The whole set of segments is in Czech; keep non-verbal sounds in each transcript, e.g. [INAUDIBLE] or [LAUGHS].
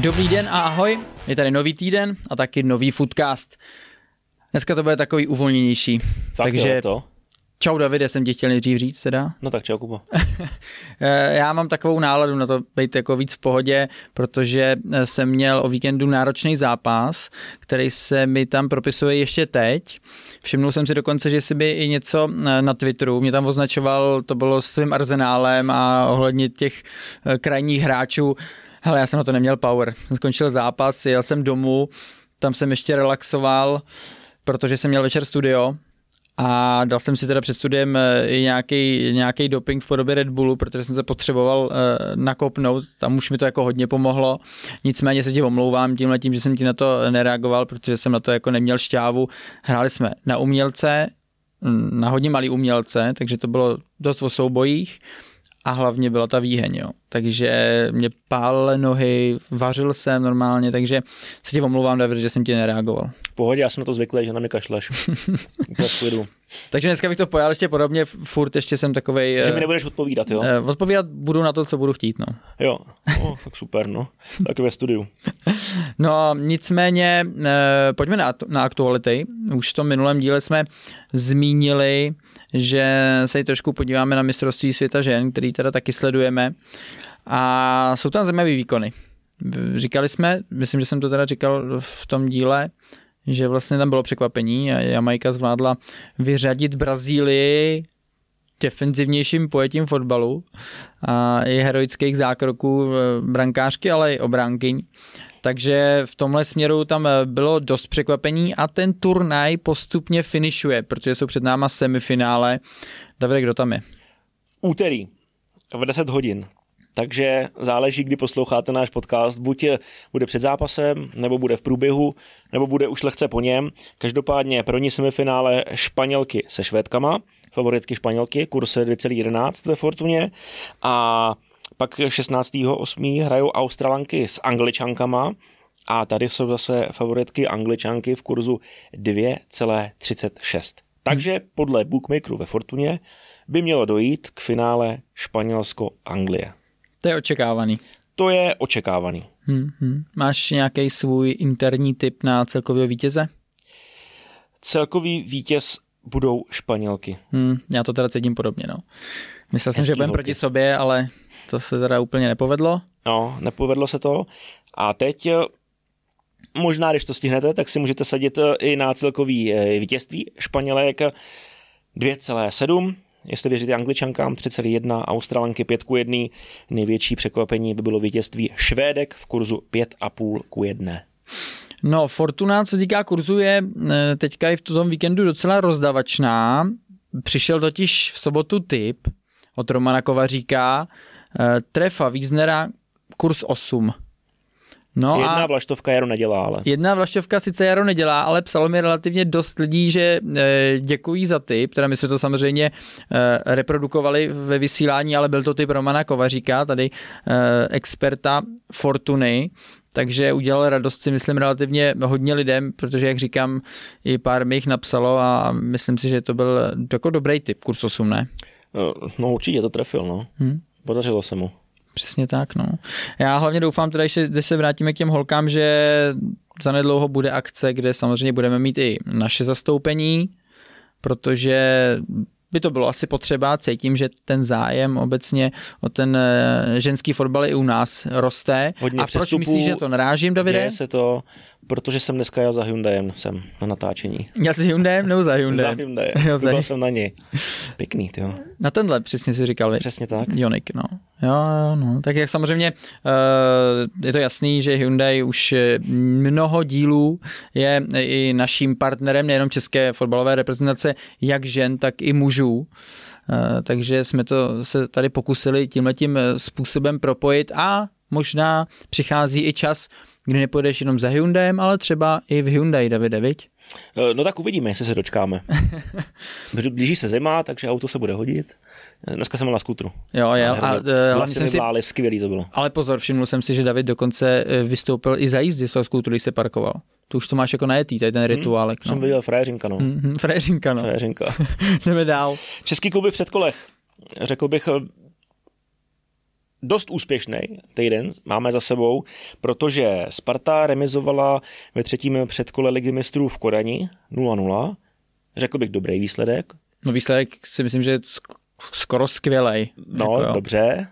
Dobrý den a ahoj, je tady nový týden a taky nový Foodcast. Dneska to bude takový uvolněnější. Fakt takže jo, to? čau Davide, jsem ti chtěl nejdřív říct teda. [LAUGHS] No tak čau Kubo. Eh, Já mám takovou náladu na to být jako víc v pohodě, protože eh, jsem měl o víkendu náročný zápas, který se mi tam propisuje ještě teď. Všimnul jsem si dokonce, že si by i něco eh, na Twitteru mě tam označoval, to bylo s svým arzenálem a ohledně těch krajních hráčů. Hele, já jsem na to neměl power. Jsem skončil zápas, jel jsem domů, tam jsem ještě relaxoval, protože jsem měl večer studio a dal jsem si teda před studiem eh, i nějaký, nějaký doping v podobě Red Bullu, protože jsem se potřeboval uh, nakopnout, tam už mi to jako hodně pomohlo. Nicméně se ti omlouvám tímhle tím, že jsem ti na to nereagoval, protože jsem na to jako neměl šťávu. Hráli jsme na umělce, mm, na hodně malý umělce, takže to bylo dost o soubojích a hlavně byla ta výheň, jo. Takže mě pálily nohy, vařil jsem normálně, takže se ti omlouvám, David, že jsem ti nereagoval. V pohodě, já jsem na to zvyklý, že na mě kašleš. [LAUGHS] Takže dneska bych to pojal ještě podobně, furt ještě jsem takovej... Že mi eh, nebudeš odpovídat, jo? eh, Odpovídat budu na to, co budu chtít, no. Jo, no, tak super, no. Tak ve studiu. [LAUGHS] No nicméně, eh, pojďme na, na aktuality. Už v tom minulém díle jsme zmínili, že se trošku podíváme na mistrovství světa žen, který teda taky sledujeme. A jsou tam zajímavé výkony. Říkali jsme, myslím, že jsem to teda říkal v tom díle, že vlastně tam bylo překvapení a Jamaika zvládla vyřadit Brazílii defenzivnějším pojetím fotbalu a i heroických zákroků brankářky, ale i obránkyň. Takže v tomhle směru tam eh, bylo dost překvapení a ten turnaj postupně finišuje, protože jsou před náma semifinále. Davide, kdo tam je? Úterý v 10 hodin. Takže záleží, kdy posloucháte náš podcast. Buď je, bude před zápasem, nebo bude v průběhu, nebo bude už lehce po něm. Každopádně pro ní semifinále Španělky se Švédkama, favoritky Španělky, kurse 2,11 ve Fortuně. A pak 16.8. hrajou Australanky s Angličankama a tady jsou zase favoritky Angličanky v kurzu 2,36. Takže podle bookmakeru ve Fortuně by mělo dojít k finále Španělsko-Anglie. To je očekávaný. To je očekávaný. Hmm, hmm. Máš nějaký svůj interní tip na celkového vítěze? Celkový vítěz budou Španělky. Hmm, já to teda cítím podobně, no. Myslel jsem, Hezký že budeme proti sobě, ale to se teda úplně nepovedlo. No, nepovedlo se to. A teď eh, možná, když to stihnete, tak si můžete sadit eh, i na celkový eh, vítězství Španělek 2,7. Jestli věříte Angličankám 3,1, Australanky 5 ku 1. Největší překvapení by bylo vítězství Švédek v kurzu 5,5 ku 1. No, Fortuna, co týká kurzu, je teďka i v tom víkendu docela rozdavačná. Přišel totiž v sobotu tip od Romana Kovaříka, trefa Wiesnera, kurz 8. No Jedna a vlaštovka Jaro nedělá, ale jedna vlašťovka sice Jaro nedělá, ale psalo mi relativně dost lidí, že eh, děkují za tip, teda my jsme to samozřejmě eh, reprodukovali ve vysílání, ale byl to tip Romana Kovaříka, tady eh, experta Fortuny, takže udělal radost si myslím relativně hodně lidem, protože jak říkám, i pár mi jich napsalo a myslím si, že to byl jako dobrý tip, kurz 8, ne? eh, no určitě to trefil, no. Hm. Podařilo se mu. Přesně tak, no. Já hlavně doufám teda, ještě, když se vrátíme k těm holkám, že zanedlouho bude akce, kde samozřejmě budeme mít i naše zastoupení, protože by to bylo asi potřeba, cítím, že ten zájem obecně o ten eh, ženský fotbal i u nás roste. Hodně A proč myslíš, že to narážím, Davide? Děje se to, protože jsem dneska jel za Hyundaiem sem na natáčení. Já si Hyundaiem nebo za Za Hyundaiem? Hyundai. [LAUGHS] Jo, za- jsem na něj. Pěkný, jo. Na tenhle přesně si říkal? Přesně tak. Jonik, no. Jo, no. Tak jak samozřejmě uh, je to jasný, že Hyundai už eh, mnoho dílů je i naším partnerem nejenom české fotbalové reprezentace, jak žen, tak i mužů. Takže jsme to se tady pokusili tímhletím eh, způsobem propojit a možná přichází i čas, kdy nepůjdeš jenom za Hyundaiem, ale třeba i v Hyundai, Davide, viď? Eh, No tak uvidíme, jestli se dočkáme. [LAUGHS] Blíží se zima, takže auto se bude hodit. Eh, Dneska jsem na skutru. Jo, jel. A, eh, hlavně jsem mi si vlály, skvělý to bylo. Ale pozor, všiml jsem si, že David dokonce vystoupil i za jízdy z toho skútru, když se parkoval. To už to máš jako najetý, tady ten rituálek. Jsem No. viděl frajeřinka, no. Mm-hmm, fréřinka, no. Frajeřinka. [LAUGHS] Jdeme dál. Český kluby v předkolech. Řekl bych, dost úspěšný týden máme za sebou, protože Sparta remizovala ve třetím předkole ligy mistrů v Kodani 0-0. Řekl bych dobrý výsledek. No výsledek si myslím, že je skoro skvělej. No, jako dobře.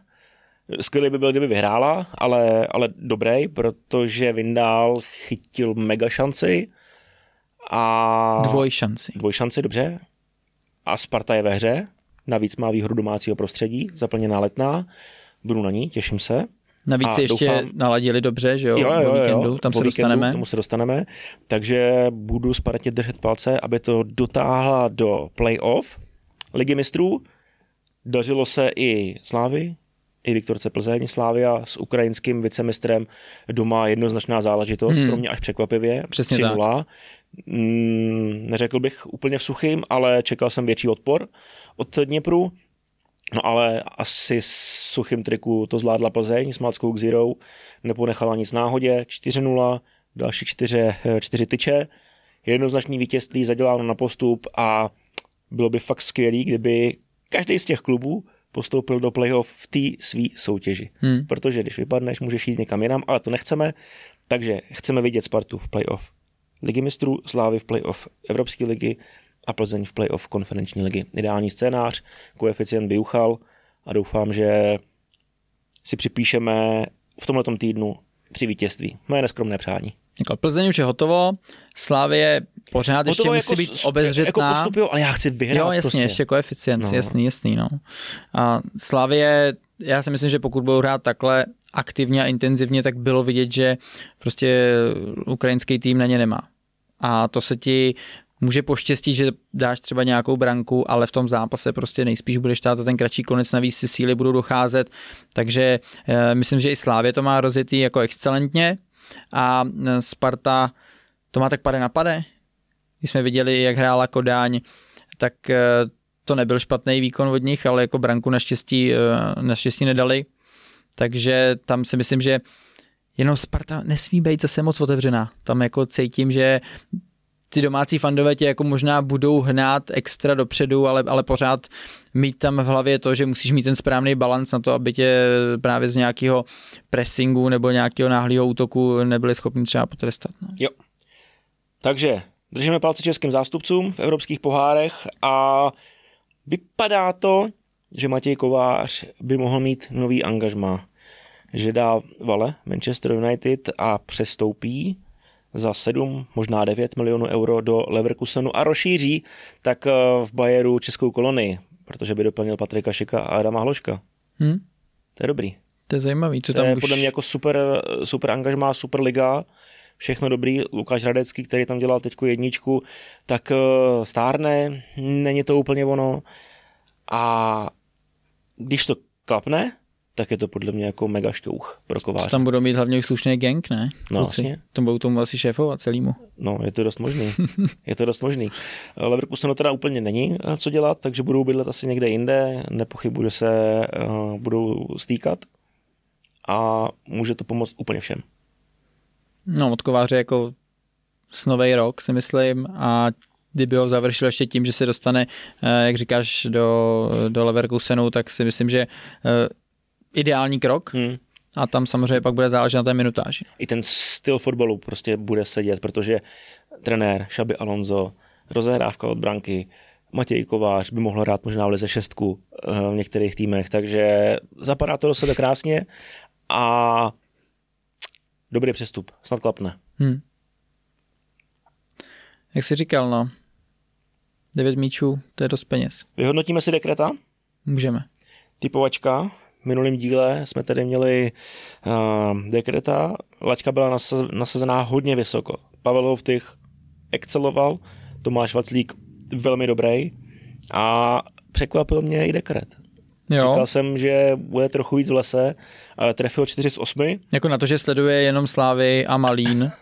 Skvělý by byl, kdyby vyhrála, ale, ale dobrý, protože Vindál chytil mega šanci. A... Dvoj šanci. Dvoj šanci, dobře. A Sparta je ve hře, navíc má výhodu domácího prostředí, zaplněná letná. Budu na ní, těším se. Navíc a ještě doufám... naladili dobře, že jo, jo, jo, víkendu, tam po se víkendu, dostaneme. Tomu se dostaneme, takže budu Spartě držet palce, aby to dotáhla do playoff Ligy mistrů. Dařilo se i Slávy, i Viktorce Plzeň, Slávia s ukrajinským vicemistrem doma jednoznačná záležitost, hmm. pro mě až překvapivě. Přesně 3 tak. Mm, neřekl bych úplně v suchým, ale čekal jsem větší odpor od Dněpru. No ale asi s suchým triku to zvládla Plzeň s Malckou k Zero, neponechala nic náhodě, 4-0, další čtyře, čtyři tyče, jednoznačný vítězství zaděláno na postup a bylo by fakt skvělý, kdyby každý z těch klubů postoupil do playoff v té své soutěži. Hmm. Protože když vypadneš, můžeš jít někam jinam, ale to nechceme, takže chceme vidět Spartu v playoff Ligy mistrů, Slávy v playoff Evropské ligy a Plzeň v playoff konferenční ligy. Ideální scénář, koeficient by uchal a doufám, že si připíšeme v tomto týdnu tři vítězství. Moje neskromné přání. Jako Plzeň už je hotovo, Slávě pořád hotovo ještě musí jako, být obezřetná. Jako postup, ale já chci vyhrát. Jo, jasně, prostě. ještě koeficient, no. jasný, jasný. No. A Slávě, já si myslím, že pokud budou hrát takhle aktivně a intenzivně, tak bylo vidět, že prostě ukrajinský tým na ně nemá. A to se ti může poštěstit, že dáš třeba nějakou branku, ale v tom zápase prostě nejspíš budeš tát ten kratší konec, navíc si síly budou docházet, takže e, myslím, že i Slávě to má rozjetý jako excelentně a eh, Sparta to má tak pade na pade. Když jsme viděli, jak hrála Kodáň, tak e, to nebyl špatný výkon od nich, ale jako branku naštěstí, naštěstí nedali. Takže tam si myslím, že jenom Sparta nesmí být zase moc otevřená. Tam jako cítím, že ty domácí fandové tě jako možná budou hnát extra dopředu, ale, ale pořád mít tam v hlavě to, že musíš mít ten správný balans na to, aby tě právě z nějakého pressingu nebo nějakého náhlého útoku nebyli schopni třeba potrestat. No. Jo. Takže držíme palce českým zástupcům v evropských pohárech a vypadá to, že Matěj Kovář by mohl mít nový angažma že dá vale Manchester United a přestoupí za 7, možná 9 milionů euro do Leverkusenu a rozšíří tak eh, v Bayeru českou kolonii, protože by doplnil Patrika Šika a Adama Hloška. Hmm. To je dobrý. To je zajímavý. Co to tam je už... podle mě jako super, super angažmá, super liga, všechno dobrý. Lukáš Radecký, který tam dělal teďku jedničku, tak eh, stárne, není to úplně ono. A když to klapne, tak je to podle mě jako mega šťouch pro kováře. Co tam budou mít hlavně slušný gang, ne? No, vlastně. To budou tomu asi šéfovat celýmu. No, je to dost možný. [LAUGHS] je to dost možný. Leverkusen teda úplně není eh, co dělat, takže budou bydlet asi někde jinde, nepochybuji, že se uh, budou stýkat a může to pomoct úplně všem. No, od kováře jako snovej rok, si myslím, a kdyby ho završil ještě tím, že se dostane, eh, jak říkáš, do, do Leverkusenu, tak si myslím, že ideální krok. Hmm. A tam samozřejmě pak bude záležet na té minutáži. I ten styl fotbalu prostě bude sedět, protože trenér Šaby Alonso, rozehrávka od branky, Matěj Kovář by mohl hrát možná v lize šestku eh, v některých týmech, takže zapadá to do sebe krásně a dobrý přestup, snad klapne. Hmm. Jak jsi říkal, no, devět míčů, to je dost peněz. Vyhodnotíme si dekreta? Můžeme. Typovačka, minulém díle jsme tady měli uh, dekreta, laťka byla nasazená hodně vysoko. Pavel Hovtych exceloval, Tomáš Vaclík velmi dobrý a překvapil mě i dekret. Jo. Říkal jsem, že bude trochu víc v lese, ale trefil 4 z 8. Jako na to, že sleduje jenom Slávy a Malín,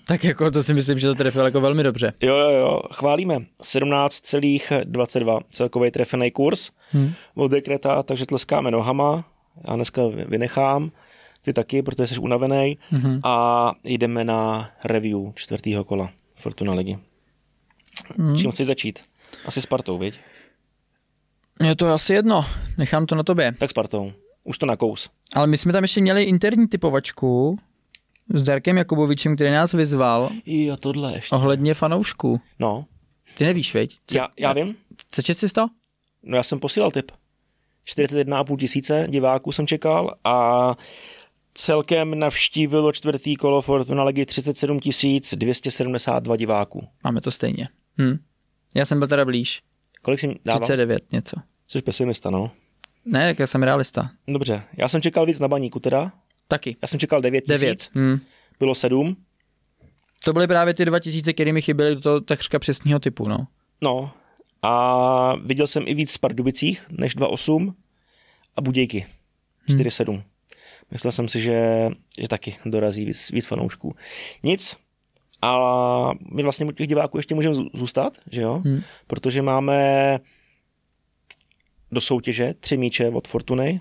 [LAUGHS] tak jako to si myslím, že to trefil jako velmi dobře. Jo, jo, jo, chválíme. 17,22 celkový trefený kurz hmm. od dekreta, takže tleskáme nohama já dneska vynechám, ty taky, protože jsi unavený mm-hmm. a jdeme na review čtvrtého kola Fortuna ligy. Mm. Čím chceš začít? Asi Spartou, viď? Je to asi jedno, nechám to na tobě. Tak Spartou. už to nakous. Ale my jsme tam ještě měli interní typovačku s Darkem Jakubovičem, který nás vyzval Jo, tohle ještě. ohledně fanoušků. No, Ty nevíš, veď? Co, já, já vím. Přečet jsi to? No já jsem posílal tip. 41,5 tisíce diváků jsem čekal a celkem navštívilo čtvrtý kolo Fortuna Ligy 37 272 diváků. Máme to stejně. Hm. Já jsem byl teda blíž. Kolik jsem dával? 39 něco. Jsi pesimista, no. Ne, jak já jsem realista. Dobře, já jsem čekal víc na baníku teda. Taky. Já jsem čekal 9 9. tisíc, Hm. bylo 7. To byly právě ty 2000, které mi chyběly do toho takřka přesného typu, no. No a viděl jsem i víc v Pardubicích než 2,8 a Budějky 4,7. Myslel jsem si, že, že taky dorazí víc, víc fanoušků. Nic, a my vlastně u těch diváků ještě můžeme zů- zůstat, že jo? Hmm. Protože máme do soutěže tři míče od Fortuny.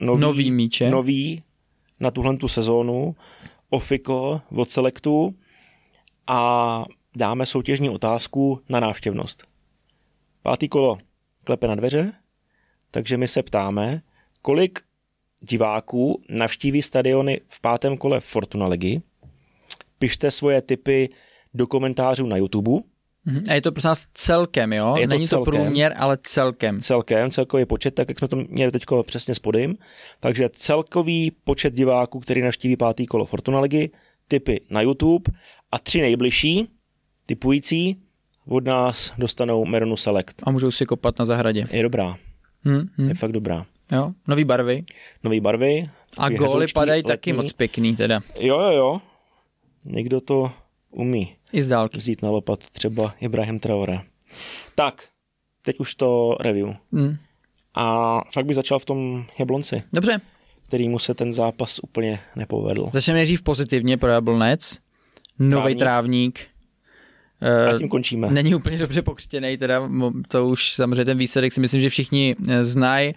Nový, Nový míče. Nový na tuhle tu sezónu. Ofiko od Selectu. A dáme soutěžní otázku na návštěvnost. Pátý kolo klepe na dveře, takže my se ptáme, kolik diváků navštíví stadiony v pátém kole Fortuna Ligy. Pište svoje tipy do komentářů na YouTube. Mhm. A je to prosím nás celkem, jo? Je to Není celkem. to průměr, ale celkem. Celkem, celkový počet, tak jak jsme to měli teď přesně spodím. Takže celkový počet diváků, který navštíví pátý kolo Fortuna Ligy, tipy na YouTube a tři nejbližší typující od nás dostanou Meronu Select. A můžou si kopat na zahradě. Je dobrá, Hm, hm. je fakt dobrá. Jo? Nový barvy. Nové barvy. A góly padají taky letní. moc pěkný teda. Jo, jo, jo. Někdo to umí I z dálky. vzít na lopatu, třeba Ibrahim Traore. Tak, teď už to review. Hm. A fakt bych začal v tom Jablonci, Dobře, kterýmu se ten zápas úplně nepovedl. začneme nejdřív pozitivně pro Jablonec. Nový Trávník. trávník. A Eh, tím končíme. Není úplně dobře pokřtěný, teda to už samozřejmě ten výsledek si myslím, že všichni eh, znají,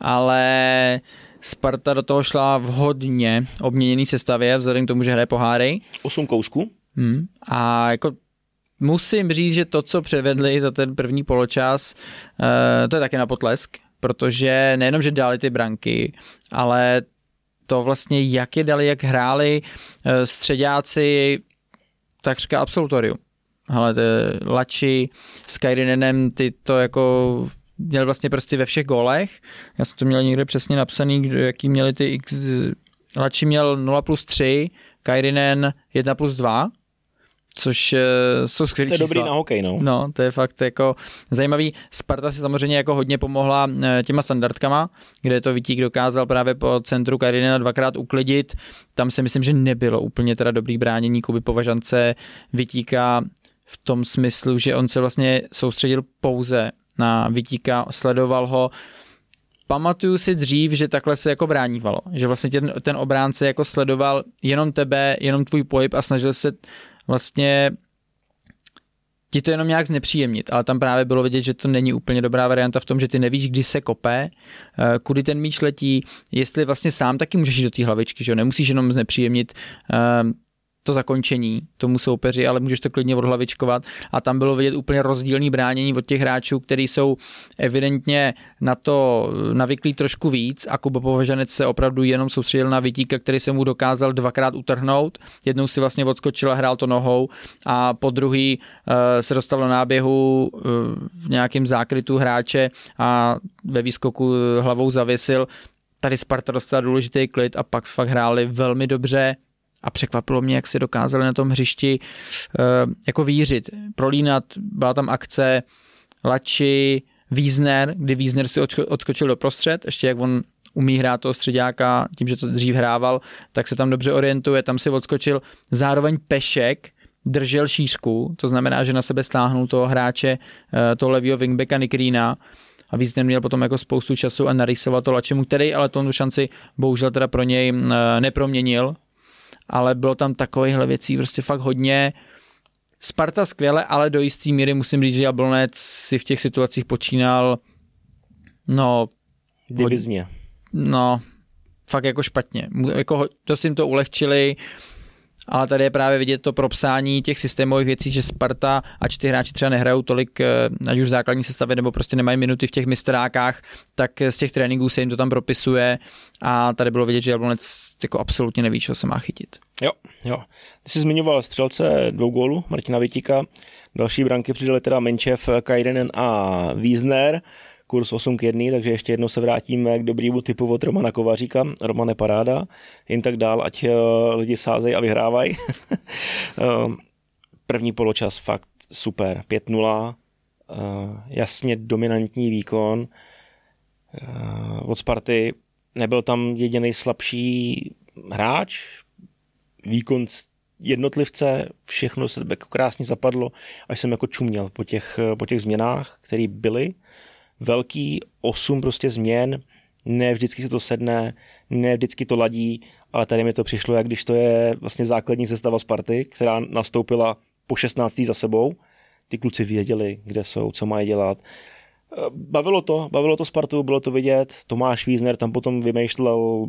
ale Sparta do toho šla v hodně obměněný sestavě, vzhledem k tomu, že hraje poháry. Osm kousků. Hmm. A jako musím říct, že to, co předvedli za ten první poločas, eh, to je taky na potlesk, protože nejenom, že dali ty branky, ale to vlastně, jak je dali, jak hráli eh, středáci, takřka absolutorium. Ale to je Lači s ty to jako měl vlastně prostě ve všech gólech. Já jsem to měl někde přesně napsaný, jaký měli ty X. Lači měl 0 plus 3, Kairinen 1 plus 2, což eh, jsou skvělé To je dobrý čísla. na hokej, no. No, to je fakt jako zajímavý. Sparta si samozřejmě jako hodně pomohla eh, těma standardkama, kde to Vítík dokázal právě po centru Karinina dvakrát uklidit. Tam si myslím, že nebylo úplně teda dobrý bránění Kuby Považance Vítíka v tom smyslu, že on se vlastně soustředil pouze na Vítíka, sledoval ho, pamatuju si dřív, že takhle se jako bránívalo, že vlastně ten, ten obránce jako sledoval jenom tebe, jenom tvůj pohyb a snažil se vlastně ti to jenom nějak znepříjemnit, ale tam právě bylo vidět, že to není úplně dobrá varianta v tom, že ty nevíš, kdy se kope, eh, kudy ten míč letí, jestli vlastně sám taky můžeš jít do té hlavičky, že jo, nemusíš jenom znepříjemnit eh, to zakončení tomu soupeři, ale můžeš to klidně odhlavičkovat a tam bylo vidět úplně rozdílný bránění od těch hráčů, kteří jsou evidentně na to navyklí trošku víc a Kuba Považanec se opravdu jenom soustředil na Vitíka, který se mu dokázal dvakrát utrhnout. Jednou si vlastně odskočil a hrál to nohou a po druhý uh, se dostal do náběhu uh, v nějakém zákrytu hráče a ve výskoku hlavou zavěsil. Tady Sparta dostala důležitý klid a pak fakt hráli velmi dobře a překvapilo mě, jak si dokázali na tom hřišti uh, jako výřit, prolínat, byla tam akce Lači, Wiesner, kdy Wiesner si odsko- odskočil do prostřed, ještě jak on umí hrát toho středáka, tím, že to dřív hrával, tak se tam dobře orientuje, tam si odskočil. Zároveň Pešek držel šířku, to znamená, že na sebe stáhnul toho hráče, eh, toho levýho wingbacka Nikrina a víc neměl potom jako spoustu času a narysoval to Lačemu, který ale tu šanci bohužel teda pro něj eh, neproměnil, ale bylo tam takovýchhle věcí prostě fakt hodně. Sparta skvěle, ale do jistý míry musím říct, že Jablonec si v těch situacích počínal no, Divizně. no, fakt jako špatně. Jako, si jim to ulehčili ale tady je právě vidět to propsání těch systémových věcí, že Sparta, ať ty hráči třeba nehrajou tolik, eh, ať už v základní sestavě, nebo prostě nemají minuty v těch mistrákách, tak z těch tréninků se jim to tam propisuje a tady bylo vidět, že Jablonec jako absolutně neví, čeho se má chytit. Jo, jo. Ty jsi zmiňoval střelce dvou gólů, Martina Vitíka, další branky přidali teda Menčev, Kajrenen a Wiesner kurz 8 k 1, takže ještě jednou se vrátíme k dobrýmu typu od Romana Kovaříka, Romane Paráda, jen tak dál, ať uh, lidi sázejí a vyhrávají. uh, [LAUGHS] první poločas fakt super, 5-0, uh, jasně dominantní výkon. Od Sparty, nebyl tam jediný slabší hráč, výkon jednotlivce, všechno se jako krásně zapadlo, až jsem jako čuměl po těch, po těch změnách, které byly velký osm prostě změn, ne vždycky se to sedne, ne vždycky to ladí, ale tady mi to přišlo, jak když to je vlastně základní sestava Sparty, která nastoupila po 16. za sebou. Ty kluci věděli, kde jsou, co mají dělat. Bavilo to, bavilo to Spartu, bylo to vidět. Tomáš Wiesner tam potom vymýšlel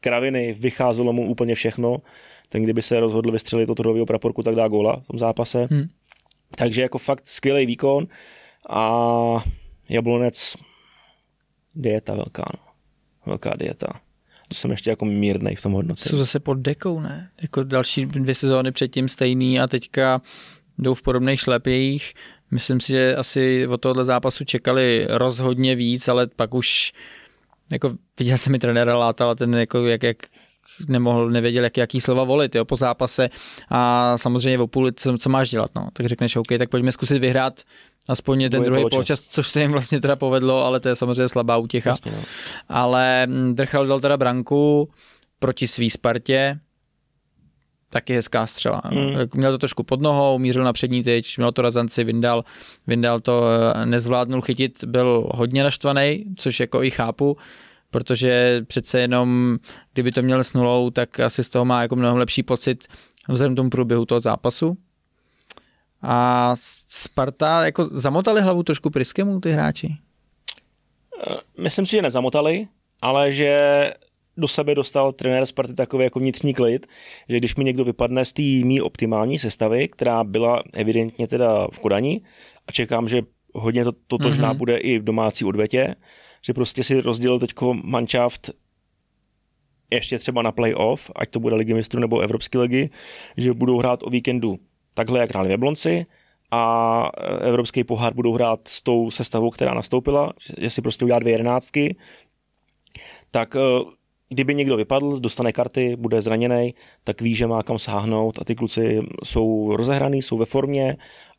kraviny, vycházelo mu úplně všechno. Ten, kdyby se rozhodl vystřelit to turového praporku, tak dá góla v tom zápase. Hmm. Takže jako fakt skvělý výkon a Jablonec, dieta velká, no. Velká dieta. To jsem ještě jako mírnej v tom hodnocení. Jsou zase pod dekou, ne? Jako další dvě sezóny předtím stejný a teďka jdou v podobných šlepějích. Myslím si, že asi od tohohle zápasu čekali rozhodně víc, ale pak už jako viděl jsem mi trenéra Láta, ten jako jak, jak nemohl, nevěděl, jak, jaký slova volit jo, po zápase a samozřejmě v půl, co, co máš dělat, no. tak řekneš, OK, tak pojďme zkusit vyhrát aspoň ten druhý poločas. poločas, což se jim vlastně teda povedlo, ale to je samozřejmě slabá útěcha. Jasně, no. Ale mm, Drchal dal teda branku proti svý Spartě, taky hezká střela. Mm. Měl to trošku pod nohou, mířil na přední tyč, měl to razanci, Vindal, Vindal to eh, nezvládnul chytit, byl hodně naštvaný, což jako i chápu, protože přece jenom, kdyby to měl s nulou, tak asi z toho má jako mnohem lepší pocit vzhledem tomu průběhu toho zápasu. A Sparta jako zamotali hlavu trošku Priskemu ty hráči? Eh, myslím si, že nezamotali, ale že do sebe dostal trenér Sparty takový jako vnitřní klid, že když mi někdo vypadne z té mý optimální sestavy, která byla evidentně teda v Kodani a čekám, že hodně to, totožná mm-hmm. bude i v domácí odvetě, že prostě si rozdělil teďko manšaft ještě třeba na playoff, ať to bude ligy mistrů nebo Evropské ligy, že budou hrát o víkendu takhle, jak hráli v Jablonci a Evropský pohár budou hrát s tou sestavou, která nastoupila, že si prostě udělá dvě jedenáctky, tak eh, kdyby někdo vypadl, dostane karty, bude zraněný, tak ví, že má kam sáhnout a ty kluci jsou rozehraný, jsou ve formě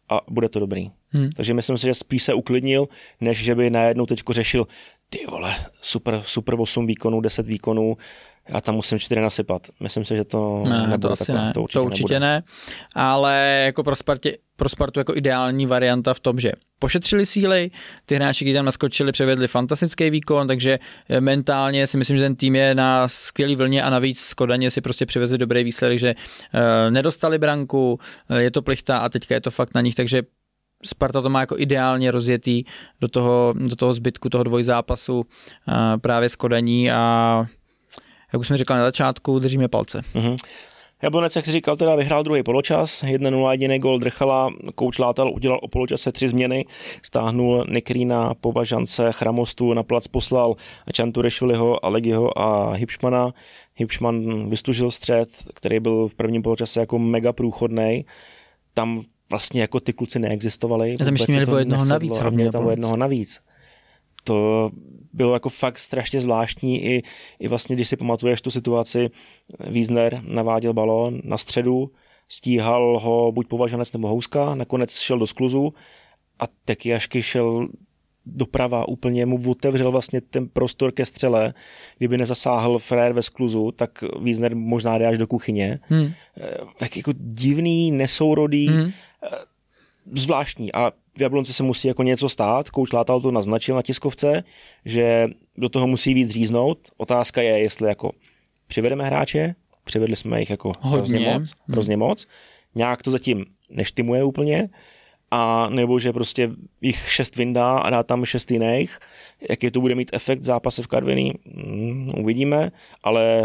a bude to dobrý. Hmm. Takže myslím si, že spíš se uklidnil, než že by najednou teď řešil, ty vole, super, super 8 výkonů, 10 výkonů, já tam musím čtyři nasypat. Myslím si, že to ne, nebude to asi takhle. ne. To určitě, to určitě ne, ale jako pro, Spartě, pro Spartu jako ideální varianta v tom, že pošetřili síly, ty hráči, kteří tam naskočili, převedli fantastický výkon, takže eh, mentálně si myslím, že ten tým je na skvělý vlně a navíc Skodaně si prostě přivezli dobrý výsledek, že uh, nedostali branku, eh, je to plichta a teďka je to fakt na nich, takže Sparta to má jako ideálně rozjetý do toho, do toho zbytku toho dvojzápasu uh, právě s Kodaní a jak už jsme říkali na začátku, držíme palce. Mm-hmm. Jablonec, jak jsi říkal, teda vyhrál druhý poločas, 1-0 jediný gol Drchala, kouč Látal udělal o poločase tři změny, stáhnul Nekrína, Považance, Chramostu, na plac poslal Čanturešviliho, Alegiho a Hipšmana. Hipšman vystužil střed, který byl v prvním poločase jako mega průchodný. Tam vlastně jako ty kluci neexistovali. A tam ještě měli o jednoho navíc. Hlavně tam o jednoho navíc. To bylo jako fakt strašně zvláštní i, i vlastně, když si pamatuješ tu situaci, Wiesner naváděl balón na středu, stíhal ho buď považanec nebo houska, nakonec šel do skluzu a Tekiašky šel doprava, úplně mu otevřel vlastně ten prostor ke střele. Kdyby nezasáhl Frér ve skluzu, tak Wiesner možná jde až do kuchyně. Hmm. Tak jako divný, nesourodý, hmm. Zvláštní. A v Jablonci se musí jako něco stát, kouč Látal to naznačil na tiskovce, že do toho musí víc říznout. Otázka je, jestli jako přivedeme hráče, přivedli jsme jich jako Hodně. hrozně moc, hmm. hrozně moc, nějak to zatím neštimuje úplně, a nebo že prostě jich šest vyndá a dá tam šest jiných. Jaký to bude mít efekt zápase v Karviní, hmm, uvidíme, ale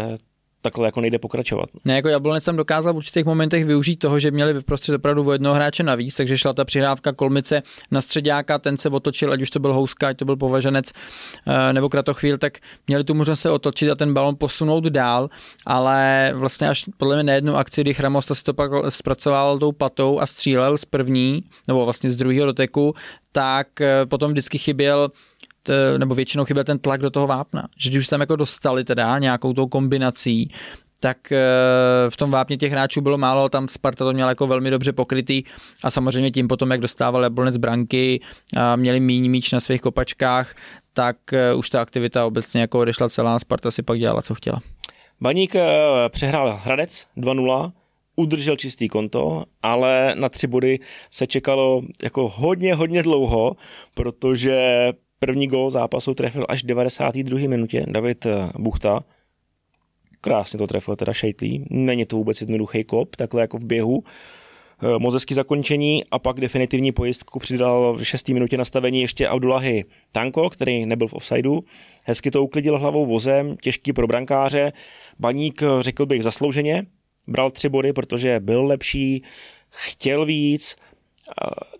takhle jako nejde pokračovat. Ne, jako Jablonec tam dokázal v určitých momentech využít toho, že měli vyprostřed opravdu o jednoho hráče navíc, takže šla ta přihrávka Kolmice na středáka, ten se otočil, ať už to byl Houska, ať to byl Považenec eh, nebo Kratochvíl, tak měli tu možnost se otočit a ten balon posunout dál, ale vlastně až podle mě na jednu akci, kdy Chramosta si to pak zpracoval tou patou a střílel z první, nebo vlastně z druhého doteku, tak eh, potom vždycky chyběl nebo většinou chyběl ten tlak do toho vápna. Že když tam jako dostali teda nějakou tou kombinací, tak eh, v tom vápně těch hráčů bylo málo, tam Sparta to měla jako velmi dobře pokrytý a samozřejmě tím potom, jak dostával Jablonec branky měli míň míč na svých kopačkách, tak eh, už ta aktivita obecně jako odešla celá, Sparta si pak dělala, co chtěla. Baník eh, přehrál Hradec 2-0, udržel čistý konto, ale na tři body se čekalo jako hodně, hodně dlouho, protože První gol zápasu trefil až v 92. minutě David eh, Buchta. Krásně to trefil teda Šejtlí. Není to vůbec jednoduchý kop, takhle jako v běhu. Eh, moc hezký zakončení a pak definitivní pojistku přidal v 6. minutě nastavení ještě Abdullahi Tanko, který nebyl v offsideu. Hezky to uklidil hlavou vozem, těžký pro brankáře. Baník, eh, řekl bych, zaslouženě. Bral tři body, protože byl lepší, chtěl víc.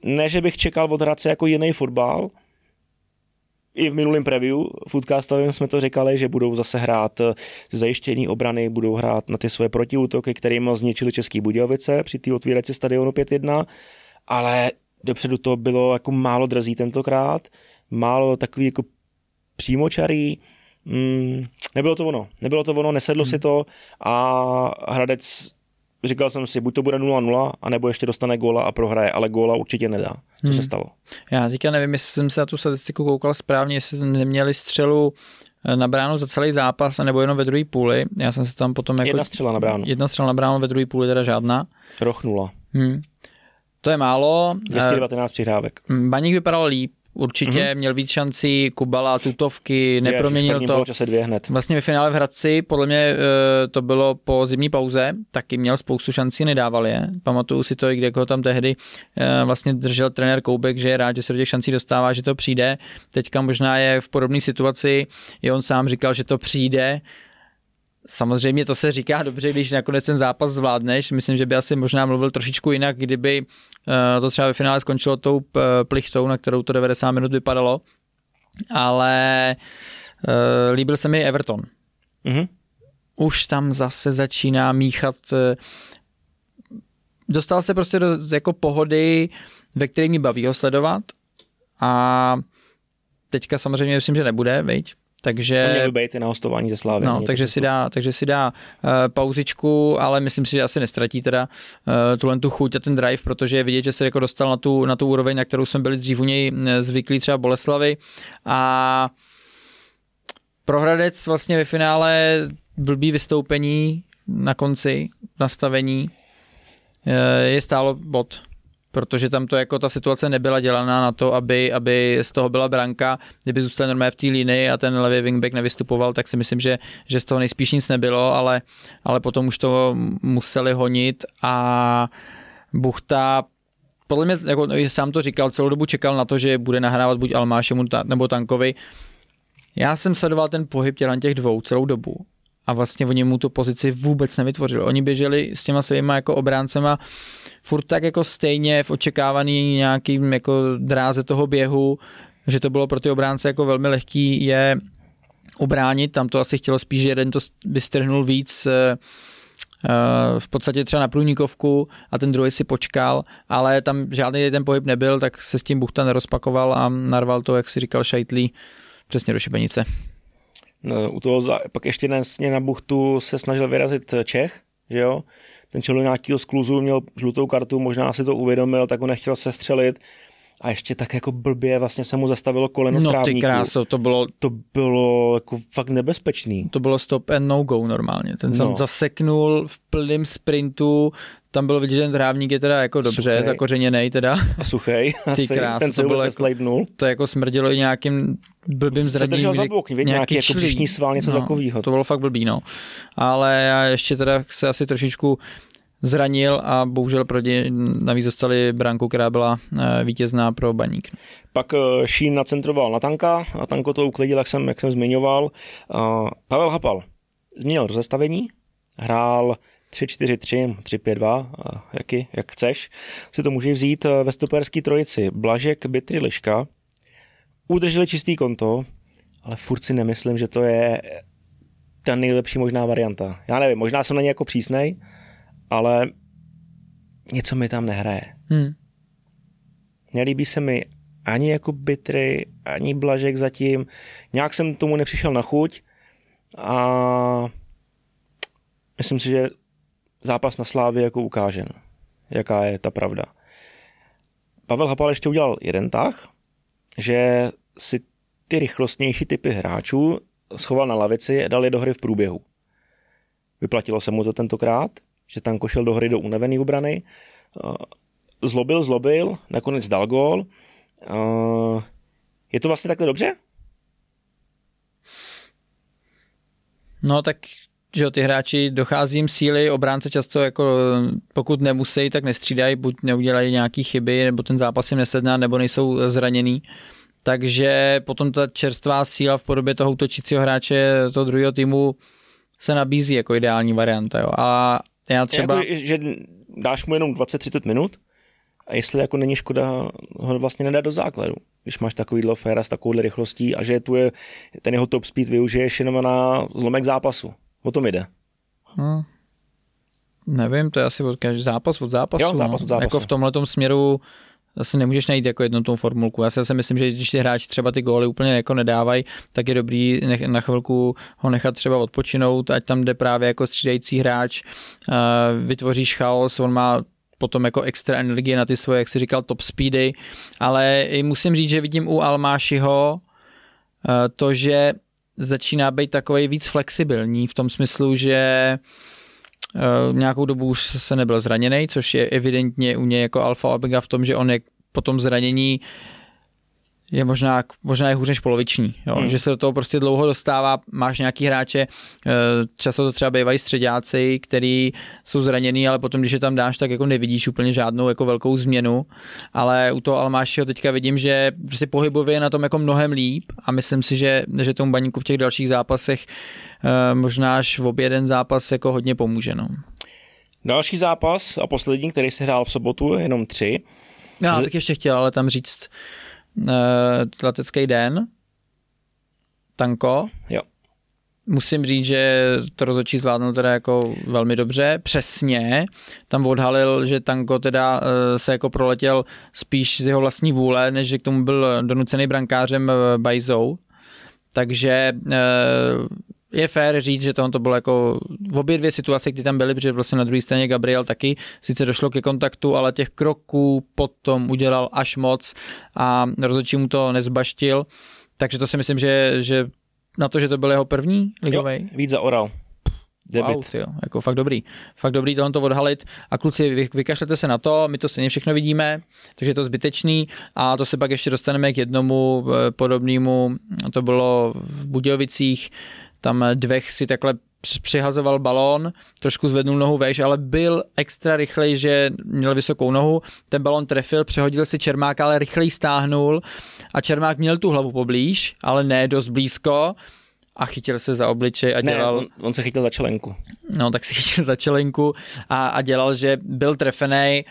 Ne, že bych čekal od Hradce jako jiný fotbal, i v minulém preview foodcastovém jsme to říkali, že budou zase hrát eh, zajištění obrany, budou hrát na ty svoje protiútoky, kterými zničili Český Budějovice při té otvírací stadionu 5-1, ale dopředu to bylo jako málo drzí tentokrát, málo takový jako přímočarý, mm, nebylo to ono, nebylo to ono, nesedlo hmm. si to a Hradec říkal jsem si, buď to bude 0-0, anebo ještě dostane góla a prohraje, ale góla určitě nedá. Co hmm. se stalo? Já teďka nevím, jestli jsem se na tu statistiku koukal správně, jestli neměli střelu eh, na bránu za celý zápas, nebo jenom ve druhé půli. Já jsem se tam potom jako... Jedna střela na bránu. Jedna střela na bránu, ve druhé půli teda žádná. Roh nula. Hmm. To je málo. 219 přihrávek. Baník vypadal líp, určitě mm-hmm. měl víc šancí, Kubala, tutovky, neproměnil to. Čase dvě hned. Vlastně ve finále v Hradci, podle mě eh, to bylo po zimní pauze, taky měl spoustu šancí, nedával je. Pamatuju si to, i kde ho tam tehdy eh, vlastně držel trenér Koubek, že je rád, že se do těch šancí dostává, že to přijde. Teďka možná je v podobné situaci, i on sám říkal, že to přijde, Samozřejmě to se říká dobře, když nakonec ten zápas zvládneš. Myslím, že by asi možná mluvil trošičku jinak, kdyby eh, to třeba ve finále skončilo tou eh, plichtou, na kterou to 90 minut vypadalo. Ale uh, líbil se mi Everton. Mm-hmm. Už tam zase začíná míchat. Dostal se prostě do jako pohody, ve které mi baví ho sledovat. A teďka samozřejmě myslím, že nebude, veď? Takže, měl by být i na hostování ze Slávy. No, takže si, dá, takže si dá uh, pauzičku, ale myslím si, že asi nestratí teda uh, tuhle tu chuť a ten drive, protože je vidět, že se jako dostal na tu, na tu úroveň, na kterou jsme byli dřív u něj eh, zvyklí třeba Boleslavy a Prohradec vlastně ve finále blbý vystoupení na konci, nastavení, je stálo bod protože tam to jako ta situace nebyla dělaná na to, aby, aby z toho byla branka. Kdyby zůstal normálně v té linii a ten levý wingback nevystupoval, tak si myslím, že, že z toho nejspíš nic nebylo, ale, ale potom už to museli honit a Buchta podle mě, jako sám to říkal, celou dobu čekal na to, že bude nahrávat buď Almášemu nebo Tankovi. Já jsem sledoval ten pohyb těch dvou celou dobu a vlastně oni mu tu pozici vůbec nevytvořili. Oni běželi s těma svýma jako obráncema furt tak jako stejně v očekávaný nějakým jako dráze toho běhu, že to bylo pro ty obránce jako velmi lehký je ubránit, tam to asi chtělo spíš, že jeden to by strhnul víc eh, eh, v podstatě třeba na průnikovku a ten druhý si počkal, ale tam žádný ten pohyb nebyl, tak se s tím Buchta nerozpakoval a narval to, jak si říkal Šajtlí, přesně do šibenice. No, u toho, pak ještě nesně na buchtu se snažil vyrazit Čech, že jo? Ten čelo nějakého skluzu měl žlutou kartu, možná si to uvědomil, tak ho nechtěl se střelit a ještě tak jako blbě vlastně se mu zastavilo koleno no, v trávníku. ty kráso, to bylo... To bylo jako fakt nebezpečný. To bylo stop and no go normálně. Ten jsem no. zaseknul v plném sprintu, tam bylo vidět, že ten trávník je teda jako dobře, suchej. zakořeněnej teda. A suchej, [LAUGHS] Ty krás, ten se to bylo jako, to jako smrdilo i nějakým blbým zraněním. Se držel za bok, nějaký, nějaký jako příšní sval, něco no, takového. To bylo fakt blbý, no. Ale já ještě teda se asi trošičku zranil a bohužel proti navíc dostali branku, která byla eh, vítězná pro baník. Pak eh, Šín nacentroval na tanka, a tanko to uklidil, jak jsem, jak jsem zmiňoval. Pavel Hapal změnil rozestavení, hrál 3-4-3, 3-5-2, jaký, jak chceš, si to můžeš vzít ve stoperský trojici. Blažek, Bytry, Liška. Udrželi čistý konto, ale furt si nemyslím, že to je ta nejlepší možná varianta. Já nevím, možná jsem na ně jako přísnej, ale něco mi tam nehraje. Hmm. Nelíbí se mi ani jako Bitry, ani Blažek zatím. Nějak jsem tomu nepřišel na chuť a myslím si, že zápas na Slávě jako ukáže, jaká je ta pravda. Pavel Hapal ještě udělal jeden tah, že si ty rychlostnější typy hráčů schoval na lavici a dal je do hry v průběhu. Vyplatilo se mu to tentokrát, že tam košel do hry do unavený obrany, zlobil, zlobil, nakonec dal gól. Je to vlastně takhle dobře? No tak že ty hráči dochází jim síly, obránce často jako pokud nemusí, tak nestřídají, buď neudělají nějaký chyby, nebo ten zápas jim nesedná, nebo nejsou zraněný. Takže potom ta čerstvá síla v podobě toho útočícího hráče toho druhého týmu se nabízí jako ideální varianta. Jo. A já třeba... Jako, že dáš mu jenom 20-30 minut a jestli jako není škoda ho vlastně nedat do základu, když máš takovýhle féra s takovouhle rychlostí a že tu je ten jeho top speed využiješ jenom na zlomek zápasu. O tom jde. Hmm. Nevím, to je asi od každý zápas od zápasu. Jo, zápas od zápasu. Jako v tomhle směru zase nemůžeš najít jako jednotnou formulku. Já si zase myslím, že když ty hráči třeba ty góly úplně jako nedávají, tak je dobrý na chvilku ho nechat třeba odpočinout, ať tam jde právě jako střídající hráč, vytvoříš chaos, on má potom jako extra energie na ty svoje, jak si říkal, top speedy, ale musím říct, že vidím u Almášiho to, že začíná být takový víc flexibilní v tom smyslu, že uh, nějakou dobu už se nebyl zraněný, což je evidentně u něj jako alfa omega v tom, že on je po tom zranění uh, je možná, možná je hůř než poloviční, jo? Hmm. že se do toho prostě dlouho dostává, máš nějaký hráče, eh, často to třeba bývají středáci, který jsou zraněný, ale potom, když je tam dáš, tak jako nevidíš úplně žádnou jako velkou změnu, ale u toho Almášiho teďka vidím, že si pohybově je na tom jako mnohem líp a myslím si, že, že tomu baníku v těch dalších zápasech eh, možná až v obě jeden zápas jako hodně pomůže. No. Další zápas a poslední, který se hrál v sobotu, jenom tři. Já bych ještě chtěl ale tam říct, letecký den, Tanko. Jo. Musím říct, že to rozhodčí zvládnul teda jako velmi dobře, přesně. Tam odhalil, že Tanko teda uh, se jako proletěl spíš z jeho vlastní vůle, než že k tomu byl donucený brankářem uh, Bajzou. Takže uh, je fér říct, že tohle to bylo jako v obě dvě situace, kdy tam byly, protože vlastně na druhé straně Gabriel taky sice došlo ke kontaktu, ale těch kroků potom udělal až moc a rozhodčí mu to nezbaštil. Takže to si myslím, že, že na to, že to byl jeho první ligový. víc za oral. Debit. Wow, tyjo, jako fakt dobrý. Fakt dobrý tohle to odhalit a kluci, vy, vykašlete se na to, my to stejně všechno vidíme, takže je to zbytečný a to se pak ještě dostaneme k jednomu eh, podobnému, to bylo v Budějovicích, tam Dvech si takhle přihazoval balón, trošku zvednul nohu veš, ale byl extra rychlej, že měl vysokou nohu, ten balón trefil, přehodil si Čermáka, ale rychleji stáhnul a Čermák měl tu hlavu poblíž, ale ne dost blízko a chytil se za obličej a dělal... Ne, on, on se chytil za čelenku. No, tak si chytil za čelenku a, a dělal, že byl trefený,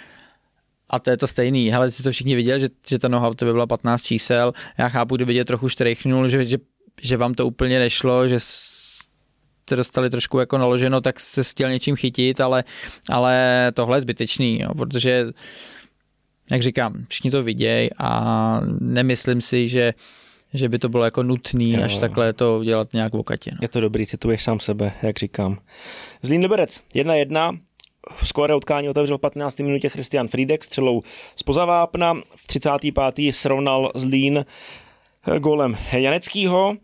a to je to stejný. Hele, si to všichni viděli, že, že ta noha u tebe byla 15 čísel. Já chápu, kdyby tě trochu štrechnul, že, že že vám to úplně nešlo, že jste dostali trošku jako naloženo, tak se chtěl něčím chytit, ale, ale tohle je zbytečný, jo, protože jak říkám, všichni to vidějí a nemyslím si, že že by to bylo jako nutný, jo. až takhle to dělat nějak v okatě. No. Je to dobrý, cituješ sám sebe, jak říkám. Zlín Liberec, jedna jedna, v skóre utkání otevřel v 15. minutě Christian Friedek střelou z pozavápna, v 35. srovnal Zlín golem Janeckýho.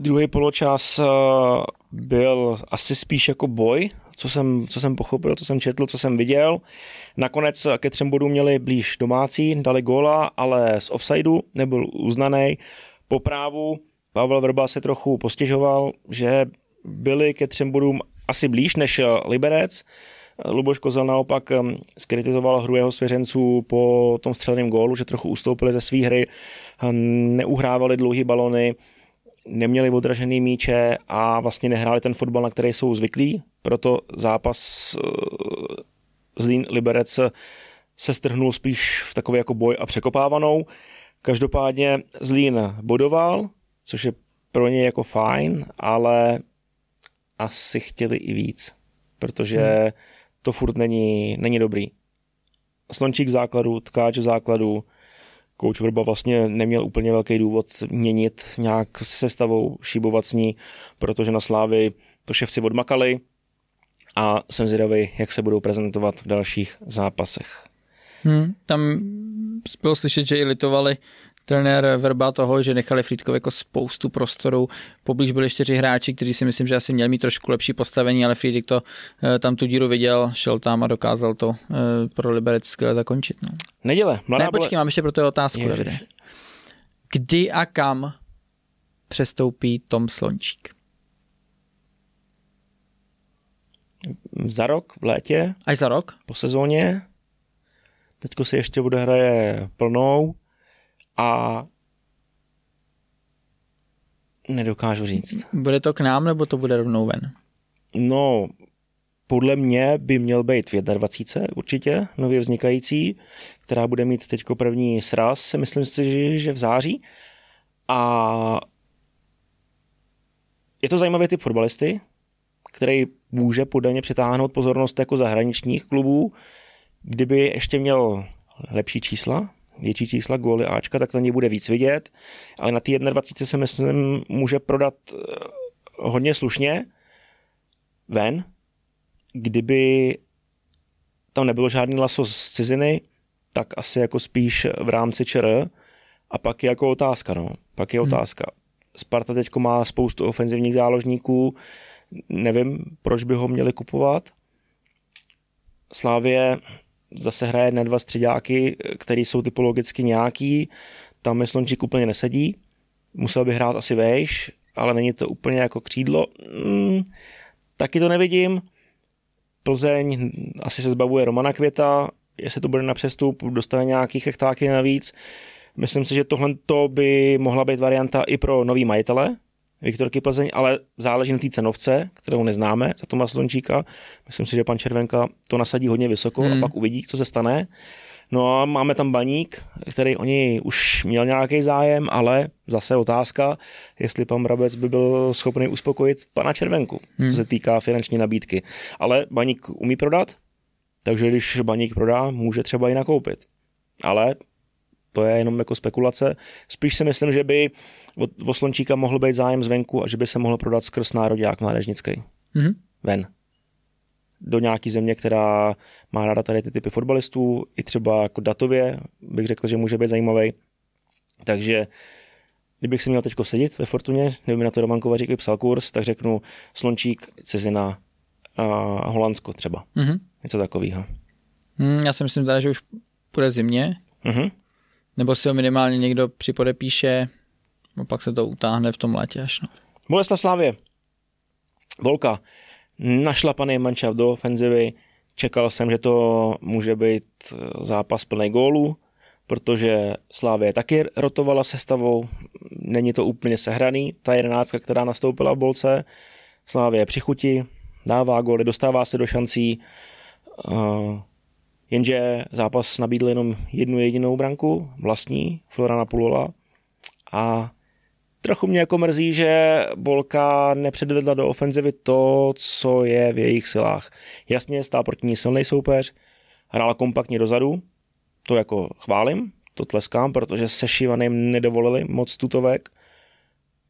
Druhý poločas eh, byl asi spíš jako boj, co jsem, co jsem pochopil, co jsem četl, co jsem viděl. Nakonec ke třem bodům měli blíž domácí, dali góla, ale z offsideu nebyl uznaný. Po právu Pavel Vrba se trochu postěžoval, že byli ke třem bodům asi blíž než Liberec. Luboš Kozel naopak skritizoval hru jeho svěřenců po tom střelném gólu, že trochu ustoupili ze své hry, neuhrávali dlouhé balony, neměli odražený míče a vlastně nehráli ten fotbal, na který jsou zvyklí, proto zápas uh, Zlín Liberec se strhnul spíš v takový jako boj a překopávanou. Každopádně Zlín bodoval, což je pro ně jako fajn, ale asi chtěli i víc, protože hmm. to furt není, není dobrý. Slončík v základu, tkáč v základu, kouč Vrba vlastně neměl úplně velký důvod měnit nějak sestavou, šíbovat s ní, protože na Slávy to ševci odmakali a jsem zvědavý, jak se budou prezentovat v dalších zápasech. Hmm, tam bylo slyšet, že i litovali trenér Verba toho, že nechali Frýdkovi jako spoustu prostoru. Poblíž byli čtyři hráči, kteří si myslím, že asi měli mít trošku lepší postavení, ale Friedrich to eh, tam tu díru viděl, šel tam a dokázal to eh, pro Liberec skvěle zakončit. No. Neděle. Mladá ne, počkej, mám ještě pro to otázku, Ježiš. Davide. Kdy a kam přestoupí Tom Slončík? Za rok, v létě. Až za rok? Po sezóně. Teďko si ještě bude hraje plnou a nedokážu říct. Bude to k nám, nebo to bude rovnou ven? No, podle mě by měl být v 21. určitě, nově vznikající, která bude mít teďko první sraz, myslím si, že v září. A je to zajímavý typ fotbalisty, který může podaně přitáhnout pozornost jako zahraničních klubů. Kdyby ještě měl lepší čísla, větší čísla góly Ačka, tak to něj bude víc vidět, ale na té 21 se myslím může prodat eh, hodně slušně ven, kdyby tam nebylo žádný laso z ciziny, tak asi jako spíš v rámci ČR a pak je jako otázka, no. Pak je hmm. otázka. Sparta teď má spoustu ofenzivních záložníků, nevím, proč by ho měli kupovat. Slávě zase hraje na dva středáky, který jsou typologicky nějaký, tam je Slončík úplně nesedí, musel by hrát asi vejš, ale není to úplně jako křídlo. Hmm, taky to nevidím. Plzeň asi se zbavuje Romana Květa, jestli to bude na přestup, dostane nějaký hektáky navíc. Myslím si, že tohle by mohla být varianta i pro nový majitele, Viktorky Plzeň, ale záleží na té cenovce, kterou neznáme za Toma Slončíka. Myslím si, že pan Červenka to nasadí hodně vysoko hmm. a pak uvidí, co se stane. No a máme tam baník, který oni už měl nějaký zájem, ale zase otázka, jestli pan Brabec by byl schopný uspokojit pana Červenku, hmm. co se týká finanční nabídky. Ale baník umí prodat, takže když baník prodá, může třeba i nakoupit. Ale to je jenom jako spekulace. Spíš si myslím, že by o Slončíka mohl být zájem zvenku a že by se mohl prodat skrz národák mládežnický. Mm-hmm. Ven. Do nějaký země, která má ráda tady ty typy fotbalistů, i třeba jako datově bych řekl, že může být zajímavý. Takže kdybych si měl teď sedět ve Fortuně, kdyby na to Roman Kovařík vypsal kurz, tak řeknu Slončík, cizina a Holandsko třeba. Mm-hmm. Něco takového. Mm, já si myslím teda, že už bude zimě. Mm-hmm. Nebo si ho minimálně někdo připodepíše a pak se to utáhne v tom letě až. No. Boleslav Slávě. Volka. Našlapaný mančav do ofenzivy. Čekal jsem, že to může být eh, zápas plný gólů, protože Slávě taky rotovala sestavou. Není to úplně sehraný. Ta jedenáctka, která nastoupila v Bolce. Slávě přichutí, dává góly, dostává se do šancí. Uh, jenže zápas nabídl jenom jednu jedinou branku, vlastní, Florana Pulola. A trochu mě jako mrzí, že Bolka nepředvedla do ofenzivy to, co je v jejich silách. Jasně, stál proti ní silný soupeř, hrála kompaktně dozadu, to jako chválím, to tleskám, protože se Šivaným nedovolili moc tutovek,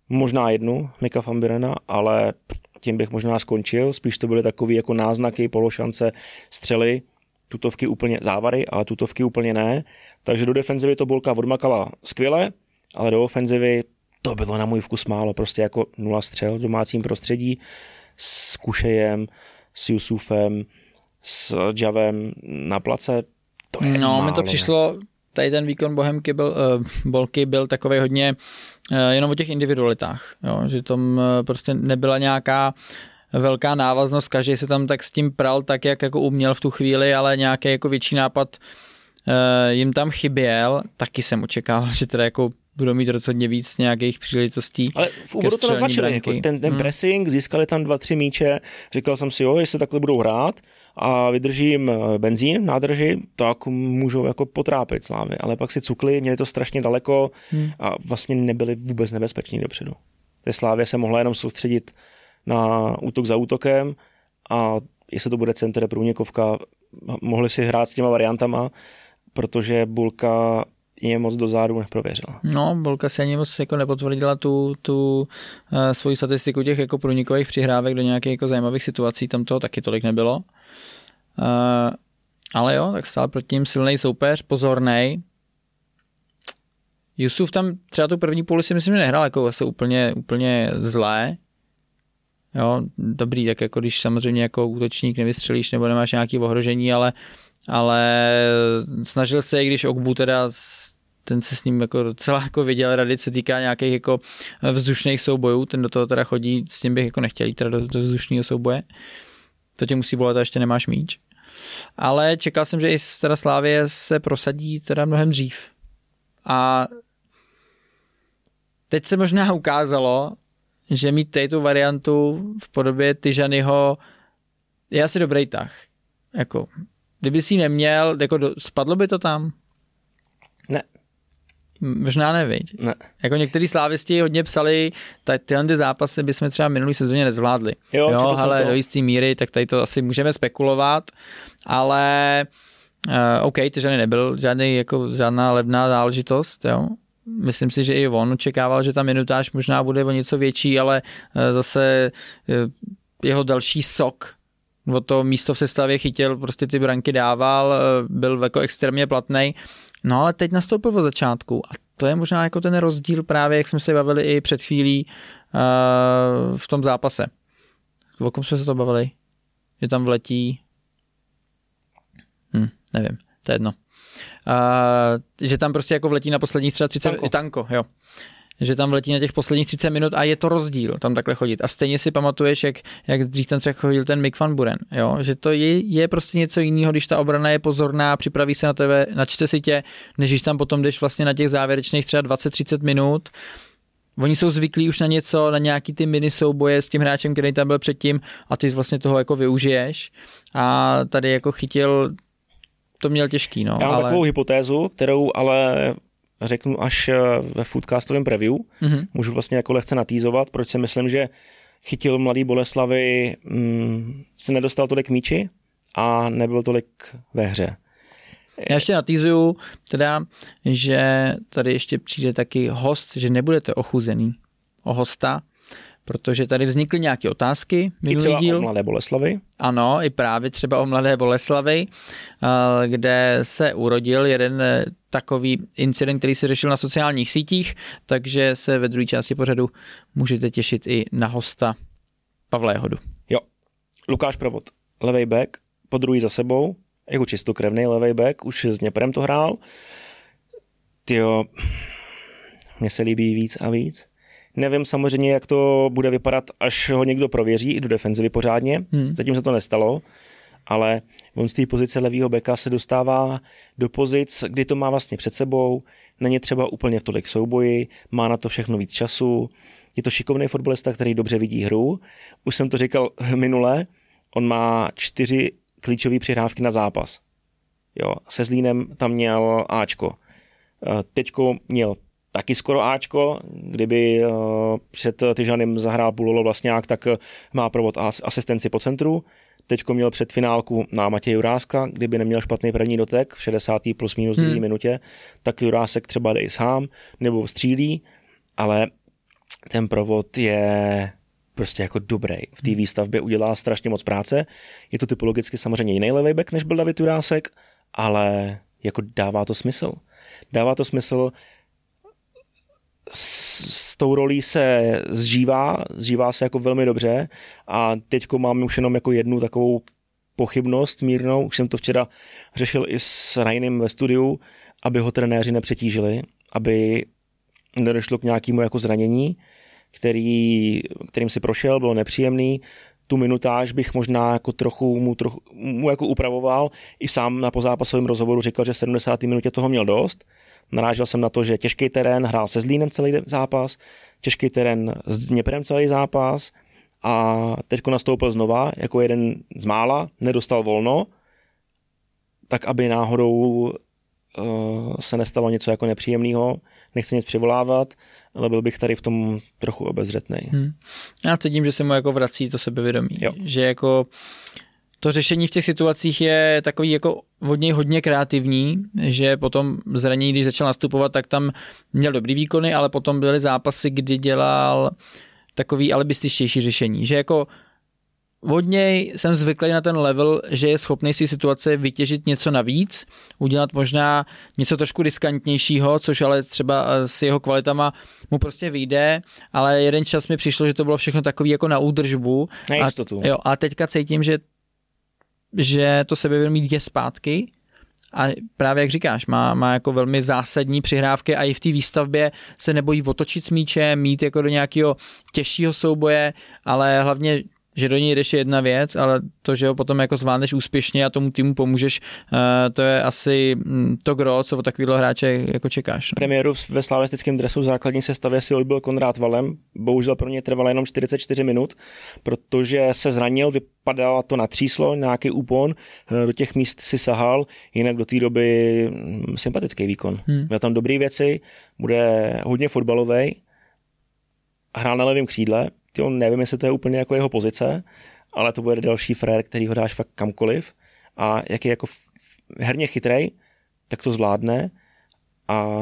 možná jednu, Mika Fambirena, ale tím bych možná skončil, spíš to byly takové jako náznaky, pološance, střely, tutovky úplně závary, ale tutovky úplně ne. Takže do defenzivy to Bolka odmakala skvěle, ale do ofenzivy to bylo na můj vkus málo, prostě jako nula střel v domácím prostředí s Kušejem, s Jusufem, s Javem na place. To je no, mi to přišlo, tady ten výkon Bohemky byl, uh, Bolky byl takový hodně uh, jenom o těch individualitách, jo, že tam uh, prostě nebyla nějaká velká návaznost, každý se tam tak s tím pral tak, jak jako uměl v tu chvíli, ale nějaký jako větší nápad uh, jim tam chyběl, taky jsem očekával, [LAUGHS] že teda jako budou mít rozhodně víc nějakých příležitostí. Ale v úvodu to naznačili, jako ten, ten hmm. pressing, získali tam dva, tři míče, říkal jsem si, jo, jestli takhle budou hrát a vydržím eh, benzín v nádrži, tak můžou jako potrápit Slávy, ale pak si cukli, měli to strašně daleko hmm. a vlastně nebyli vůbec nebezpeční dopředu. Té Slávě se mohla jenom soustředit na útok za útokem a jestli to bude center průnikovka, mohli si hrát s těma variantama, protože Bulka je moc do zádu neprověřila. No, Bolka si ani moc jako nepotvrdila tu, tu uh, svoji statistiku těch jako průnikových přihrávek do nějakých jako zajímavých situací, tam toho taky tolik nebylo. Uh, ale jo, tak stál proti ním silný soupeř, pozorný. Jusuf tam třeba tu první půli si myslím, že nehrál jako asi úplně, úplně zlé. Jo, dobrý, tak jako když samozřejmě jako útočník nevystřelíš nebo nemáš nějaké ohrožení, ale, ale snažil se, i když Ogbu teda ten se s ním jako docela jako viděl rady, se týká nějakých jako vzdušných soubojů, ten do toho teda chodí, s tím bych jako nechtěl jít teda do, do vzdušného souboje. To tě musí bolet a ještě nemáš míč. Ale čekal jsem, že i teda Slávě se prosadí teda mnohem dřív. A teď se možná ukázalo, že mít tu variantu v podobě Tyžanyho je asi dobrý tah. Jako, kdyby si neměl, jako do, spadlo by to tam? Ne. Možná neviď. Ne. Jako některý slávisti hodně psali, tak tyhle ty zápasy bychom třeba minulý sezóně nezvládli. Jo, jo ale do jisté míry, tak tady to asi můžeme spekulovat, ale uh, OK, Tyžany nebyl žádný, jako žádná levná záležitost, jo myslím si, že i on očekával, že ta minutáž možná bude o něco větší, ale eh, zase eh, jeho další sok o to místo v sestavě chytil, prostě ty branky dával, eh, byl jako extrémně platný. No ale teď nastoupil od začátku a to je možná jako ten rozdíl právě, jak jsme se bavili i před chvílí v tom zápase. O kom jsme se to bavili? Že tam vletí... Hm, nevím, to je jedno. Že tam prostě jako vletí na posledních třeba 30 tanko. tanko, jo. Že tam vletí na těch posledních 30 minut a je to rozdíl tam takhle chodit. A stejně si pamatuješ, jak, jak dřív tam třeba chodil ten Mick van Buren, jo? že to je, je prostě něco jiného, když ta obrana je pozorná, připraví se na tebe, načte si tě, než když tam potom jdeš vlastně na těch závěrečných třeba 20-30 minut, Oni jsou zvyklí už na něco, na nějaký ty mini souboje s tím hráčem, který tam byl předtím a ty vlastně toho jako využiješ. A tady jako chytil to měl těžký. No, Já mám ale... takovou hypotézu, kterou ale řeknu až eh, ve foodcastovém preview. Mm-hmm. Můžu vlastně jako lehce natýzovat, proč si myslím, že chytil mladý Boleslavy, mm, se nedostal tolik míči a nebyl tolik ve hře. Já ještě natýzuju teda, že tady ještě přijde taky host, že nebudete ochuzený o hosta, protože tady vznikly nějaké otázky. I třeba díl. o Mladé Boleslavy. Ano, i právě třeba o Mladé Boleslavy, eh, kde se urodil jeden eh, takový incident, který se řešil na sociálních sítích, takže se ve druhé části pořadu můžete těšit i na hosta Pavla Jehodu. Jo, Lukáš Provod, levej back, po druhý za sebou, jako čistokrevný levej back, už s Dněprem to hrál. Tyjo, mně se líbí víc a víc. Nevím samozřejmě, jak to bude vypadat, až ho někdo prověří i do defenzivy pořádně. Hmm. Zatím se to nestalo, ale on z té pozice levého beka se dostává do pozic, kdy to má vlastně před sebou, není třeba úplně v tolik souboji, má na to všechno víc času. Je to šikovný fotbalista, který dobře vidí hru. Už jsem to říkal [LAUGHS] minule, on má čtyři klíčové přihrávky na zápas. Jo, se Zlínem tam měl Ačko. Teďko měl taky skoro Ačko, kdyby uh, před Tyžanem zahrál Pulolo Vlastňák, tak uh, má provod as- asistenci po centru. Teďko měl před finálku na Matěj Juráska, kdyby neměl špatný první dotek v 60. plus minus hmm. minutě, tak Jurásek třeba jde i sám nebo střílí, ale ten provod je prostě jako dobrý. V té výstavbě udělá strašně moc práce. Je to typologicky samozřejmě jiný levý back, než byl David Jurásek, ale jako dává to smysl. Dává to smysl, s, s tou rolí se zžívá, zžívá se jako velmi dobře a teďko mám už jenom jako jednu takovou pochybnost mírnou, už jsem to včera řešil i s Rainem ve studiu, aby ho trenéři nepřetížili, aby nedošlo k nějakému jako zranění, který, kterým si prošel, bylo nepříjemný, tu minutáž bych možná jako trochu mu, trochu, mu jako upravoval. I sám na pozápasovém rozhovoru říkal, že v 70. minutě toho měl dost, Narážel jsem na to, že těžký terén, hrál se Zlínem celý zápas, těžký terén s Dněprem celý zápas a teď nastoupil znova jako jeden z mála, nedostal volno, tak aby náhodou uh, se nestalo něco jako nepříjemného, nechci nic přivolávat, ale byl bych tady v tom trochu obezřetný. Hmm. Já cítím, že se mu jako vrací to sebevědomí. Jo. Že jako to řešení v těch situacích je takový jako hodně hodně kreativní, že potom zranění, když začal nastupovat, tak tam měl dobrý výkony, ale potom byly zápasy, kdy dělal takový alibističtější řešení, že jako od něj jsem zvyklý na ten level, že je schopný si situace vytěžit něco navíc, udělat možná něco trošku riskantnějšího, což ale třeba s jeho kvalitama mu prostě vyjde, ale jeden čas mi přišlo, že to bylo všechno takový jako na údržbu. Na jistotu. A, jo, a teďka cítím, že že to sebevědomí je zpátky. A právě jak říkáš, má, má jako velmi zásadní přihrávky a i v té výstavbě se nebojí otočit s míčem, mít jako do nějakého těžšího souboje, ale hlavně že do něj jdeš je jedna věc, ale to, že ho potom jako zvládneš úspěšně a tomu týmu pomůžeš, eh, to je asi mm, to gro, co od takového hráče jako čekáš. Premiéru ve slavistickém dresu v základní sestavě si odbil Konrád Valem, bohužel pro ně trvalo jenom 44 minut, protože se zranil, vypadalo to na tříslo, nějaký úpon, eh, do těch míst si sahal, jinak do té doby mm, sympatický výkon. Hmm. Měl tam dobré věci, bude hodně fotbalový, hrál na levém křídle, tyjo, nevím, jestli to je úplně jako jeho pozice, ale to bude další frér, který ho dáš fakt kamkoliv a jak je jako herně chytrej, tak to zvládne a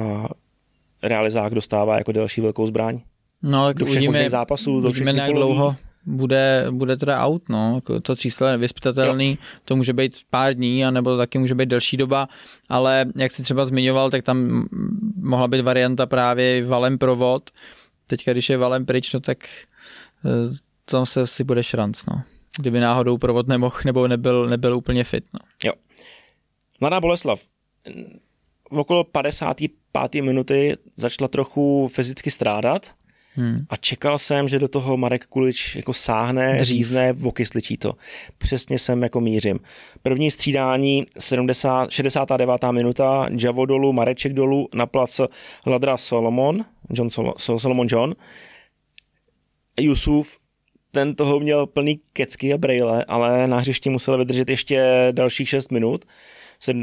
realizák dostává jako další velkou zbraň. No, tak do všech uvidíme, zápasů, do uvidíme jak dlouho bude, bude teda out, no. Jako to číslo je nevyspytatelný, jo. to může být pár dní, anebo taky může být delší doba, ale jak si třeba zmiňoval, tak tam mohla být varianta právě valem provod. Teďka, když je valem pryč, no tak tam se si bude šranc, no. Kdyby náhodou provod nemohl nebo nebyl, nebyl úplně fit, no. Jo. Mladá Boleslav, v okolo 55. minuty začala trochu fyzicky strádat hmm. a čekal jsem, že do toho Marek Kulič jako sáhne, Dřív. řízne, okysličí to. Přesně jsem jako mířím. První střídání 70, 69. minuta, Javo dolů, Mareček dolů, na plac Ladra Solomon, John Sol, Solomon John, Jusuf, ten toho měl plný kecky a brejle, ale na hřišti musel vydržet ještě dalších 6 minut.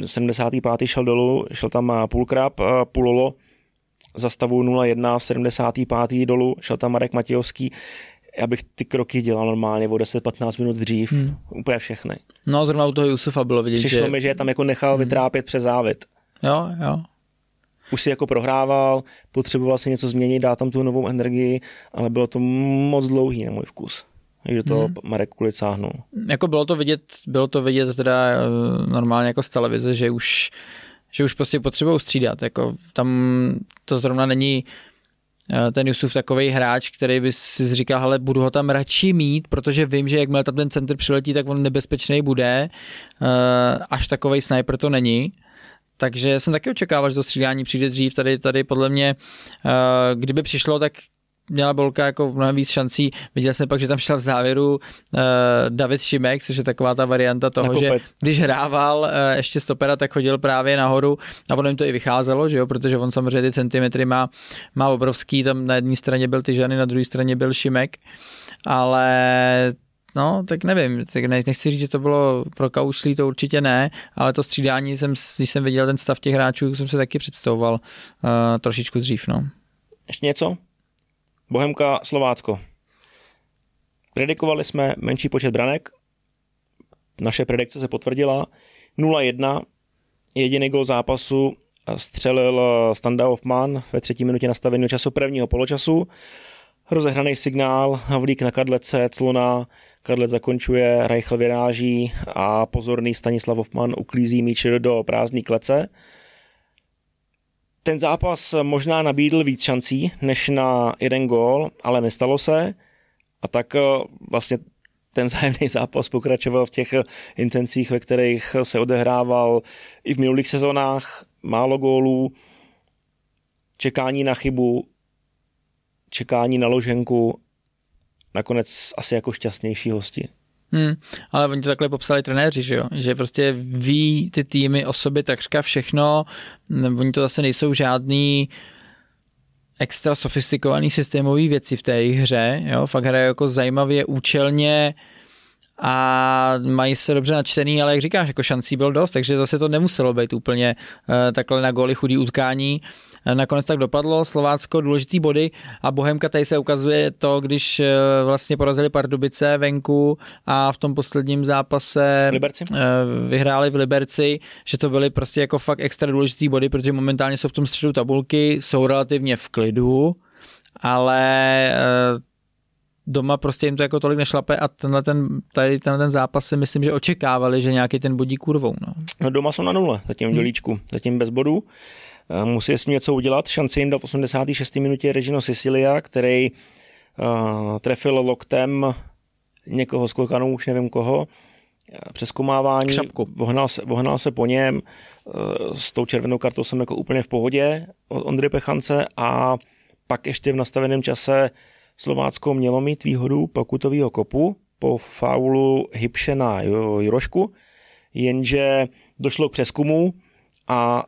75. šel dolů, šel tam Pulkrab, Pulolo za stavu 0-1, 75. dolů, šel tam Marek Matějovský. Já bych ty kroky dělal normálně o 10-15 minut dřív, hmm. úplně všechny. No zrovna u toho Jusufa bylo vidět, Přišlo že... mi, že je tam jako nechal hmm. vytrápět přes závit. Jo, jo už si jako prohrával, potřeboval si něco změnit, dát tam tu novou energii, ale bylo to moc dlouhý na můj vkus. Takže to hmm. Marek Kulic sáhnul. Jako bylo to vidět, bylo to vidět teda eh, normálně jako z televize, že už, že už prostě potřebují střídat. Jako tam to zrovna není eh, ten Jusuf takový hráč, který by si říkal, ale budu ho tam radši mít, protože vím, že jakmile tam ten center přiletí, tak on nebezpečný bude. Eh, až takový sniper to není. Takže jsem taky očekával, že to střídání přijde dřív. Tady, tady podle mě, uh, kdyby přišlo, tak měla Bolka jako mnohem víc šancí. Viděl jsem pak, že tam šel v závěru uh, David Šimek, což je taková ta varianta toho, že když hrával uh, ještě stopera, tak chodil právě nahoru. A ono jim to i vycházelo, že jo, protože on samozřejmě ty centimetry má, má obrovský, tam na jedné straně byl Tyžany, na druhé straně byl Šimek, ale No, tak nevím, tak ne, nechci říct, že to bylo pro kaušlí, to určitě ne, ale to střídání jsem, když jsem viděl ten stav těch hráčů, jsem se taky představoval uh, trošičku dřív, no. Ještě něco? Bohemka, Slovácko. Predikovali jsme menší počet branek, naše predikce se potvrdila. 0-1, jediný gol zápasu střelil Standa Hoffman ve třetí minutě nastaveného času prvního poločasu. Rozehraný signál, Havlík na kadlece, Clona, Kadlec zakončuje, Reichl vyráží a pozorný Stanislav Hoffman uklízí míč do prázdné klece. Ten zápas možná nabídl víc šancí než na jeden gól, ale nestalo se a tak eh, vlastně ten [LAUGHS] zájemný zápas pokračoval v těch intencích, ve kterých se odehrával i v minulých sezónách. Málo gólů, čekání na chybu, čekání na loženku nakonec asi jako šťastnější hosti. Hmm, ale oni to takhle popsali trenéři, že jo? že prostě ví ty týmy o sobě takřka všechno, oni to zase nejsou žádný extra sofistikovaný systémový věci v té hře, jo? fakt hraje jako zajímavě, účelně, a mají se dobře načtený, ale jak říkáš, jako šancí byl dost, takže zase to nemuselo být úplně uh, takhle na góly chudý utkání. Nakonec tak dopadlo, Slovácko důležitý body a Bohemka tady se ukazuje to, když eh, vlastně porazili Pardubice venku a v tom posledním zápase Liberci? Eh, vyhráli v Liberci, že to byly prostě jako fakt extra důležitý body, protože momentálně jsou v tom středu tabulky, jsou relativně v klidu, ale eh, doma prostě jim to jako tolik nešlape a tenhle ten, tady tenhle ten zápas si myslím, že očekávali, že nějaký ten bodí kurvou. No. no doma jsou na nule, zatím v hmm. dělíčku, zatím bez bodů. Eh, musí s tím něco udělat. Šanci jim dal v 86. minutě Regino Sicilia, který uh, trefil loktem někoho z klokanů, už nevím koho, eh, přeskomávání, Křapku. vohnal se, vohnal se po něm, uh, s tou červenou kartou jsem jako úplně v pohodě od Ondry Pechance a pak ještě v nastaveném čase Slovácko mělo mít výhodu pokutového kopu po faulu Hybše na Jurošku, jenže došlo k přeskumu a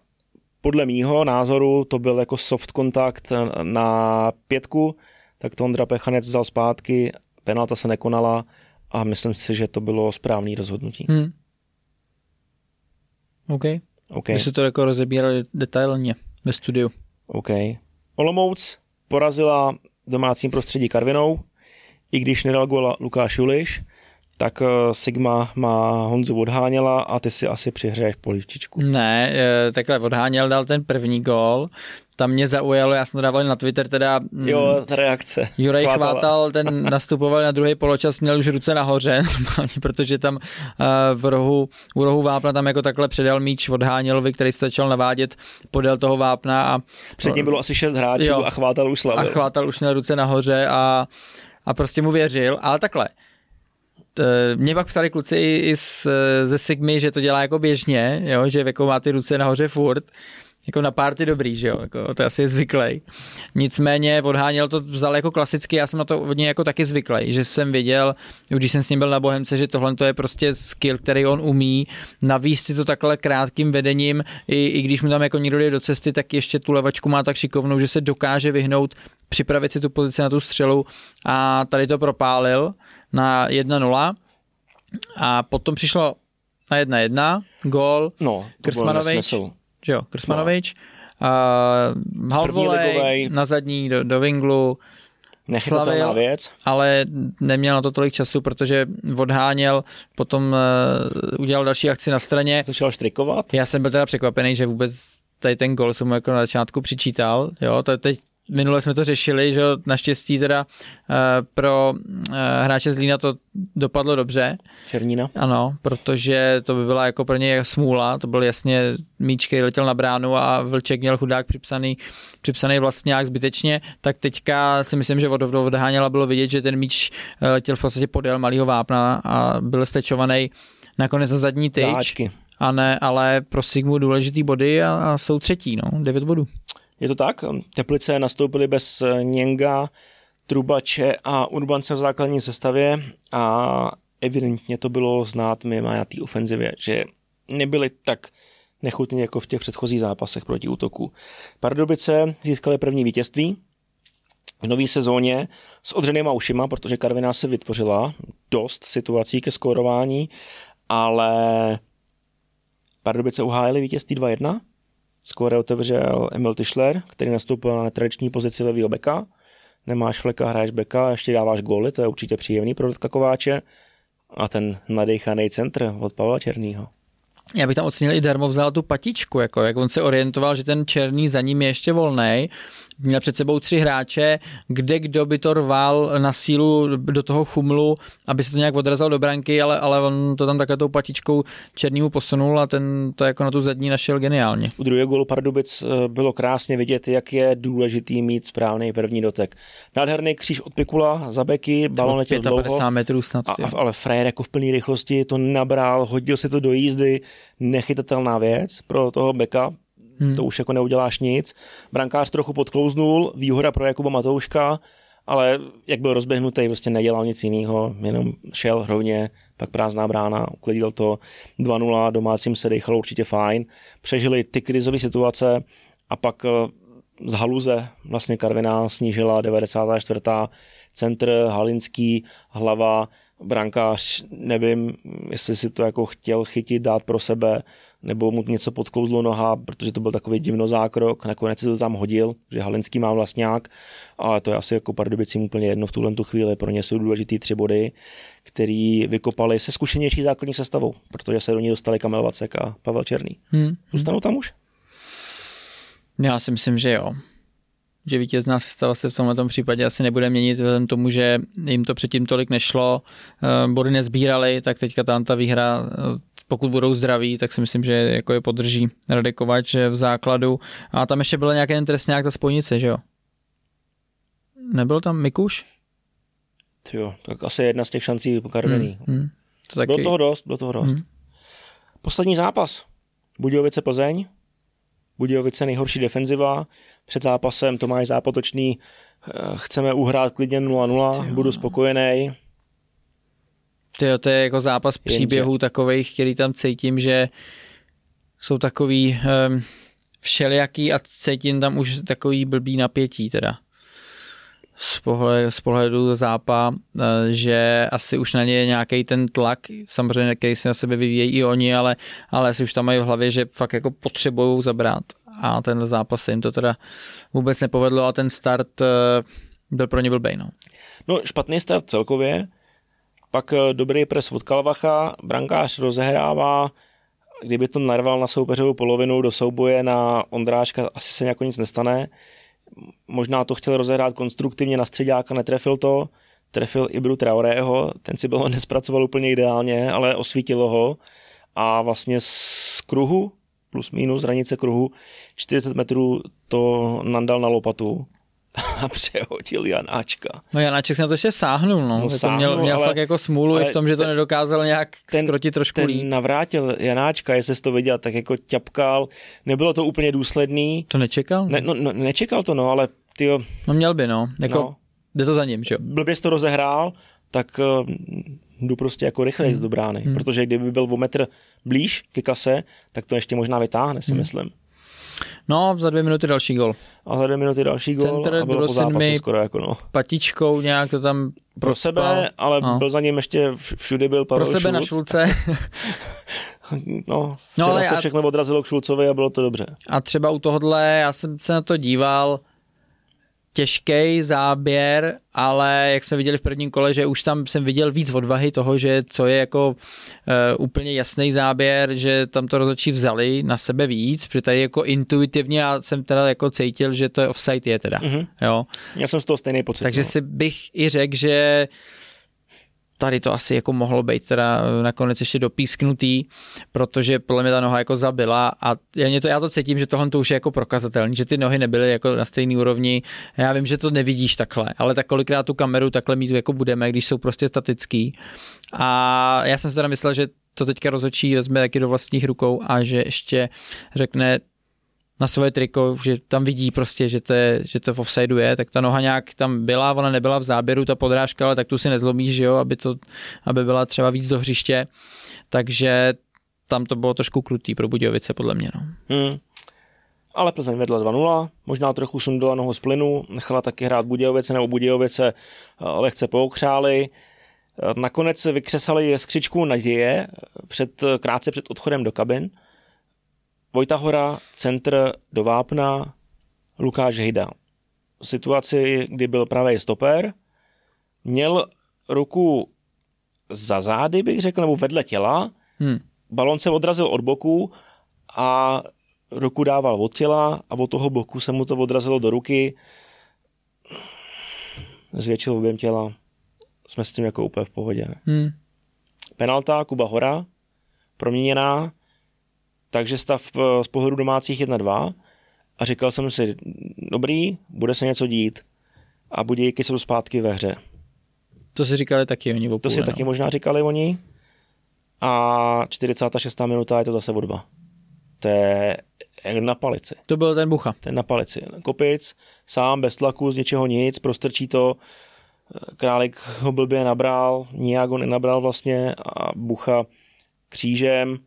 podle mýho názoru to byl jako soft kontakt na pětku, tak to Ondra Pechanec vzal zpátky, penalta se nekonala a myslím si, že to bylo správné rozhodnutí. Hmm. OK. okay. Se to jako rozebírali detailně ve studiu. OK. Olomouc porazila domácím prostředí Karvinou, i když nedal gola Lukáš Juliš, tak eh, Sigma má Honzu odháněla a ty si asi přihraješ polivčičku. Ne, eh, takhle odháněl, dal ten první gol, tam mě zaujalo, já jsem to dával na Twitter teda. Mm, jo, ta reakce. Juraj Chvátala. Chvátal, ten [LAUGHS] nastupoval na druhý poločas, měl už ruce nahoře, [LAUGHS] protože tam uh, v rohu, u rohu vápna tam jako takhle předal míč od Hánělovi, který se začal navádět podél toho vápna. A, Před ním bylo asi šest hráčů jo, a Chvátal už slavil. A Chvátal už měl ruce nahoře a, a prostě mu věřil, ale takhle. Mě pak psali kluci i z, ze Sigmy, že to dělá jako běžně, jo, že jako má ty ruce nahoře furt, jako na párty dobrý, že jo, jako, to asi je zvyklý. Nicméně odháněl to vzal jako klasicky, já jsem na to od něj jako taky zvyklý, že jsem věděl, když jsem s ním byl na Bohemce, že tohle to je prostě skill, který on umí, navíc si to takhle krátkým vedením, i, i když mu tam jako někdo jde do cesty, tak ještě tu levačku má tak šikovnou, že se dokáže vyhnout, připravit si tu pozici na tu střelu a tady to propálil na 1-0 a potom přišlo na 1-1, gol, no, Krsmanovič, že jo, Krsmanovič, no. uh, halvolej na zadní do, do Vinglu, Slavil, věc. ale neměl na to tolik času, protože odháněl, potom uh, udělal další akci na straně. Začal štrikovat? Já jsem byl teda překvapený, že vůbec tady ten gol jsem mu jako na začátku přičítal, jo, to teď minule jsme to řešili, že naštěstí teda uh, pro uh, hráče z Lína to dopadlo dobře. Černína. Ano, protože to by byla jako pro ně smůla, to byl jasně míč, který letěl na bránu a Vlček měl chudák připsaný, připsaný vlastňák zbytečně, tak teďka si myslím, že od odháněla bylo vidět, že ten míč eh, letěl v podstatě podél malého vápna a byl stečovaný nakonec za zadní tyč. A ne, ale pro Sigmu důležitý body a, a jsou třetí, no, devět bodů. Je to tak? Teplice nastoupily bez Něnga, Trubače a Urbance v základní sestavě a evidentně to bylo znát mimo na té ofenzivě, že nebyli tak nechutní jako v těch předchozích zápasech proti útoku. Pardubice získali první vítězství v nové sezóně s odřenýma ušima, protože Karviná se vytvořila dost situací ke skórování, ale Pardubice uhájili vítězství Skóre otevřel Emil Tischler, který nastoupil na netradiční pozici levýho beka. Nemáš fleka, hraješ beka, ještě dáváš góly, to je určitě příjemný pro Radka Kováče. A ten nadejchaný centr od Pavla Černýho. Já bych tam ocenil i Darmo vzal tu patičku, jako jak on se orientoval, že ten černý za ním je ještě volný měl před sebou tři hráče, kde kdo by to rval na sílu do toho chumlu, aby se to nějak odrazil do branky, ale, ale on to tam takhle tou patičkou černýmu posunul a ten to jako na tu zadní našel geniálně. U druhého gólu Pardubic eh, bylo krásně vidět, jak je důležitý mít správný první dotek. Nádherný kříž od Pikula za beky, balon letěl dlouho. metrů snad. A, ale frajer jako v plné rychlosti to nabral, hodil si to do jízdy, nechytatelná věc pro toho beka, Hmm. To už jako neuděláš nic. Brankář trochu podklouznul, výhoda pro Jakuba Matouška ale jak byl rozběhnutý, prostě nedělal nic jiného, jenom šel rovně, pak prázdná brána, uklidil to 2-0, domácím se dechalo určitě fajn. Přežili ty krizové situace a pak eh, z haluze vlastně Karviná snížila 94. centr, Halinský, hlava, brankář, nevím, jestli si to jako chtěl chytit, dát pro sebe, nebo mu něco podklouzlo noha, protože to byl takový divno zákrok, nakonec si to tam hodil, že Halinský má vlastňák, ale to je asi jako Pardubicím úplně jedno v tuhle tu chvíli, pro ně jsou důležitý tři body, který vykopali se zkušenější základní sestavou, protože se do ní dostali Kamil Vacek a Pavel Černý. Hmm. Zůstanou tam už? Já si myslím, že jo že vítězná sestava se v tomto případě asi nebude měnit, vzhledem tomu, že jim to předtím tolik nešlo, eh, body nezbírali, tak teďka tam ta výhra, eh, pokud budou zdraví, tak si myslím, že jako je podrží Radekovač v základu. A tam ještě byl nějaký trest, nějak ta spojnice, že jo? Nebyl tam Mikuš? Jo, tak asi jedna z těch šancí Karviný. Hmm, hmm. To taky... Bylo toho dost, bylo toho dost. Hmm. Poslední zápas. Budějovice Plzeň. Budějovice nejhorší defenziva. Před zápasem Tomáš Zápotočný eh, chceme uhrát klidně 0-0, budu spokojený. Tyjo, to je jako zápas příběhů Jenže. takových, který tam cítím, že jsou takový um, všelijaký a cítím tam už takový blbý napětí teda z pohledu, z pohledu zápa, eh, že asi už na ně je nějaký ten tlak, samozřejmě, který si na sebe vyvíjejí i oni, ale, ale asi už tam mají v hlavě, že fakt jako potřebují zabrat a ten zápas se jim to teda vůbec nepovedlo a ten start eh, byl pro ně blbej. No. no špatný start celkově, pak eh, dobrý pres od Kalvacha, brankář rozehrává, kdyby to narval na soupeřovou polovinu do souboje na Ondráška, asi se jako nic nestane. Možná to chtěl rozehrát konstruktivně na středáka, netrefil to, trefil Ibru Traorého, ten si bylo [LAUGHS] nespracoval úplně ideálně, ale osvítilo ho. A vlastně z kruhu, plus minus hranice kruhu, 40 metrů to nandal na lopatu [LAUGHS] a přehodil Janáčka. No Janáček se na to ještě sáhnul, no. no sáhnul, měl, měl ale, fakt jako smůlu i v tom, že to ten, nedokázal nějak ten, skrotit trošku ten líp. navrátil Janáčka, jestli jsi to viděl, tak jako ťapkal. Nebylo to úplně důsledný. To nečekal? Ne, no, no, nečekal to, no, ale ty. No měl by, no. Jako, no. Jde to za ním, že jo? Blbě to rozehrál, tak uh, jdu prostě jako rychleji hmm. z do brány, hmm. protože kdyby byl o metr blíž ke kase, tak to ještě možná vytáhne, si hmm. myslím. No, za dvě minuty další gol. A za dvě minuty další gol Center a bylo po zápasu skoro jako no. Patičkou nějak to tam Pro sebe, ale no. byl za ním ještě, všude byl Pavel Pro sebe Šulc. na Šulce. [LAUGHS] no, no ale se já... všechno odrazilo k Šulcovi a bylo to dobře. A třeba u tohohle, já jsem se na to díval, těžký záběr, ale jak jsme viděli v prvním kole, že už tam jsem viděl víc odvahy toho, že co je jako uh, úplně jasný záběr, že tam to rozhodčí vzali na sebe víc, protože tady jako intuitivně já jsem teda jako cítil, že to je offside je teda. Mm-hmm. Jo. Já jsem z toho stejný pocit. Takže no. si bych i řekl, že tady to asi jako mohlo být teda nakonec ještě dopísknutý, protože podle mě ta noha jako zabila a já to, já to cítím, že tohle to už je jako prokazatelný, že ty nohy nebyly jako na stejné úrovni. Já vím, že to nevidíš takhle, ale tak kolikrát tu kameru takhle mít jako budeme, když jsou prostě statický. A já jsem si teda myslel, že to teďka rozhodčí vezme taky do vlastních rukou a že ještě řekne, na svoje triko, že tam vidí prostě, že to, je, že to v offsideu je, tak ta noha nějak tam byla, ona nebyla v záběru, ta podrážka, ale tak tu si nezlomíš, že jo, aby, to, aby byla třeba víc do hřiště, takže tam to bylo trošku krutý pro Budějovice, podle mě. No. Hmm. Ale Plzeň vedla 2-0, možná trochu sundala nohu z plynu, nechala taky hrát Budějovice, nebo Budějovice eh, lehce pookřáli. Eh, nakonec vykřesali skřičku naděje před, krátce před odchodem do kabin, Vojta Hora, centr do Vápna, Lukáš Hejda. V situaci, kdy byl pravý stoper, měl ruku za zády, bych řekl, nebo vedle těla, hmm. balon se odrazil od boku a ruku dával od těla a od toho boku se mu to odrazilo do ruky. Zvětšil objem těla. Jsme s tím jako úplně v pohodě. Hmm. Penalta Kuba Hora, proměněná, takže stav eh, z pohledu domácích 1-2 a říkal jsem si, dobrý, bude se něco dít a Budějky jsou zpátky ve hře. To si říkali taky oni To si no. taky možná říkali oni a 46. minuta je to zase o dva. To je na palici. To byl ten Bucha. Ten na palici. Kopic, sám, bez tlaku, z ničeho nic, prostrčí to, Králik ho blbě nabral, nijak ho nenabral vlastně a Bucha křížem.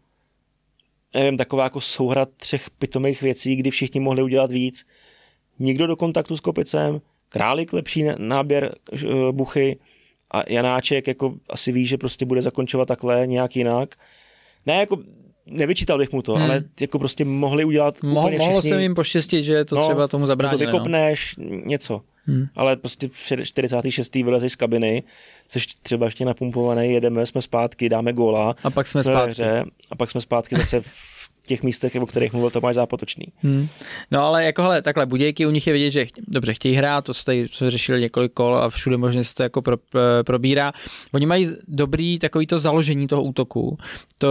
Nevím, taková jako souhra třech pitomých věcí, kdy všichni mohli udělat víc. Nikdo do kontaktu s Kopicem, Králik lepší náběr eh, Buchy a Janáček jako asi ví, že prostě bude zakončovat takhle nějak jinak. Ne, jako nevyčítal bych mu to, hmm. ale jako prostě mohli udělat Mohl, úplně Mohlo všichni. se jim poštěstit, že to No, třeba tomu zabránilo. to no. vykopneš, něco. Hmm. Ale prostě v 46. vylezeš z kabiny, jsi třeba ještě napumpovaný, jedeme, jsme zpátky, dáme góla. A pak jsme jsme zpátky. hře, a pak jsme zpátky zase v těch místech, o kterých mluvil Tomáš Zápotočný. Hmm. No ale jako hele, takhle budějky u nich je vidět, že dobře chtějí hrát, to se tady jsme řešili několik kol a všude možně se to jako pro, eh, probírá. Oni mají dobrý takový to založení toho útoku. To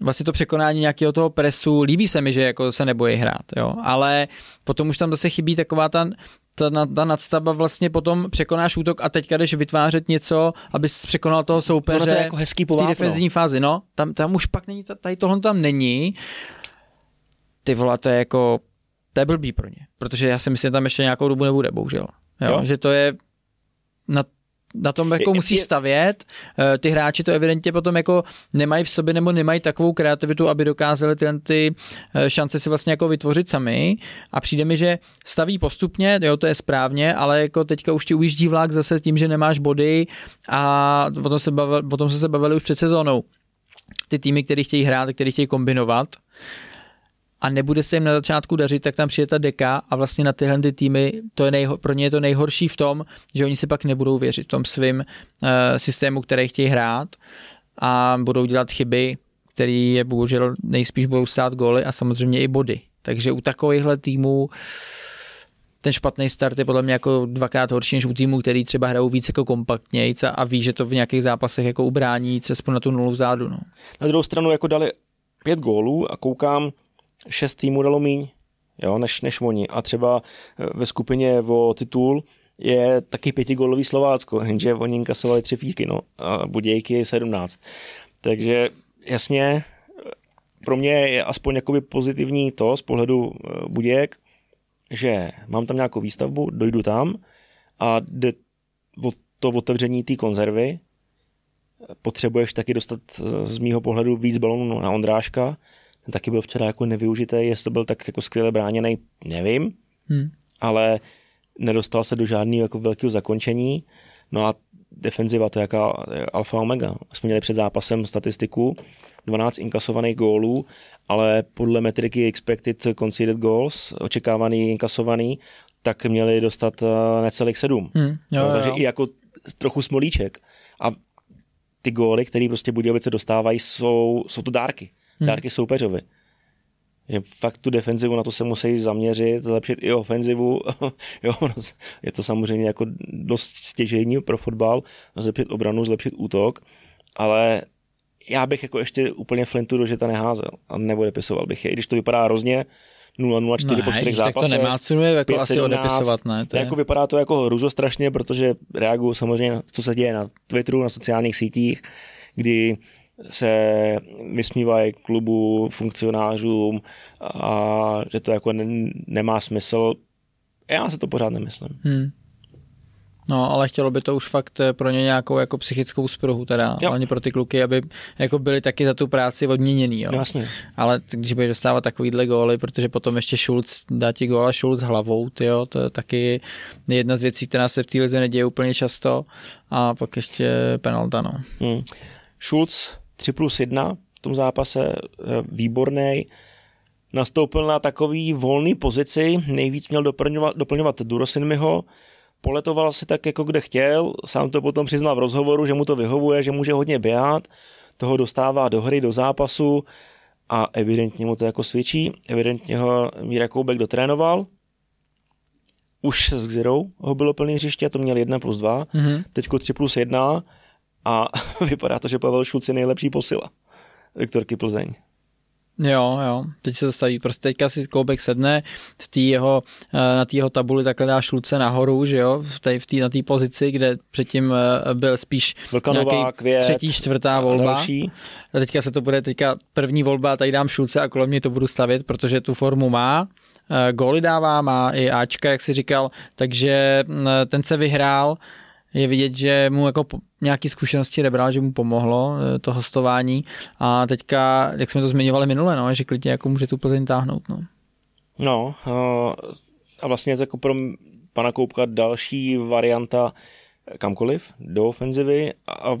vlastně to překonání nějakého toho presu, líbí se mi, že jako se nebojí hrát, jo, ale potom už tam zase chybí taková ta, ta, ta, ta nadstava vlastně potom překonáš útok a teďka jdeš vytvářet něco, abys překonal toho soupeře to je jako hezký v té povápno. defenzivní fázi, no, tam, tam už pak není, tady tohle tam není, ty vole, to je jako, to je blbý pro ně, protože já si myslím, že tam ještě nějakou dobu nebude, bohužel, jo, Jo. že to je na na tom jako musí stavět. Eh, Ty hráči to evidentně potom jako nemají v sobě nebo nemají takovou kreativitu, aby dokázali tyhle ty eh, šance si vlastně jako vytvořit sami a přijde mi, že staví postupně, jo, to je správně, ale jako teďka už ti ujíždí vlak zase tím, že nemáš body a o tom se bavili, o tom jsme se bavili už před sezónou. Ty týmy, které chtějí hrát, které chtějí kombinovat, a nebude se jim na začátku dařit, tak tam přijde ta deka a vlastně na tyhle ty týmy, to je nejho, pro ně je to nejhorší v tom, že oni si pak nebudou věřit v tom svým uh, systému, který chtějí hrát a budou dělat chyby, které je bohužel nejspíš budou stát góly a samozřejmě i body. Takže u takovýchhle týmů ten špatný start je podle mě jako dvakrát horší než u týmů, který třeba hrajou víc jako kompaktnějc a, a ví, že to v nějakých zápasech jako ubrání cestou na tu nulu vzadu. No. Na druhou stranu jako dali pět gólů a koukám, šest týmů dalo míň, jo, než, než oni. A třeba eh, ve skupině o titul je taky pětigólový Slovácko, jenže oni inkasovali tři fíky, no, a Budějky 17. Takže jasně, eh, pro mě je aspoň jakoby pozitivní to z pohledu eh, Budějek, že mám tam nějakou výstavbu, dojdu tam a jde o to otevření té konzervy, potřebuješ taky dostat z mýho pohledu víc balonů na Ondráška. Ten taky byl včera jako nevyužitý, jestli to byl tak jako skvěle bráněný, nevím, Hmm. ale nedostal se do žádného jako velkého zakončení. No a defenziva to je jaká alfa omega. Jsme měli před zápasem statistiku, 12 inkasovaných gólů, ale podle metriky expected conceded goals, očekávaný inkasovaný, tak měli dostat eh, necelých sedm. Hmm. Jo, No, takže jo. i jako trochu smolíček. A ty góly, které prostě Budějovice dostávají, jsou, jsou to dárky. Hmm. Dárky soupeřovi. Že fakt tu defenzivu na to se musí zaměřit, zlepšit i ofenzivu. [LAUGHS] jo, je to samozřejmě jako dost stěžení pro fotbal, zlepšit obranu, zlepšit útok, ale já bych jako ještě úplně Flintu do žeta neházel a neodepisoval bych je, i když to vypadá hrozně 0-0-4 po čtyřech ježiš, tak to zápasech. nemá cenu je jako asi 5-17. odepisovat, ne? To je... Jako vypadá to jako hruzo strašně, protože reaguju samozřejmě, na- co se děje na Twitteru, na sociálních sítích, kdy se vysmívají klubu, funkcionářům a že to jako ne, nemá smysl. Já se to pořád nemyslím. Hmm. No, ale chtělo by to už fakt eh, pro ně nějakou jako psychickou spruhu teda, Jo. hlavně pro ty kluky, aby jako byli taky za tu práci odměněný, jo. Jasně. Ale když budeš dostávat takovýhle góly, protože potom ještě Schulz dá ti góla Schulz hlavou, tyjo, to je taky jedna z věcí, která se v té lize neděje úplně často a pak ještě penalta, no. Hmm. Schulz 3 plus 1 v tom zápase, eh, výborný. Nastoupil na takový volný pozici, nejvíc měl doplňovat, doplňovat Durosinmiho, poletoval si tak, jako kde chtěl, sám to potom přiznal v rozhovoru, že mu to vyhovuje, že může hodně běhat, toho dostává do hry, do zápasu a evidentně mu to jako svědčí, evidentně ho Míra Koubek dotrénoval, už s Xirou ho bylo plný hřiště, to měl 1 plus 2, Mhm. teďko 3 plus 1 a [LAUGHS] vypadá to, že Pavel Šulc je nejlepší posila Viktorky Plzeň. Jo, jo, teď se zastaví, prostě teďka si Koubek sedne, v tý jeho, eh, na té jeho tabuli takhle dá šluce nahoru, že jo, v té, v tý, na té pozici, kde předtím eh, byl spíš nějaký třetí, čtvrtá volba. Další. A teďka se to bude, teďka první volba, tady dám šluce a kolem mě to budu stavit, protože tu formu má, eh, góly dává, má i Ačka, jak si říkal, takže mm, ten se vyhrál, je vidět, že mu jako nějaký zkušenosti nebral, že mu pomohlo eh, to hostování a teďka, jak jsme to zmiňovali minule, no, že klidně jako může tu Plzeň táhnout. No. No, eh, a vlastně jako pro pana Koupka další varianta kamkoliv do ofenzivy a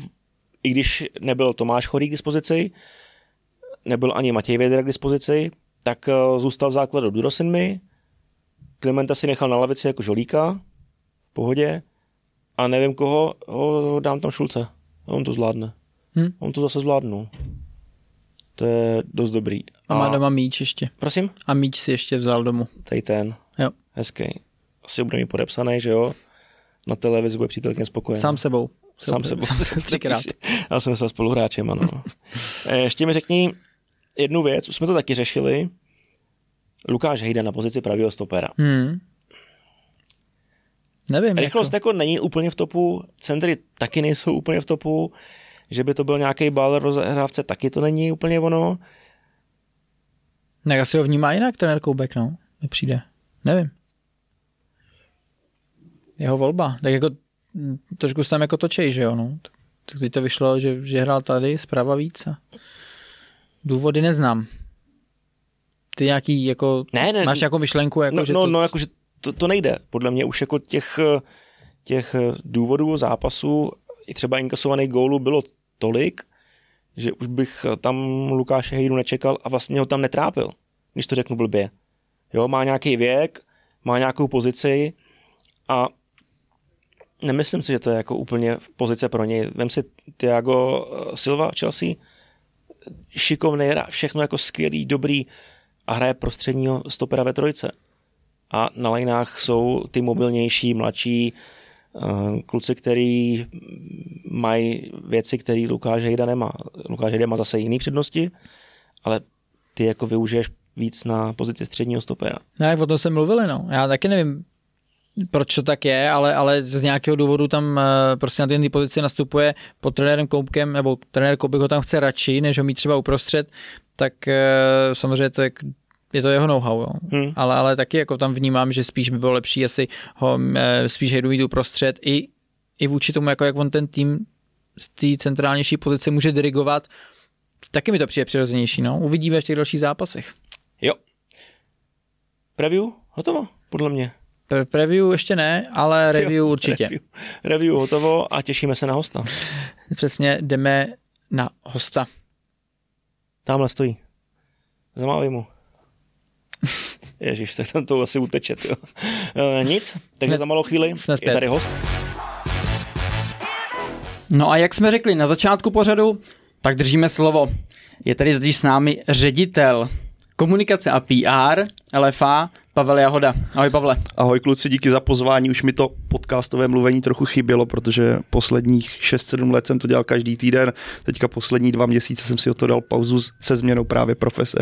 i když nebyl Tomáš Chorý k dispozici, nebyl ani Matěj Vědra k dispozici, tak zůstal v základu Durosinmi, Klimenta si nechal na lavici jako žolíka, v pohodě, a nevím koho, ho dám tam Šulce. On to zvládne. Hm? On to zase zvládnu. To je dost dobrý. A má doma míč ještě. Prosím? A míč si ještě vzal domů. Tady ten. Jo. Hezký. Asi bude mi podepsaný, že jo? Na televizi bude přítelkyně spokojená. Sám sebou. Sám sebou. Sám [LAUGHS] se třikrát. Já jsem myslel spoluhráčem, ano. Eh, Ještě mi řekni jednu věc, už jsme to taky řešili. Lukáš Hejda na pozici pravého stopera. Hmm. Nevím. Rychlost jako. jako není úplně v topu, centry taky nejsou úplně v topu, že by to byl nějaký bal rozehrávce, taky to není úplně ono. Tak asi ho vnímá jinak trenér Koubek, no. Mi přijde. Nevím. Jeho volba. Tak jako trošku se tam jako točej, že jo, no. Tak- Tak teď to vyšlo, že, že hrál tady zprava víc a důvody neznám. Ty nějaký jako, Ne, ne, máš nějakou myšlenku, jako, no, že no, to, no, jako, že to, to nejde. Podle mě už jako těch, těch důvodů zápasu, i třeba inkasovaných gólů bylo tolik, že už bych tam Lukáše Hejdu nečekal a vlastně ho tam netrápil, když to řeknu blbě. Jo, má nějaký věk, má nějakou pozici a nemyslím si, že to je jako úplně pozice pro něj. Vem si Thiago eh, Silva, Chelsea, šikovný, všechno jako skvělý, dobrý a hraje prostředního stopera ve trojce. A na lineách jsou ty mobilnější, mladší eh, kluci, který mají věci, které Lukáš Hejda nemá. Lukáš Hejda má zase jiné přednosti, ale ty jako využiješ víc na pozici středního stopera. No, jak o tom se mluvili, no. Já taky nevím, proč to tak je, ale, ale z nějakého důvodu tam eh, prostě na té pozici nastupuje pod trenérem Koupkem, nebo trenér Koupek ho tam chce radši, než ho mít třeba uprostřed, tak eh, samozřejmě to je, je to jeho know-how, jo. Hmm. Ale, ale taky jako tam vnímám, že spíš by bylo lepší asi ho eh, spíš hejdu mít uprostřed i, i vůči tomu, jako jak on ten tým z té centrálnější pozice může dirigovat, taky mi to přijde přirozenější, no. Uvidíme v těch dalších zápasech. Jo. Preview? Hotovo, podle mě. Pre- Preview ještě ne, ale [LAUGHS] review Jo, [LAUGHS] určitě. Review, review hotovo a těšíme se na hosta. [LAUGHS] Přesně jdeme na hosta. Tamhle stojí. Zamávej mu. [LAUGHS] Ježíš, tak tam to asi uteče, jo. E, nic, takže za malou chvíli jsme je zpět. tady host. No a jak jsme řekli na začátku pořadu, tak držíme slovo. Je tady totiž s námi ředitel komunikace a PR LFA Pavel Jahoda. Ahoj Pavle. Ahoj kluci, díky za pozvání. Už mi to podcastové mluvení trochu chybělo, protože posledních 6-7 let jsem to dělal každý týden. Teďka poslední dva měsíce jsem si o to dal pauzu se změnou právě profese.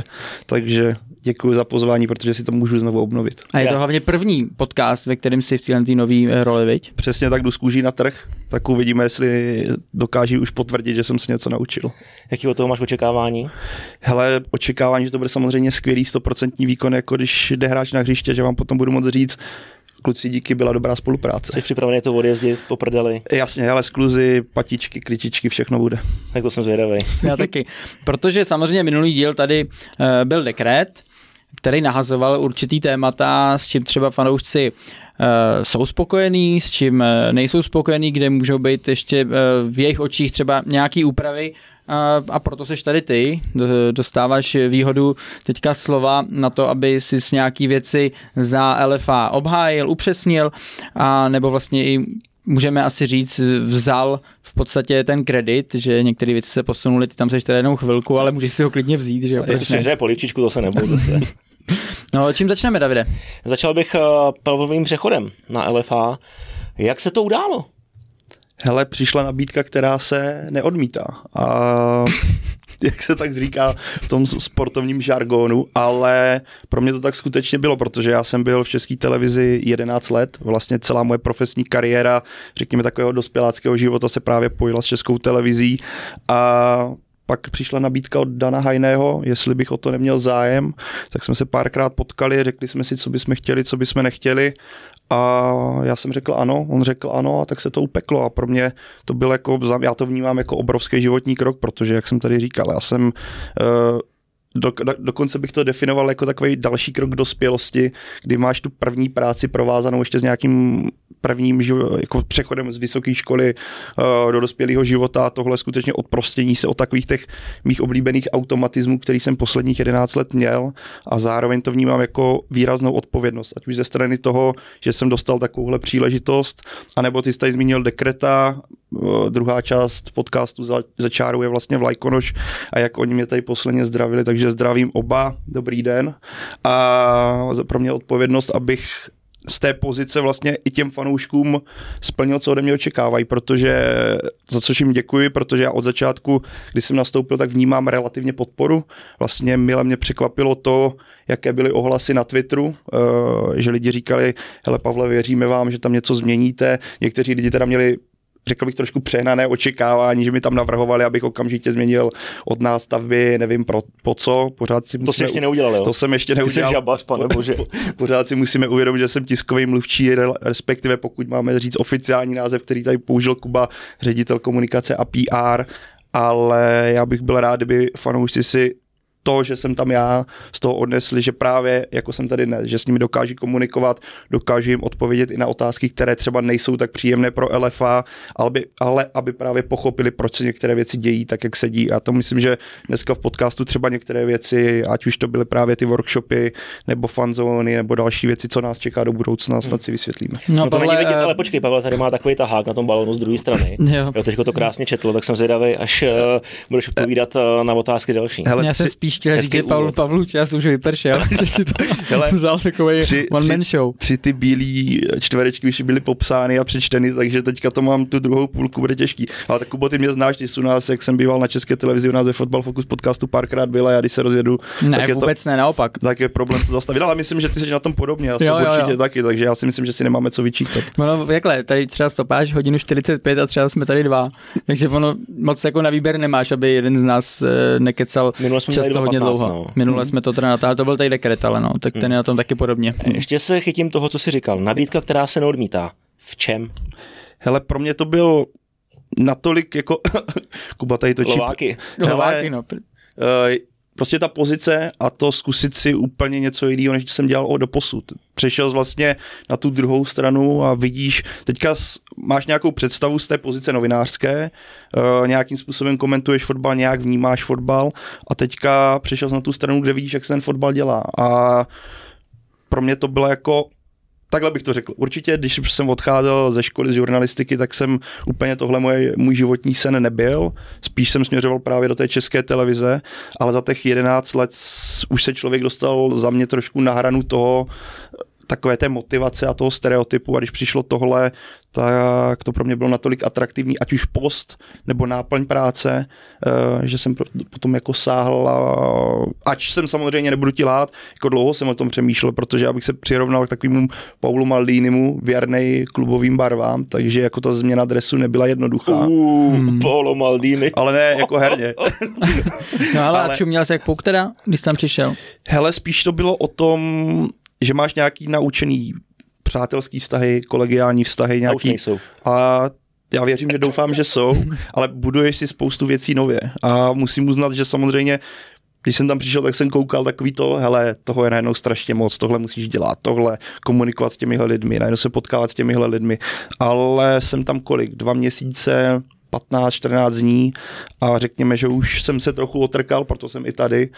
Takže děkuji za pozvání, protože si to můžu znovu obnovit. A je to Já. hlavně první podcast, ve kterém si v této nový eh, roli, viď? Přesně tak jdu z na trh, tak uvidíme, jestli dokáží už potvrdit, že jsem si něco naučil. Jaký od toho máš očekávání? Hele, očekávání, že to bude samozřejmě skvělý 100% výkon, jako když jde hráč na hřiště, že vám potom budu moct říct, kluci, díky, byla dobrá spolupráce. Jsi připravený to odjezdit po prdeli? Jasně, ale skluzy, patičky, kryčičky, všechno bude. Tak to jsem zvědavý. Já taky. Protože samozřejmě minulý díl tady eh, byl dekret, který nahazoval určitý témata, s čím třeba fanoušci eh, jsou spokojení, s čím eh, nejsou spokojení, kde můžou být ještě eh, v jejich očích třeba nějaký úpravy. A, proto seš tady ty, Do- dostáváš výhodu teďka slova na to, aby si s nějaký věci za LFA obhájil, upřesnil a nebo vlastně i můžeme asi říct, vzal v podstatě ten kredit, že některé věci se posunuly, ty tam seš teda jenom chvilku, ale můžeš si ho klidně vzít, že jo? Jestli proč ne? hřeje polivčičku, to se nebudu zase. [LAUGHS] No, čím začneme, Davide? Začal bych uh, pravovým přechodem na LFA. Jak se to událo? Hele, přišla nabídka, která se neodmítá. A [LAUGHS] [LAUGHS] jak se tak říká v tom sportovním žargonu, ale pro mě to tak skutečně bylo, protože já jsem byl v české televizi 11 let, vlastně celá moje profesní kariéra, řekněme takového dospěláckého života se právě pojila s českou televizí a pak přišla nabídka od Dana Hajného, jestli bych o to neměl zájem, tak jsme se párkrát potkali, řekli jsme si, co bychom chtěli, co bychom nechtěli a já jsem řekl ano, on řekl ano a tak se to upeklo. A pro mě to byl jako, já to vnímám jako obrovský životní krok, protože jak jsem tady říkal, já jsem uh, do, do, dokonce bych to definoval jako takový další krok dospělosti, kdy máš tu první práci provázanou ještě s nějakým prvním jako přechodem z vysoké školy uh, do dospělého života. Tohle skutečně odprostění se od takových těch mých oblíbených automatismů, který jsem posledních 11 let měl. A zároveň to vnímám jako výraznou odpovědnost, ať už ze strany toho, že jsem dostal takovouhle příležitost, anebo ty jsi tady zmínil dekreta, uh, druhá část podcastu za, za čáru je vlastně Vlajkonoš a jak oni mě tady posledně zdravili, takže zdravím oba, dobrý den a pro mě odpovědnost, abych z té pozice vlastně i těm fanouškům splnil, co ode mě očekávají, protože za což jim děkuji, protože já od začátku, když jsem nastoupil, tak vnímám relativně podporu. Vlastně mile mě překvapilo to, jaké byly ohlasy na Twitteru, eh, že lidi říkali, hele Pavle, věříme vám, že tam něco změníte. Někteří lidi teda měli řekl bych trošku přehnané očekávání, že mi tam navrhovali, abych okamžitě změnil od nástavby, nevím pro, po co. Pořád si to jsi ještě neudělal, jo? To jsem ještě neudělal. Ty jsi žabař, pane bože. Pořád si musíme uvědomit, že jsem tiskový mluvčí, respektive pokud máme říct oficiální název, který tady použil Kuba, ředitel komunikace a PR, ale já bych byl rád, kdyby fanoušci si to, že jsem tam já, z toho odnesli, že právě jako jsem tady dnes, že s nimi dokáží komunikovat, dokáží jim odpovědět i na otázky, které třeba nejsou tak příjemné pro LFA, ale, by, ale aby právě pochopili, proč se některé věci dějí tak, jak se dějí. A to myslím, že dneska v podcastu třeba některé věci, ať už to byly právě ty workshopy, nebo fanzóny, nebo další věci, co nás čeká do budoucna, snad si vysvětlíme. No, no to není vidět, ale počkej, Pavel tady má takový tahák na tom balonu z druhé strany. [LAUGHS] Jo. jo teďko to krásně četlo, tak jsem zvědavý, až uh, budeš odpovídat uh, na otázky další. Hele, Já spíš chtěl říct, že Pavel Pavlu čas už vypršel, [LAUGHS] že si to Hele, vzal takový one man show. Tři ty bílé čtverečky už byly popsány a přečteny, takže teďka to mám tu druhou půlku, bude těžký. Ale tak Kubo, ty mě znáš, ty jsi u nás, jak jsem býval na české televizi, u nás ve Football Focus podcastu párkrát byla, já když se rozjedu. Ne, tak vůbec to, ne, naopak. Tak je problém to zastavit, ale myslím, že ty jsi na tom podobně, já jsem jo, jo, určitě jo. taky, takže já si myslím, že si nemáme co vyčítat. No, jakhle, tady třeba stopáš hodinu 45 a třeba jsme tady dva, takže ono moc jako na výběr nemáš, aby jeden z nás eh, nekecal často hodně 15, dlouho. No. Minule jsme to teda natáhli, to byl tady dekret, ale no, tak ten hmm. je na tom taky podobně. Ještě se chytím toho, co jsi říkal. Nabídka, která se neodmítá. V čem? Hele, pro mě to byl natolik jako... [LAUGHS] Kuba tady točí... Lováky. Hele, Lováky, no. Uh, prostě ta pozice a to zkusit si úplně něco jiného, než jsem dělal do posud. Přešel vlastně na tu druhou stranu a vidíš, teďka máš nějakou představu z té pozice novinářské, uh, nějakým způsobem komentuješ fotbal, nějak vnímáš fotbal a teďka přešel na tu stranu, kde vidíš, jak se ten fotbal dělá. A pro mě to bylo jako takhle bych to řekl. Určitě, když jsem odcházel ze školy z žurnalistiky, tak jsem úplně tohle moje, můj životní sen nebyl. Spíš jsem směřoval právě do té české televize, ale za těch 11 let už se člověk dostal za mě trošku na hranu toho, takové té motivace a toho stereotypu a když přišlo tohle, tak to pro mě bylo natolik atraktivní, ať už post nebo náplň práce, eh, že jsem potom jako sáhl a ač jsem samozřejmě nebudu ti lát, jako dlouho jsem o tom přemýšlel, protože abych se přirovnal k takovému Paulu Maldinimu věrnej klubovým barvám, takže jako ta změna dresu nebyla jednoduchá. Uh, hmm. Paolo Maldini. Ale ne jako herně. no ale, ale a čuměl jsi jak puk teda, když tam přišel? Hele, spíš to bylo o tom, že máš nějaký naučený přátelský vztahy, kolegiální vztahy, nějaký... A už nejsou. A já věřím, že doufám, že jsou, ale buduješ si spoustu věcí nově. A musím uznat, že samozřejmě když jsem tam přišel, tak jsem koukal takový to, hele, toho je najednou strašně moc, tohle musíš dělat, tohle, komunikovat s těmihle lidmi, najednou se potkávat s těmihle lidmi, ale jsem tam kolik, dva měsíce, 15-14 dní a řekněme, že už jsem se trochu otrkal, proto jsem i tady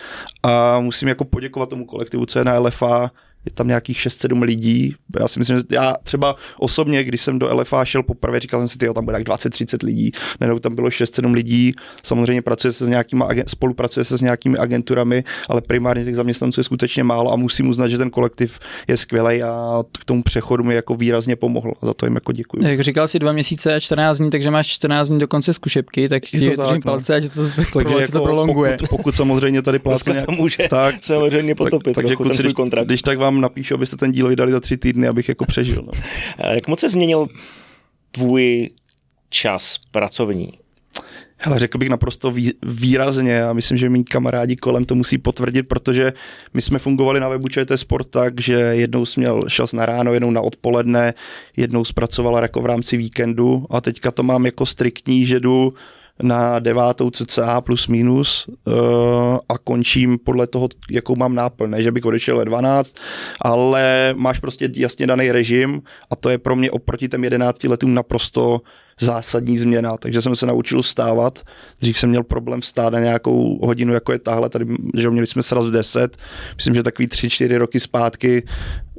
a musím jako poděkovat tomu kolektivu, co je na LFA, je tam nějakých 6-7 lidí. Já si myslím, že já třeba osobně, když jsem do LFA šel poprvé, říkal jsem si, tyjo, tam bude tak 20-30 lidí, nenou tam bylo 6-7 lidí, samozřejmě pracuje se s nějakými, spolupracuje se s nějakými agenturami, ale primárně těch zaměstnanců je skutečně málo a musím uznat, že ten kolektiv je skvělý a k tomu přechodu mi jako výrazně pomohl. Za to jim jako děkuji. Jak říkal si dva měsíce a 14 dní, takže máš 14 dní do konce zkušebky, tak ti držím no. palce, ať to, takže jako to prolonguje. Pokud, pokud samozřejmě tady [LAUGHS] nějak... to může tak, samozřejmě potopit tak, takže kluci, když, kontrakt. když tak vám napíšu, abyste ten díl vydali za tři týdny, abych jako přežil. No. [LAUGHS] Jak moc se změnil tvůj čas pracovní? Hele, řekl bych naprosto výrazně a myslím, že mý kamarádi kolem to musí potvrdit, protože my jsme fungovali na webu ČT Sport tak, že jednou jsi měl čas na ráno, jednou na odpoledne, jednou zpracovala jako v rámci víkendu a teďka to mám jako striktní, že jdu na devátou cca plus minus uh, a končím podle toho, jakou mám náplň. Ne, že bych odešel ve 12, ale máš prostě jasně daný režim a to je pro mě oproti těm 11 letům naprosto zásadní změna, takže jsem se naučil stávat. Dřív jsem měl problém stát na nějakou hodinu, jako je tahle, tady, že měli jsme sraz v 10, myslím, že takový 3-4 roky zpátky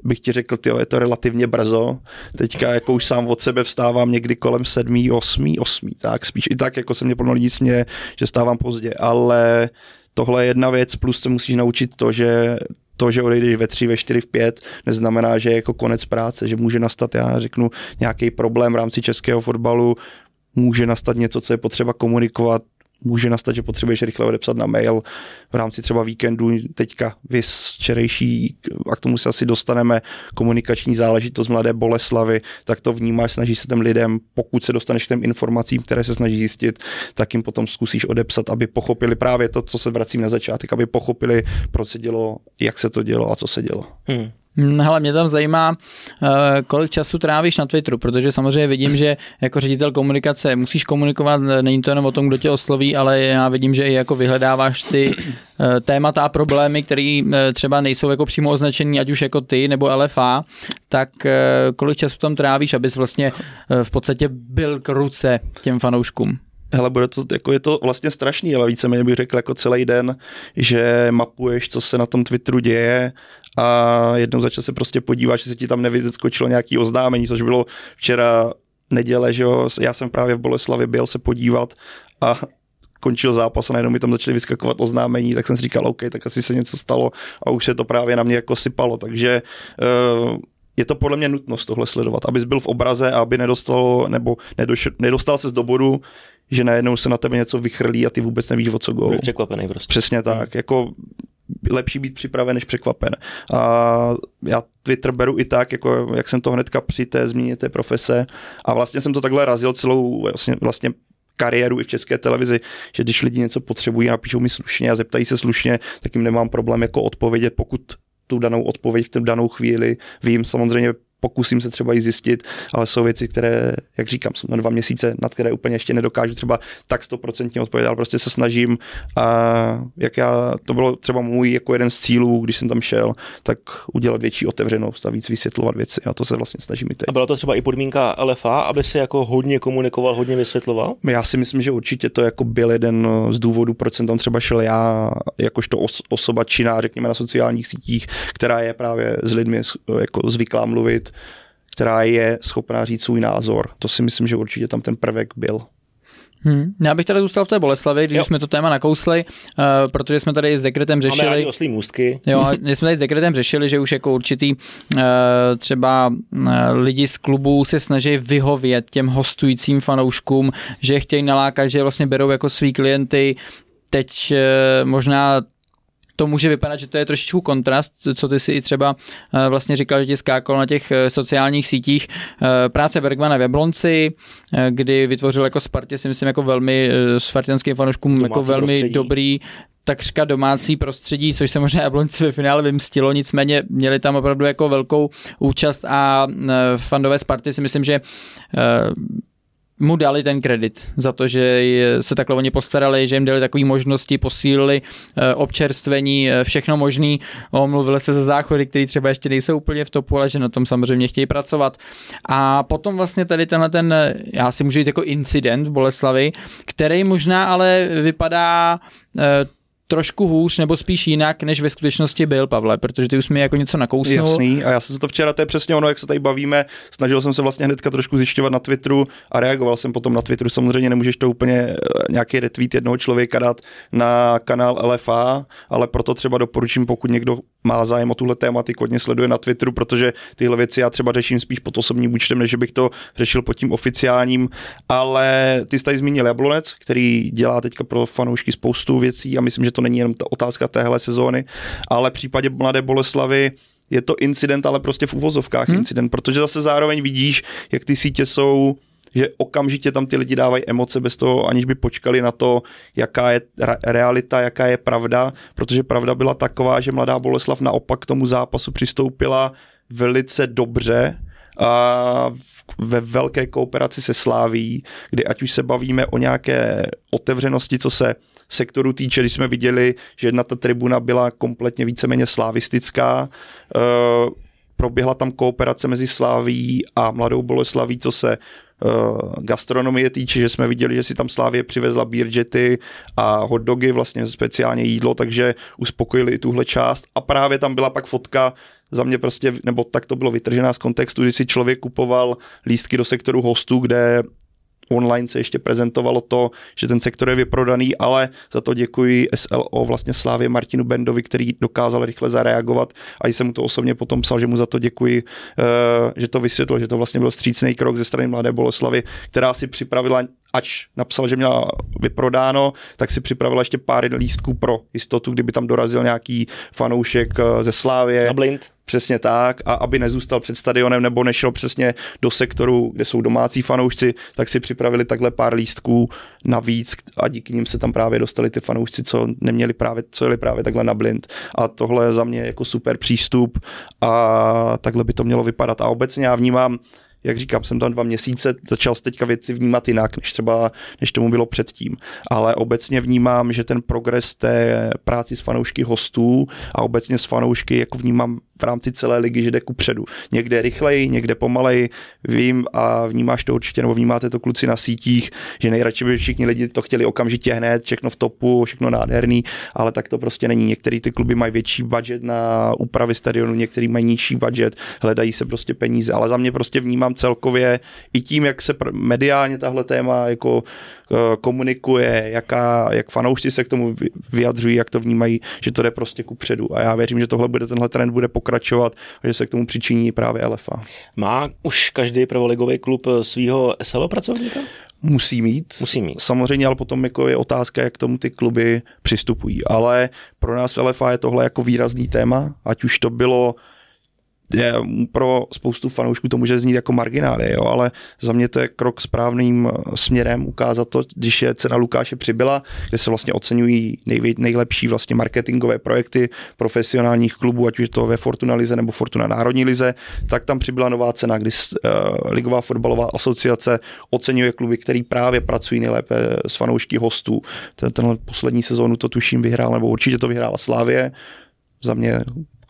bych ti řekl, tyjo, je to relativně brzo. Teďka jako už sám od sebe vstávám někdy kolem sedmý, osmý, osmý, tak spíš i tak, jako se mě plno lidí směje, že stávám pozdě, ale tohle je jedna věc, plus se musíš naučit to, že to, že odejdeš ve tři, ve čtyři, v pět, neznamená, že je jako konec práce, že může nastat, já řeknu, nějaký problém v rámci českého fotbalu, může nastat něco, co je potřeba komunikovat, může nastat, že potřebuješ rychle odepsat na mail v rámci třeba víkendu, teďka vys včerejší, a k tomu se asi dostaneme, komunikační záležitost Mladé Boleslavy, tak to vnímáš, snažíš se těm lidem, pokud se dostaneš k těm informacím, které se snaží zjistit, tak jim potom zkusíš odepsat, aby pochopili právě to, co se vracím na začátek, aby pochopili, proč se dělo, jak se to dělo a co se dělo. Hmm. Hm, hele, mě tam zajímá, eh, kolik času trávíš na Twitteru, protože samozřejmě vidím, že jako ředitel komunikace musíš komunikovat, není to jenom o tom, kdo tě osloví, ale já vidím, že i jako vyhledáváš ty eh, témata a problémy, které eh, třeba nejsou jako přímo označený, ať už jako ty nebo LFA, tak kolik času tam trávíš, abys vlastně v podstatě byl k ruce těm fanouškům? Hele, bude to, jako je to vlastně strašný, ale víceméně bych řekl jako celý den, že mapuješ, co se na tom Twitteru děje a jednou za čas se prostě podíváš, že se ti tam nevyskočilo nějaký oznámení, což bylo včera neděle, že jo, já jsem právě v Boleslavi byl se podívat a končil zápas a najednou mi tam začaly vyskakovat oznámení, tak jsem si říkal, OK, tak asi se něco stalo a už se to právě na mě jako sypalo, takže uh, je to podle mě nutnost tohle sledovat, abys byl v obraze a aby nedostal, nebo nedošel, nedostal se z do bodu, že najednou se na tebe něco vychrlí a ty vůbec nevíš, o co go. Překvapený prostě. Přesně tak. Hmm. Jako lepší být připraven, než překvapen. A já Twitter beru i tak, jako jak jsem to hnedka při té změně té profese a vlastně jsem to takhle razil celou vlastně, vlastně kariéru i v české televizi, že když lidi něco potřebují a píšou mi slušně a zeptají se slušně, tak jim nemám problém jako odpovědět, pokud tu danou odpověď v tu danou chvíli vím. Samozřejmě pokusím se třeba i zjistit, ale jsou věci, které, jak říkám, jsou na dva měsíce, nad které úplně ještě nedokážu třeba tak stoprocentně odpovědět, ale prostě se snažím a jak já, to bylo třeba můj jako jeden z cílů, když jsem tam šel, tak udělat větší otevřenost a víc vysvětlovat věci a to se vlastně snažím i teď. A byla to třeba i podmínka LFA, aby se jako hodně komunikoval, hodně vysvětloval? Já si myslím, že určitě to jako byl jeden z důvodů, proč jsem tam třeba šel já, jakožto osoba činná, řekněme na sociálních sítích, která je právě s lidmi jako zvyklá mluvit, která je schopná říct svůj názor. To si myslím, že určitě tam ten prvek byl. Hmm. Já bych tady zůstal v té Boleslavi, když jo. jsme to téma nakousli, uh, protože jsme tady s dekretem řešili. Máme oslý můstky. Jo, jsme tady s dekretem řešili, že už jako určitý uh, třeba uh, lidi z klubu se snaží vyhovět těm hostujícím fanouškům, že chtějí nalákat, že vlastně berou jako svý klienty. Teď uh, možná to může vypadat, že to je trošičku kontrast, co ty si i třeba eh, vlastně říkal, že ti skákal na těch eh, sociálních sítích. Eh, práce Bergmana v Jablonci, kdy vytvořil jako Spartě, si myslím, jako velmi spartianským fanouškům jako velmi prostředí. dobrý takřka domácí prostředí, což se možná Jablonci [LAUGHS] ve finále vymstilo, nicméně měli tam opravdu jako velkou účast a fandové Sparty si myslím, že mu dali ten kredit za to, že se takhle oni postarali, že jim dali takové možnosti, posílili eh, občerstvení, eh, všechno možný. Omluvili se za záchody, které třeba ještě nejsou úplně v topu, ale že na tom samozřejmě chtějí pracovat. A potom vlastně tady tenhle ten, já si můžu říct jako incident v Boleslavi, který možná ale vypadá eh, trošku hůř nebo spíš jinak, než ve skutečnosti byl, Pavle, protože ty už mi jako něco nakousnul. Jasný, a já jsem se to včera, to je přesně ono, jak se tady bavíme, snažil jsem se vlastně hnedka trošku zjišťovat na Twitteru a reagoval jsem potom na Twitteru. Samozřejmě nemůžeš to úplně eh, nějaký retweet jednoho člověka dát na kanál LFA, ale proto třeba doporučím, pokud někdo má zájem o tuhle tématiku, hodně sleduje na Twitteru, protože tyhle věci já třeba řeším spíš pod osobním účtem, než bych to řešil pod tím oficiálním, ale ty jsi tady zmínil Jablonec, který dělá teďka pro fanoušky spoustu věcí a myslím, že to není jenom ta otázka téhle sezóny, ale v případě Mladé Boleslavy je to incident, ale prostě v uvozovkách hmm. incident, protože zase zároveň vidíš, jak ty sítě jsou že okamžitě tam ty lidi dávají emoce bez toho, aniž by počkali na to, jaká je realita, jaká je pravda, protože pravda byla taková, že mladá Boleslav naopak k tomu zápasu přistoupila velice dobře, a ve velké kooperaci se Sláví, kdy ať už se bavíme o nějaké otevřenosti, co se sektoru týče, když jsme viděli, že jedna ta tribuna byla kompletně víceméně slávistická, uh, proběhla tam kooperace mezi Sláví a Mladou Boleslaví, co se gastronomie týče, že jsme viděli, že si tam Slávě přivezla beerjety a hot dogy, vlastně speciálně jídlo, takže uspokojili i tuhle část. A právě tam byla pak fotka za mě prostě, nebo tak to bylo vytržená z kontextu, kdy si člověk kupoval lístky do sektoru hostů, kde online se ještě prezentovalo to, že ten sektor je vyprodaný, ale za to děkuji SLO vlastně Slávě Martinu Bendovi, který dokázal rychle zareagovat. A jsem mu to osobně potom psal, že mu za to děkuji, eh, že to vysvětlil, že to vlastně byl střícný krok ze strany Mladé Boleslavy, která si připravila ač napsal, že měla vyprodáno, tak si připravila ještě pár lístků pro jistotu, kdyby tam dorazil nějaký fanoušek eh, ze Slávě. Na blind. Přesně tak, a aby nezůstal před stadionem nebo nešel přesně do sektoru, kde jsou domácí fanoušci, tak si připravili takhle pár lístků navíc a díky nim se tam právě dostali ty fanoušci, co neměli právě, co jeli právě takhle na blind. A tohle je za mě jako super přístup a takhle by to mělo vypadat. A obecně já vnímám, jak říkám, jsem tam dva měsíce, začal teďka věci vnímat jinak, než třeba, než tomu bylo předtím. Ale obecně vnímám, že ten progres té práci s fanoušky hostů a obecně s fanoušky, jako vnímám v rámci celé ligy, že jde ku předu. Někde rychleji, někde pomalej, vím a vnímáš to určitě, nebo vnímáte to kluci na sítích, že nejradši by všichni lidi to chtěli okamžitě hned, všechno v topu, všechno nádherný, ale tak to prostě není. Některé ty kluby mají větší budget na úpravy stadionu, některý mají nižší budget, hledají se prostě peníze, ale za mě prostě vnímám celkově i tím, jak se mediálně tahle téma jako komunikuje, jaká, jak fanoušci se k tomu vyjadřují, jak to vnímají, že to jde prostě ku předu. A já věřím, že tohle bude, tenhle trend bude pokračovat a že se k tomu přičiní právě LFA. Má už každý prvoligový klub svého SLO pracovníka? Musí mít. Musí mít. Samozřejmě, ale potom jako je otázka, jak k tomu ty kluby přistupují. Ale pro nás v LFA je tohle jako výrazný téma, ať už to bylo je, pro spoustu fanoušků to může znít jako marginály, jo, ale za mě to je krok správným eh, směrem ukázat to, když je cena Lukáše přibyla, kde se vlastně oceňují nej, nejlepší vlastně marketingové projekty profesionálních klubů, ať už to ve Fortuna Lize nebo Fortuna Národní Lize, tak tam přibyla nová cena, kdy uh, Ligová fotbalová asociace oceňuje kluby, který právě pracují nejlépe s fanoušky hostů. Ten, tenhle poslední sezónu to tuším vyhrál, nebo určitě to vyhrála Slávě, za mě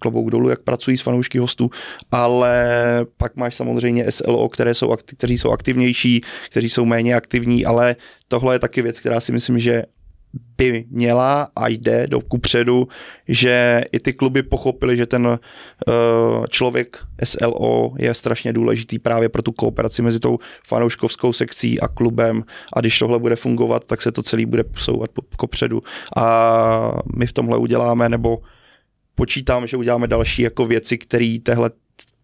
klobouk dolů, jak pracují s fanoušky hostů, ale pak máš samozřejmě SLO, které jsou, kteří jsou aktivnější, kteří jsou méně aktivní, ale tohle je taky věc, která si myslím, že by měla a jde do kupředu, že i ty kluby pochopili, že ten uh, člověk SLO je strašně důležitý právě pro tu kooperaci mezi tou fanouškovskou sekcí a klubem. A když tohle bude fungovat, tak se to celý bude posouvat kopředu a my v tomhle uděláme, nebo počítám, že uděláme další jako věci, které tehle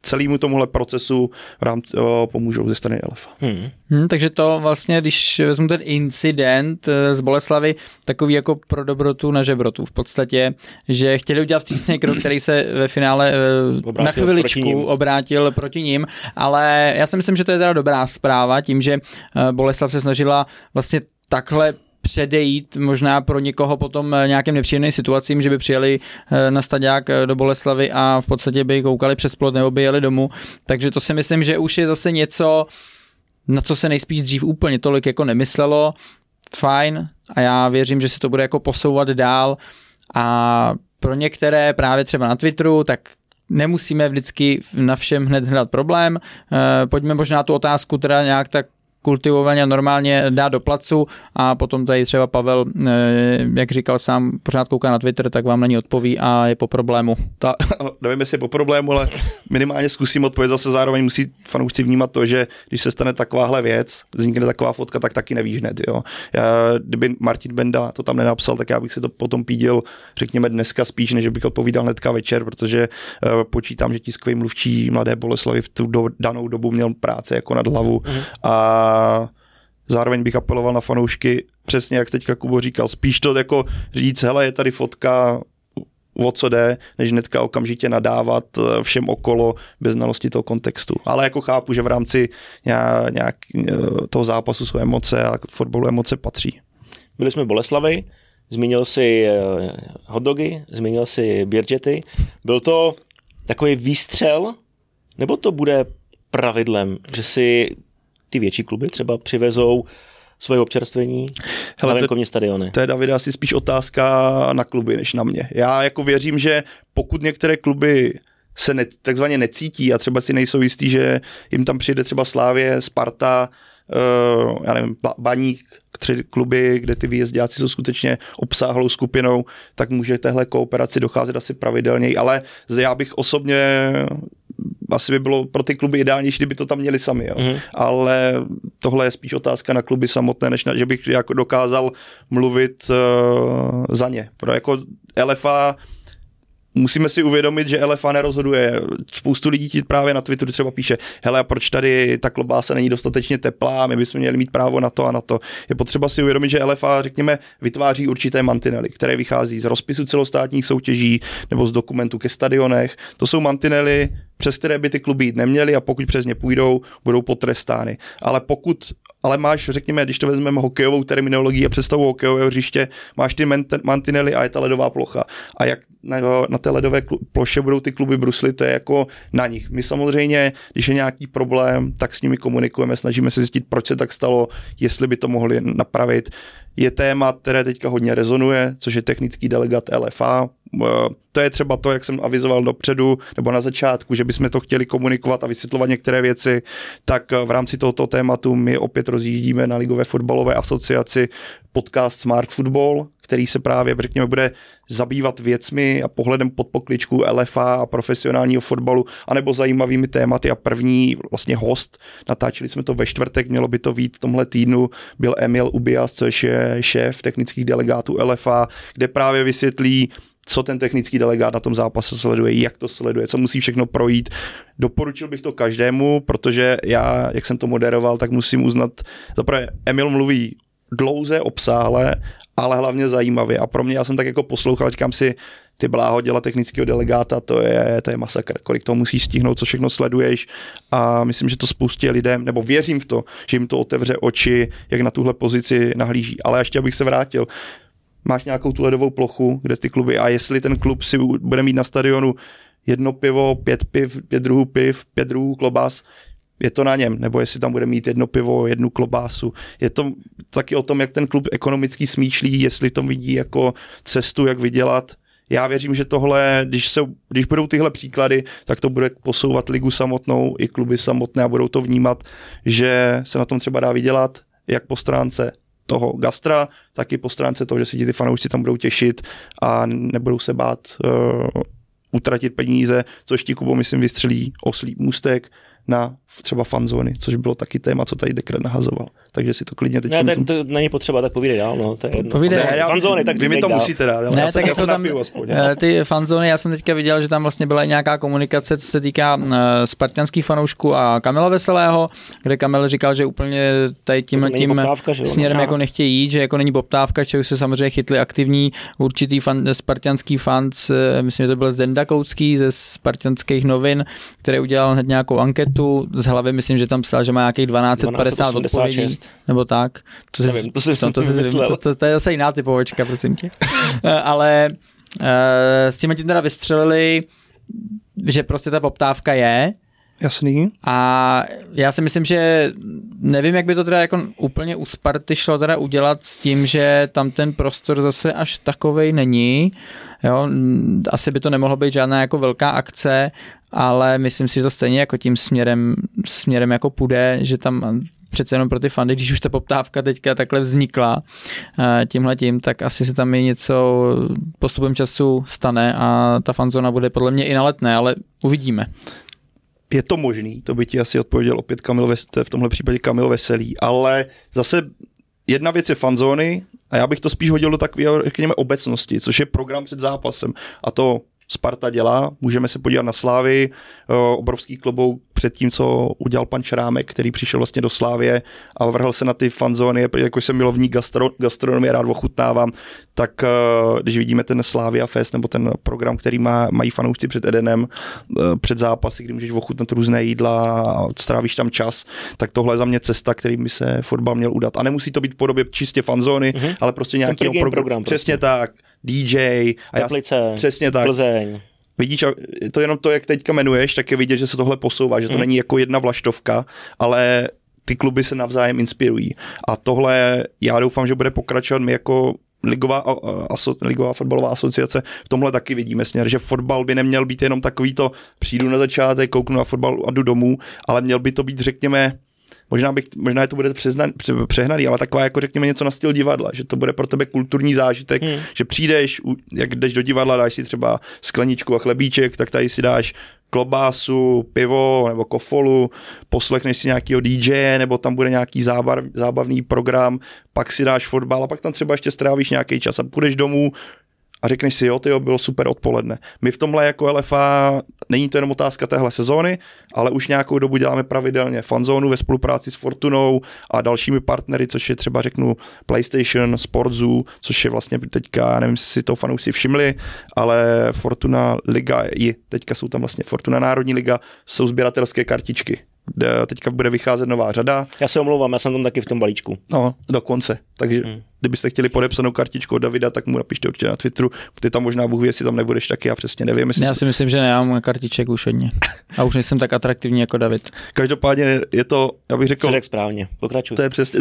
celému tomuhle procesu v rámci, o, pomůžou ze strany Elfa. Hmm. Hmm, takže to vlastně, když vezmu ten incident eh, z Boleslavy, takový jako pro dobrotu na žebrotu v podstatě, že chtěli udělat vstřícný krok, který se ve finále eh, obrátil na chviličku proti obrátil proti ním, ale já si myslím, že to je teda dobrá zpráva, tím, že eh, Boleslav se snažila vlastně takhle předejít možná pro někoho potom eh, nějakým nepříjemným situacím, že by přijeli eh, na stadiák eh, do Boleslavy a v podstatě by koukali přes plot nebo by jeli domů. Takže to si myslím, že už je zase něco, na co se nejspíš dřív úplně tolik jako nemyslelo. Fajn a já věřím, že se to bude jako posouvat dál a pro některé právě třeba na Twitteru, tak nemusíme vždycky na všem hned hledat problém. Pojďme možná tu otázku teda nějak tak kultivovaně normálně dát do placu a potom tady třeba Pavel, eh, jak říkal sám, pořád kouká na Twitter, tak vám na ní odpoví a je po problému. Ta, [LAUGHS] nevím, jestli je po problému, ale minimálně zkusím odpovědět. Zase zároveň musí fanoušci vnímat to, že když se stane takováhle věc, vznikne taková fotka, tak taky nevíš hned. Jo. Já, kdyby Martin Benda to tam nenapsal, tak já bych si to potom pídil, řekněme dneska spíš, než bych odpovídal hnedka večer, protože uh, počítám, že tiskový mluvčí Mladé Boleslavy v tu do, danou dobu měl práce jako nad hlavu mm-hmm. a zároveň bych apeloval na fanoušky, přesně jak teďka Kubo říkal, spíš to jako říct, hele, je tady fotka, o co jde, než hnedka okamžitě nadávat eh, všem okolo bez znalosti toho kontextu. Ale jako chápu, že v rámci nějak, eh, toho zápasu jsou emoce a fotbalu emoce patří. Byli jsme v zmínil si eh, hotdogy, zmínil si birgety. Byl to takový výstřel, nebo to bude pravidlem, že si ty větší kluby třeba přivezou svoje občerstvení Hele, na venkovní stadiony? To je, David, asi spíš otázka na kluby, než na mě. Já jako věřím, že pokud některé kluby se ne, takzvaně necítí a třeba si nejsou jistý, že jim tam přijde třeba Slávě, Sparta, uh, já nevím, Baník, tři kluby, kde ty výjezdáci jsou skutečně obsáhlou skupinou, tak může téhle kooperaci docházet asi pravidelněji, ale já bych osobně asi by bylo pro ty kluby ideálnější, kdyby to tam měli sami, jo. Mm. ale tohle je spíš otázka na kluby samotné, než na, že bych jako dokázal mluvit uh, za ně. Pro jako LFA musíme si uvědomit, že LFA nerozhoduje. Spoustu lidí ti právě na Twitteru třeba píše, hele, proč tady ta klobása není dostatečně teplá, my bychom měli mít právo na to a na to. Je potřeba si uvědomit, že LFA, řekněme, vytváří určité mantinely, které vychází z rozpisu celostátních soutěží nebo z dokumentů ke stadionech. To jsou mantinely, přes které by ty kluby jít neměly a pokud přes ně půjdou, budou potrestány. Ale pokud ale máš, řekněme, když to vezmeme hokejovou terminologii a představu hokejového hřiště, máš ty mantinely a je ta ledová plocha. A jak na, na té ledové ploše budou ty kluby bruslit, to je jako na nich. My samozřejmě, když je nějaký problém, tak s nimi komunikujeme, snažíme se zjistit, proč se tak stalo, jestli by to mohli napravit. Je téma, které teďka hodně rezonuje, což je technický delegát LFA. To je třeba to, jak jsem avizoval dopředu nebo na začátku, že bychom to chtěli komunikovat a vysvětlovat některé věci, tak v rámci tohoto tématu my opět rozjíždíme na Ligové fotbalové asociaci podcast Smart Football, který se právě, řekněme, bude zabývat věcmi a pohledem pod pokličku LFA a profesionálního fotbalu, anebo zajímavými tématy. A první vlastně host, natáčeli jsme to ve čtvrtek, mělo by to být v tomhle týdnu, byl Emil Ubias, což je šéf technických delegátů LFA, kde právě vysvětlí, co ten technický delegát na tom zápase sleduje, jak to sleduje, co musí všechno projít. Doporučil bych to každému, protože já, jak jsem to moderoval, tak musím uznat, zaprvé Emil mluví dlouze, obsáhle, ale hlavně zajímavě. A pro mě, já jsem tak jako poslouchal, říkám si, ty bláho dělat technického delegáta, to je, to je masakr. Kolik toho musíš stihnout, co všechno sleduješ a myslím, že to spoustě lidem, nebo věřím v to, že jim to otevře oči, jak na tuhle pozici nahlíží. Ale ještě abych se vrátil, máš nějakou tu ledovou plochu, kde ty kluby a jestli ten klub si bude mít na stadionu jedno pivo, pět piv, pět druhů piv, pět druhů klobás, je to na něm, nebo jestli tam bude mít jedno pivo, jednu klobásu. Je to taky o tom, jak ten klub ekonomický smýšlí, jestli to vidí jako cestu, jak vydělat. Já věřím, že tohle, když, se, když budou tyhle příklady, tak to bude posouvat ligu samotnou i kluby samotné a budou to vnímat, že se na tom třeba dá vydělat, jak po stránce toho gastra, tak i po stránce toho, že se ti ty fanoušci tam budou těšit a nebudou se bát uh, utratit peníze, což ti Kubo, myslím, vystřelí oslý můstek na třeba fanzóny, což bylo taky téma, co tady Dekret nahazoval. Takže si to klidně teď... Ne, to, to není potřeba, tak povídej dál. No, to je jedno. Povídej. Ne, fanzóny, tak vy mi to dál. musíte dát. Ale ne, já tak jako tam, aspoň, eh, ty fanzóny, já jsem teďka viděl, že tam vlastně byla nějaká komunikace, co se týká uh, spartianských fanoušků a Kamila Veselého, kde Kamil říkal, že úplně tady tím, tím poptávka, že směrem jako nechtějí jít, že jako není poptávka, že už se samozřejmě chytli aktivní určitý fan, spartianský fans, eh, myslím, že to byl Zdenda Koutský ze spartianských novin, který udělal hned nějakou anketu, z hlavy myslím, že tam psal, že má nějakých 1250 odpovědí, nebo tak. To, si, Nevím, to, si to, to, to, to, to, je zase jiná typovačka, prosím tě. [LAUGHS] Eh, ale uh, s tím tím teda vystřelili, že prostě ta poptávka je, Jasný. A já si myslím, že nevím, jak by to teda jako úplně u Sparty šlo teda udělat s tím, že tam ten prostor zase až takovej není. Jo, asi by to nemohlo být žádná jako velká akce, ale myslím si, že to stejně jako tím směrem, směrem jako půjde, že tam přece jenom pro ty fandy, když už ta poptávka teďka takhle vznikla eh, tímhle tím, tak asi se tam i něco postupem času stane a ta fanzona bude podle mě i na letné, ale uvidíme. Je to možný, to by ti asi odpověděl opět Kamil Veste, v tomhle případě Kamil Veselý, ale zase jedna věc je fanzóny a já bych to spíš hodil do takové, řekněme, obecnosti, což je program před zápasem. A to Sparta dělá. Můžeme se podívat na Slávy, eh, obrovský klobouk před tím, co udělal pan Čerámek, který přišel vlastně do Slávě a vrhl se na ty fanzóny, jako jsem milovník gastro, gastronomie, rád ochutnávám, tak eh, když vidíme ten Slávia Fest nebo ten program, který má, mají fanoušci před Edenem, eh, před zápasy, kdy můžeš ochutnat různé jídla a strávíš tam čas, tak tohle je za mě cesta, který by se fotbal měl udat. A nemusí to být v podobě čistě fanzóny, mm-hmm. ale prostě nějaký program. program prostě. Přesně tak DJ. A Teplice, já, přesně tak. Plzeň. Vidíš, to jenom to, jak teďka jmenuješ, tak je vidět, že se tohle posouvá, že to mm. není jako jedna vlaštovka, ale ty kluby se navzájem inspirují. A tohle já doufám, že bude pokračovat. My jako ligová, aso, ligová fotbalová asociace v tomhle taky vidíme směr, že fotbal by neměl být jenom takový to přijdu na začátek, kouknu na fotbal a jdu domů, ale měl by to být, řekněme, možná, bych, možná je to bude přeznan, přehnaný, ale taková jako řekněme něco na styl divadla, že to bude pro tebe kulturní zážitek, hmm. že přijdeš, jak jdeš do divadla, dáš si třeba skleničku a chlebíček, tak tady si dáš klobásu, pivo nebo kofolu, poslechneš si nějakýho DJ, nebo tam bude nějaký zábav, zábavný program, pak si dáš fotbal a pak tam třeba ještě strávíš nějaký čas a půjdeš domů, a řekneš si, jo, to bylo super odpoledne. My v tomhle jako LFA, není to jenom otázka téhle sezóny, ale už nějakou dobu děláme pravidelně fanzónu ve spolupráci s Fortunou a dalšími partnery, což je třeba řeknu PlayStation, Sportzoo, což je vlastně teďka, já nevím, jestli si to fanoušci všimli, ale Fortuna Liga i teďka jsou tam vlastně Fortuna Národní liga, jsou sběratelské kartičky teďka bude vycházet nová řada. Já se omlouvám, já jsem tam taky v tom balíčku. No, dokonce. Takže hmm. kdybyste chtěli podepsanou kartičku od Davida, tak mu napište určitě na Twitteru. Ty tam možná Bůh ví, jestli tam nebudeš taky, já přesně nevím. Jestli já si myslím, že nemám kartiček už hodně. A už nejsem tak atraktivní jako David. Každopádně je to, já bych řekl... Řekl správně, pokračuj. To je přesně.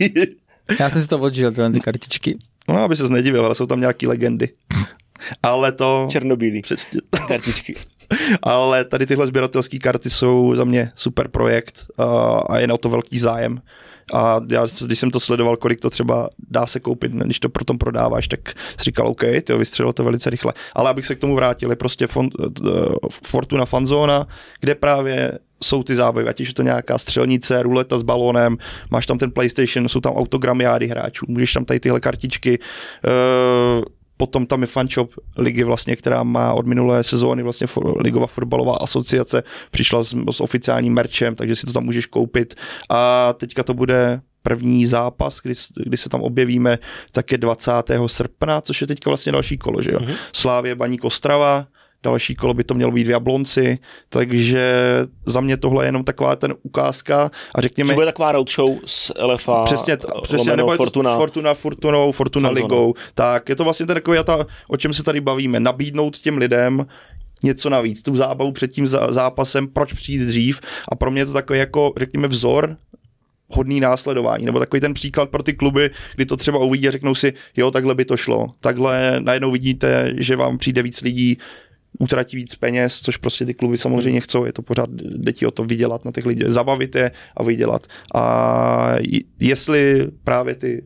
[LAUGHS] já jsem si to odžil, tyhle ty kartičky. No, aby se nedivil, ale jsou tam nějaké legendy. Ale to... Černobílý. Přesně. Kartičky. Ale tady tyhle sběratelské karty jsou za mě super projekt a, je na to velký zájem. A já, když jsem to sledoval, kolik to třeba dá se koupit, když to potom prodáváš, tak si říkal, OK, ty vystřelilo to velice rychle. Ale abych se k tomu vrátil, je prostě fond, Fortuna Fanzona, kde právě jsou ty zábavy, ať je to nějaká střelnice, ruleta s balónem, máš tam ten PlayStation, jsou tam autogramiády hráčů, můžeš tam tady tyhle kartičky, uh, Potom tam je fanshop ligy vlastně, která má od minulé sezóny vlastně for, ligová fotbalová asociace, přišla s, s oficiálním merčem, takže si to tam můžeš koupit a teďka to bude první zápas, kdy, kdy se tam objevíme, tak je 20. srpna, což je teďka vlastně další kolo, že jo. Mm-hmm. Slávě Baník Ostrava, další kolo by to mělo být v Jablonci, takže za mě tohle je jenom taková ten ukázka a řekněme... Že bude taková roadshow s LFA, přesně, přesně nebo Fortuna. Fortuna, Fortunou, Fortuna Fanzona. Ligou, tak je to vlastně ten takový, ta, o čem se tady bavíme, nabídnout těm lidem něco navíc, tu zábavu před tím zápasem, proč přijít dřív a pro mě je to takový jako, řekněme, vzor hodný následování, nebo takový ten příklad pro ty kluby, kdy to třeba uvidí a řeknou si, jo, takhle by to šlo. Takhle najednou vidíte, že vám přijde víc lidí, utratí víc peněz, což prostě ty kluby samozřejmě chcou, je to pořád, jde ti o to vydělat na těch lidí, zabavit je a vydělat. A jestli právě ty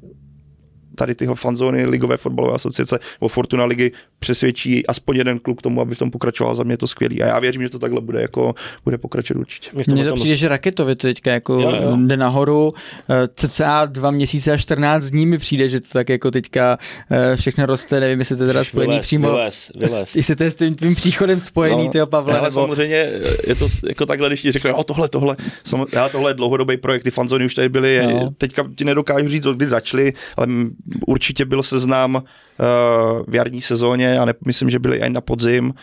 tady tyhle fanzóny Ligové fotbalové asociace o Fortuna ligy přesvědčí aspoň jeden klub k tomu, aby v tom pokračoval. Za mě je to skvělý. A já věřím, že to takhle bude, jako, bude pokračovat určitě. Mně to přijde, že raketově to teďka jako jo, jo. jde nahoru. Eh, cca dva měsíce a 14 dní mi přijde, že to tak jako teďka eh, všechno roste. Nevím, jestli to teda spojený vylez, přímo. Vylez, vylez. Jestli to je s tím tvým příchodem spojený, no, tyjo, Pavle. Ale nebo... samozřejmě je to jako takhle, když ti řekne, o tohle, tohle, já tohle je dlouhodobý projekt, ty fanzony už tady byly, no. teďka ti nedokážu říct, kdy začaly, ale určitě byl seznam uh, v jarní sezóně a ne, myslím, že byli i na podzim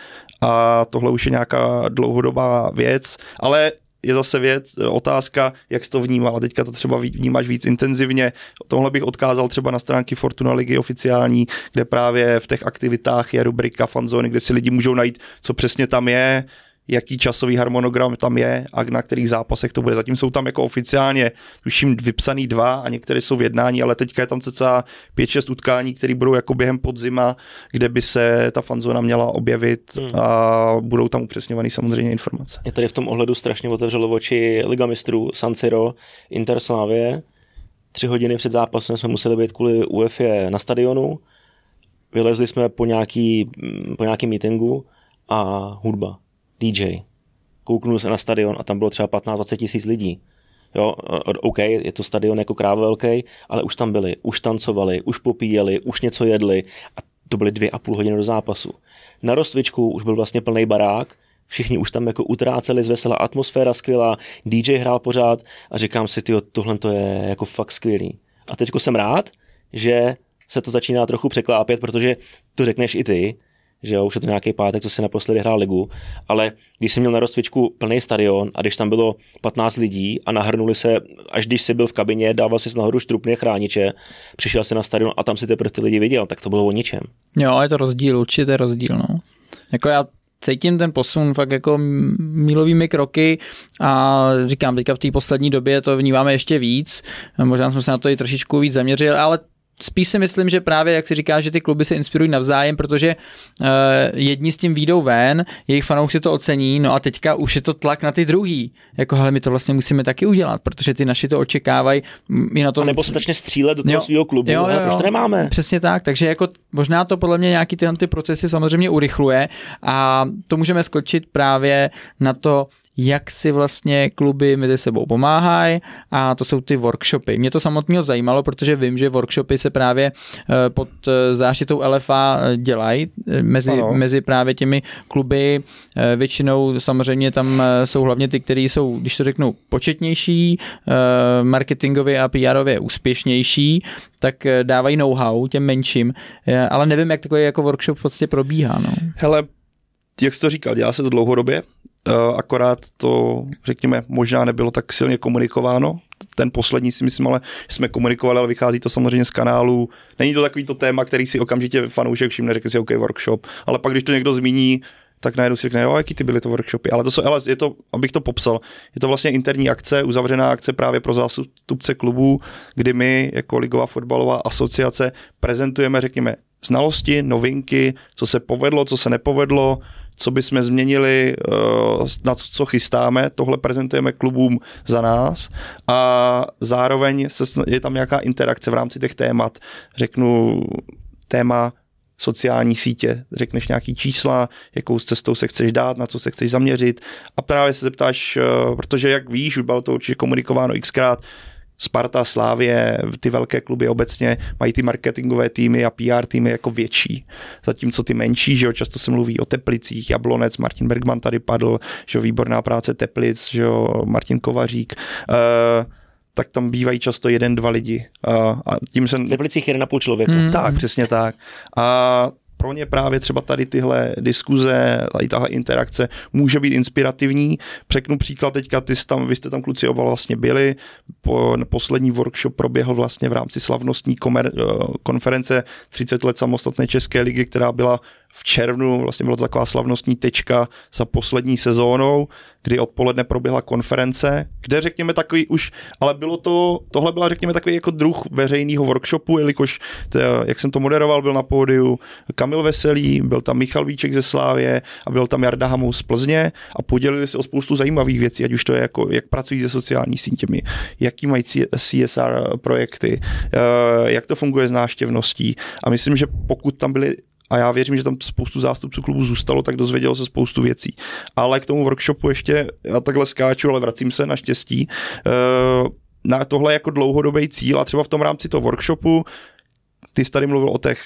a tohle už je nějaká dlouhodobá věc, ale je zase věc, otázka, jak jsi to vnímal. A teďka to třeba vnímáš víc intenzivně. Tohle bych odkázal třeba na stránky Fortuna Ligy oficiální, kde právě v těch aktivitách je rubrika fanzóny, kde si lidi můžou najít, co přesně tam je, jaký časový harmonogram tam je a na kterých zápasech to bude. Zatím jsou tam jako oficiálně, tuším, vypsaný dva a některé jsou v jednání, ale teďka je tam cca 5-6 utkání, které budou jako během podzima, kde by se ta fanzona měla objevit hmm. a budou tam upřesňované samozřejmě informace. Je tady v tom ohledu strašně otevřelo oči Liga mistrů, San Siro, Inter Slavie. Tři hodiny před zápasem jsme museli být kvůli UEFA na stadionu. Vylezli jsme po nějaký, po nějaký meetingu a hudba DJ. Kouknul se na stadion a tam bylo třeba 15-20 tisíc lidí. Jo, OK, je to stadion jako kráva velký, ale už tam byli, už tancovali, už popíjeli, už něco jedli a to byly dvě a půl hodiny do zápasu. Na Rostvičku už byl vlastně plný barák, všichni už tam jako utráceli z vesela, atmosféra skvělá, DJ hrál pořád a říkám si, tyjo, tohle to je jako fakt skvělý. A teďko jsem rád, že se to začíná trochu překlápět, protože to řekneš i ty, že jo, už je to nějaký pátek, co si naposledy hrál ligu, ale když jsi měl na rozcvičku plný stadion a když tam bylo 15 lidí a nahrnuli se, až když jsi byl v kabině, dával si nahoru štrupně chrániče, přišel si na stadion a tam si teprve ty lidi viděl, tak to bylo o ničem. Jo, je to rozdíl, určitě rozdíl, no. Jako já cítím ten posun fakt jako mílovými kroky a říkám, teďka v té poslední době to vnímáme ještě víc, možná jsme se na to i trošičku víc zaměřili, ale spíš si myslím, že právě, jak si říká, že ty kluby se inspirují navzájem, protože uh, jedni s tím výjdou ven, jejich fanoušci to ocení, no a teďka už je to tlak na ty druhý. Jako, hele, my to vlastně musíme taky udělat, protože ty naši to očekávají. I na to... A nebo se začne střílet do toho svého klubu, jo, jo, jo. proč to nemáme? Přesně tak, takže jako možná to podle mě nějaký tyhle ty procesy samozřejmě urychluje a to můžeme skočit právě na to, jak si vlastně kluby mezi sebou pomáhají a to jsou ty workshopy. Mě to samotného zajímalo, protože vím, že workshopy se právě eh, pod eh, záštitou LFA eh, dělají mezi, mezi právě těmi kluby. Většinou samozřejmě tam jsou hlavně ty, které jsou, když to řeknu, početnější, marketingově a PRově úspěšnější, tak dávají know-how těm menším, ale nevím, jak takový jako workshop v podstatě probíhá. No. Hele, jak jsi to říkal, dělá se to dlouhodobě, akorát to, řekněme, možná nebylo tak silně komunikováno. Ten poslední si myslím, ale jsme komunikovali, ale vychází to samozřejmě z kanálu. Není to takový to téma, který si okamžitě fanoušek všimne, řekne si OK workshop, ale pak když to někdo zmíní, tak najednou si řekne, jo, jaký ty byly to workshopy. Ale to jsou, ale je to, abych to popsal, je to vlastně interní akce, uzavřená akce právě pro zástupce klubů, kdy my jako Ligová fotbalová asociace prezentujeme, řekněme, znalosti, novinky, co se povedlo, co se nepovedlo, co bychom změnili, eh, na co chystáme, tohle prezentujeme klubům za nás. A zároveň se, je tam nějaká interakce v rámci těch témat. Řeknu téma sociální sítě, řekneš nějaký čísla, jakou cestou se chceš dát, na co se chceš zaměřit. A právě se zeptáš, eh, protože jak víš, už bylo to určitě komunikováno xkrát, Sparta, Slávě, ty velké kluby obecně mají ty marketingové týmy a PR týmy jako větší. Zatímco ty menší, že jo, často se mluví o Teplicích, Jablonec, Martin Bergman tady padl, že jo, výborná práce Teplic, že jo, Martin Kovařík. Uh, tak tam bývají často jeden, dva lidi. Uh, a tím jsem... V Teplicích jeden na půl člověka. Hmm. Tak, přesně tak. A pro ně právě třeba tady tyhle diskuze, tady tahle interakce může být inspirativní. Překnu příklad teďka, ty tam, vy jste tam kluci oba vlastně byli, po, poslední workshop proběhl vlastně v rámci slavnostní komer, eh, konference 30 let samostatné České ligy, která byla v červnu, vlastně byla to taková slavnostní tečka za poslední sezónou, kdy odpoledne proběhla konference, kde řekněme takový už, ale bylo to, tohle byla řekněme takový jako druh veřejného workshopu, jelikož, to, jak jsem to moderoval, byl na pódiu Kamil Veselý, byl tam Michal Víček ze Slávě a byl tam Jarda Hamus z Plzně a podělili se o spoustu zajímavých věcí, ať už to je jako, jak pracují se sociální sítěmi, jaký mají CSR projekty, eh, jak to funguje s náštěvností. A myslím, že pokud tam byly a já věřím, že tam spoustu zástupců klubu zůstalo, tak dozvědělo se spoustu věcí. Ale k tomu workshopu ještě, já takhle skáču, ale vracím se naštěstí, eh, na tohle jako dlouhodobý cíl a třeba v tom rámci toho workshopu, ty jsi tady mluvil o těch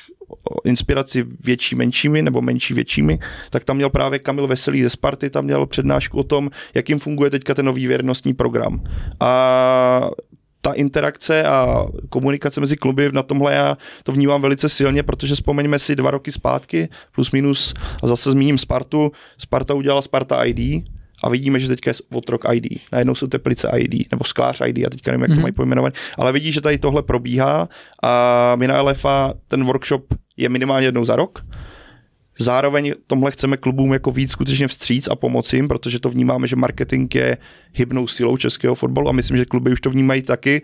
o inspiraci větší menšími nebo menší většími, tak tam měl právě Kamil Veselý ze Sparty, tam měl přednášku o tom, jakým funguje teďka ten nový věrnostní program. A ta interakce a komunikace mezi kluby na tomhle já to vnímám velice silně, protože vzpomeňme si dva roky zpátky, plus minus, a zase zmíním Spartu, Sparta udělala Sparta ID, a vidíme, že teďka je Votrok ID. Najednou jsou Teplice ID, nebo Sklář ID, a teďka nevím, jak mm-hmm. to mhm. mají pojmenovat. Ale vidí, že tady tohle probíhá a my na LFA ten workshop je minimálně jednou za rok Zároveň tomhle chceme klubům jako víc skutečně vstříc a pomoci jim, protože to vnímáme, že marketing je hybnou silou českého fotbalu a myslím, že kluby už to vnímají taky.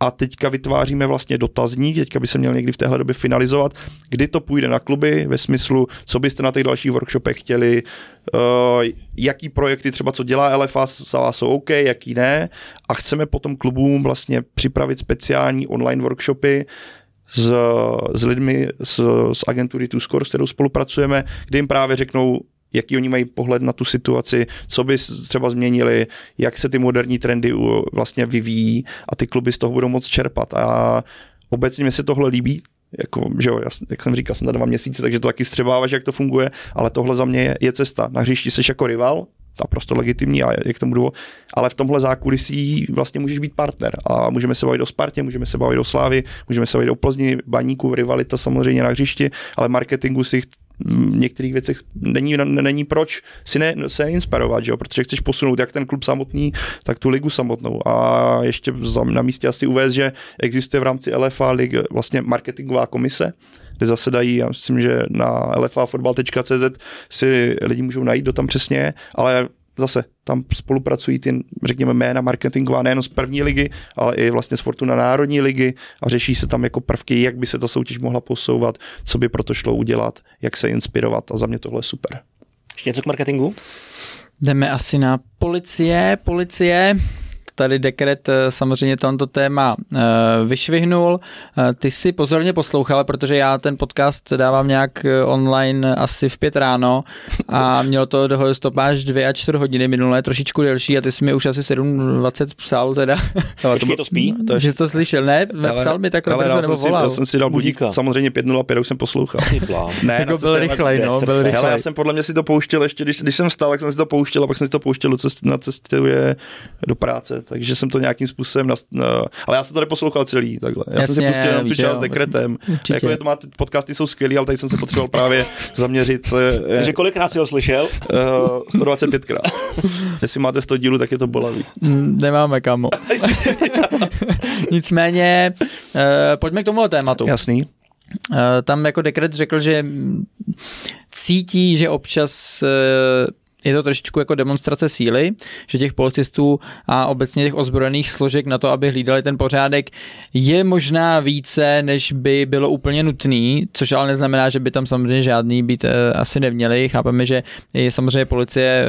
A teďka vytváříme vlastně dotazník, teďka by se měl někdy v téhle době finalizovat, kdy to půjde na kluby ve smyslu, co byste na těch dalších workshopech chtěli, uh, jaký projekty třeba, co dělá LFA, jsou OK, jaký ne? A chceme potom klubům vlastně připravit speciální online workshopy, s, s lidmi z, z agentury Score, s kterou spolupracujeme, kde jim právě řeknou, jaký oni mají pohled na tu situaci, co by třeba změnili, jak se ty moderní trendy vlastně vyvíjí a ty kluby z toho budou moc čerpat. A obecně mi se tohle líbí, jako, že jo, jak jsem říkal, jsem na dva měsíce, takže to taky střebáváš, jak to funguje, ale tohle za mě je, je cesta. Na hřišti jsi jako rival, naprosto legitimní a je k tomu důvod, ale v tomhle zákulisí vlastně můžeš být partner a můžeme se bavit o Spartě, můžeme se bavit o Slávy, můžeme se bavit o Plzni, Baníku, rivalita samozřejmě na hřišti, ale marketingu si v některých věcech není, není proč si ne, se inspirovat, že jo? protože chceš posunout jak ten klub samotný, tak tu ligu samotnou. A ještě na místě asi uvést, že existuje v rámci LFA lig vlastně marketingová komise, kde zasedají, já myslím, že na lfafotbal.cz si lidi můžou najít, do tam přesně ale zase tam spolupracují ty, řekněme, jména marketingová nejen z první ligy, ale i vlastně z Fortuna Národní ligy a řeší se tam jako prvky, jak by se ta soutěž mohla posouvat, co by proto šlo udělat, jak se inspirovat a za mě tohle je super. Ještě něco k marketingu? Jdeme asi na policie. Policie tady dekret eh, samozřejmě tohoto téma eh, vyšvihnul. Eh, ty si pozorně poslouchala, protože já ten podcast dávám nějak online asi v pět ráno a [LAUGHS] mělo to do stopáž dvě a čtvrt hodiny minulé, trošičku delší a ty jsi mi už asi 7.20 psal teda. Ale to, to spí? [LAUGHS] To že jsi to slyšel, ne? Psal mi takhle brzo nebo volal. Já jsem si dal budík, samozřejmě 5.05, už jsem poslouchal. ne, jako byl rychlej, no, byl rychlej. Hele, já jsem podle mě si to pouštěl ještě, když, když jsem vstal, tak jsem si to pouštěl a pak jsem si to pouštěl na cestě do práce takže jsem to nějakým způsobem, na, na, ale já jsem to neposlouchal celý, takhle. Já Jasně, jsem si pustil jenom tu část s dekretem. Jako je to má, podcasty jsou skvělý, ale tady jsem se potřeboval právě zaměřit. Je, Takže kolikrát jsi ho slyšel? Uh, 125krát. [LAUGHS] Jestli máte 100 dílů, tak je to bolavý. Mm, nemáme kamo. [LAUGHS] Nicméně, uh, pojďme k tomu tématu. Jasný. Uh, tam jako dekret řekl, že cítí, že občas uh, je to trošičku jako demonstrace síly, že těch policistů a obecně těch ozbrojených složek na to, aby hlídali ten pořádek, je možná více, než by bylo úplně nutný, což ale neznamená, že by tam samozřejmě žádný být e, asi neměli. Chápeme, že je samozřejmě policie e,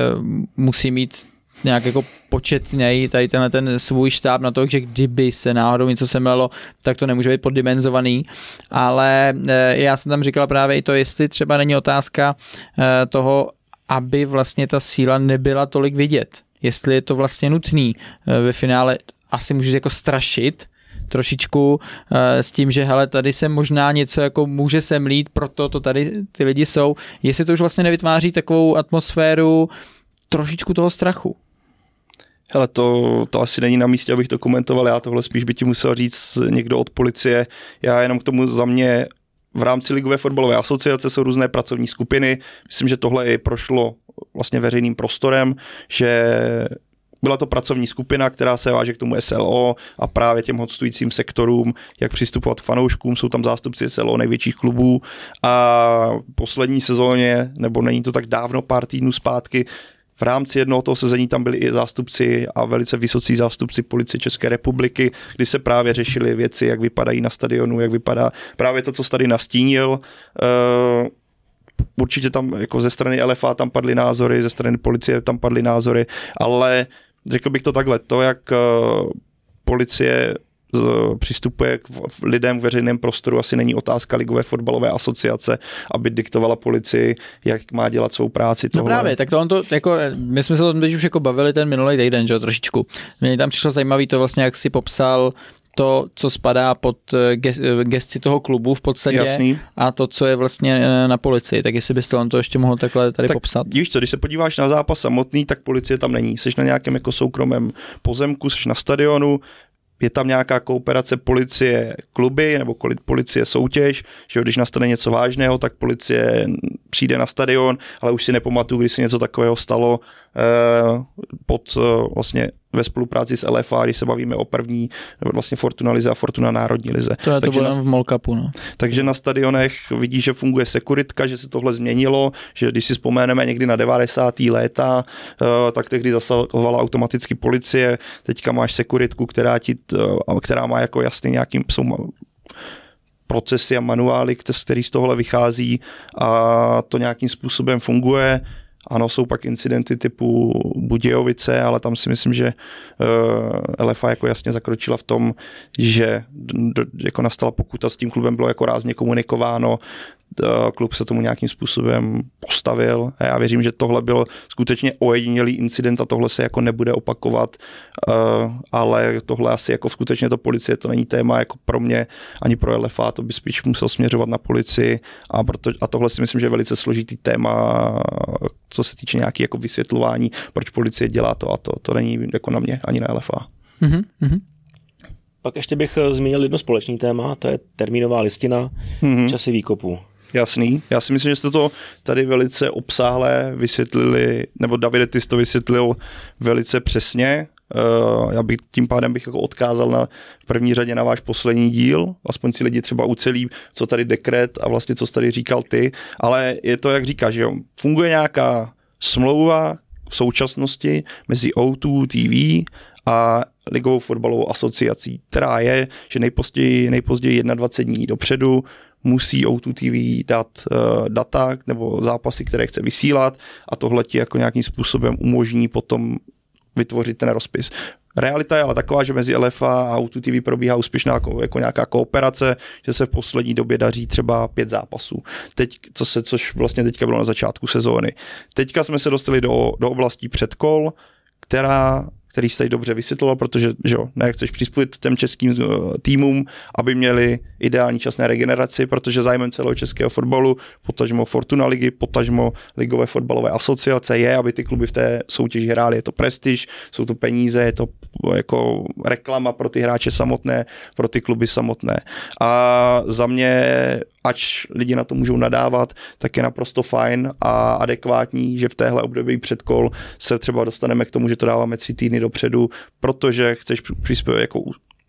musí mít nějak jako početněji tady tenhle ten svůj štáb na to, že kdyby se náhodou něco semlelo, tak to nemůže být poddimenzovaný, ale e, já jsem tam říkal právě i to, jestli třeba není otázka toho, aby vlastně ta síla nebyla tolik vidět. Jestli je to vlastně nutný eh, ve finále, asi můžeš jako strašit, trošičku uh, s tím, že hele, tady se možná něco jako může semlít, proto to tady ty lidi jsou. Jestli to už vlastně nevytváří takovou atmosféru trošičku toho strachu. Hele, to, to asi není na místě, abych to komentoval, já tohle spíš by ti musel říct někdo od policie. Já jenom k tomu za mě v rámci Ligové fotbalové asociace jsou různé pracovní skupiny. Myslím, že tohle i prošlo vlastně veřejným prostorem, že byla to pracovní skupina, která se váže k tomu SLO a právě těm hostujícím sektorům, jak přistupovat k fanouškům, jsou tam zástupci SLO největších klubů a poslední sezóně, nebo není to tak dávno, pár týdnů zpátky, v rámci jednoho toho sezení tam byli i zástupci a velice vysocí zástupci policie České republiky, kdy se právě řešily věci, jak vypadají na stadionu, jak vypadá právě to, co tady nastínil. Uh, určitě tam jako ze strany LFA tam padly názory, ze strany policie tam padly názory, ale řekl bych to takhle, to, jak uh, policie přistupuje k lidem v veřejném prostoru, asi není otázka Ligové fotbalové asociace, aby diktovala policii, jak má dělat svou práci. No tohle. No právě, tak to on to, jako, my jsme se o tom teď už jako bavili ten minulý týden, že trošičku. Mně tam přišlo zajímavý to vlastně, jak si popsal to, co spadá pod eh, eh, gesci toho klubu v podstatě Jasný. a to, co je vlastně eh, na policii. Tak jestli byste on to ještě mohl takhle tady tak, popsat. Víš co, když se podíváš na zápas samotný, tak policie tam není. Jsi na nějakém jako soukromém pozemku, jsi na stadionu, je tam nějaká kooperace policie kluby nebo policie soutěž, že když nastane něco vážného, tak policie přijde na stadion, ale už si nepamatuju, když se něco takového stalo eh, pod eh, vlastně ve spolupráci s LFA, když se bavíme o první, vlastně Fortuna Lize a Fortuna Národní Lize. To je to bylo na, v Molkapu, no. Takže na stadionech vidíš, že funguje sekuritka, že se tohle změnilo, že když si vzpomeneme někdy na 90. léta, uh, tak tehdy zasahovala automaticky policie, teďka máš sekuritku, která, ti, uh, která má jako jasný nějakým, jsou procesy a manuály, který z tohle vychází a to nějakým způsobem funguje. Ano, jsou pak incidenty typu Budějovice, ale tam si myslím, že uh, LFA jako jasně zakročila v tom, že jako nastala pokuta s tím klubem, bylo jako rázně komunikováno, Eh, klub se tomu nějakým způsobem postavil a já věřím, že tohle byl skutečně ojedinělý incident a tohle se jako nebude opakovat, eh, ale tohle asi jako skutečně to policie, to není téma jako pro mě ani pro LFA, to by spíš musel směřovat na policii a, proto, a tohle si myslím, že je velice složitý téma, co se týče nějaký jako vysvětlování, proč policie dělá to a to, to není jako na mě ani na LFA. Mm-hmm. Pak ještě bych eh, zmínil jedno společný téma, to je termínová listina mm-hmm. časy výkopů. Jasný. Já si myslím, že jste to tady velice obsáhle vysvětlili, nebo Davide, ty jsi to vysvětlil velice přesně. Uh, já bych tím pádem bych jako odkázal na v první řadě na váš poslední díl, aspoň si lidi třeba ucelí, co tady dekret a vlastně co jsi tady říkal ty, ale je to, jak říkáš, že jo, funguje nějaká smlouva v současnosti mezi O2 TV a Ligovou fotbalovou asociací, která je, že nejpozději, nejpozději 21 dní dopředu musí O2 TV dát uh, data nebo zápasy, které chce vysílat a tohle ti jako nějakým způsobem umožní potom vytvořit ten rozpis. Realita je ale taková, že mezi LFA a Auto TV probíhá úspěšná jako, jako nějaká kooperace, že se v poslední době daří třeba pět zápasů. Teď, co se, což vlastně teďka bylo na začátku sezóny. Teďka jsme se dostali do, do oblastí předkol, která který jste dobře vysvětloval, protože že jo, nechceš přispět těm českým uh, týmům, aby měli ideální čas na regeneraci, protože zájmem celého českého fotbalu, potažmo Fortuna ligy, potažmo ligové fotbalové asociace je, aby ty kluby v té soutěži hrály. Je to prestiž, jsou to peníze, je to jako reklama pro ty hráče samotné, pro ty kluby samotné. A za mě ač lidi na to můžou nadávat, tak je naprosto fajn a adekvátní, že v téhle období předkol se třeba dostaneme k tomu, že to dáváme tři týdny dopředu, protože chceš přispět jako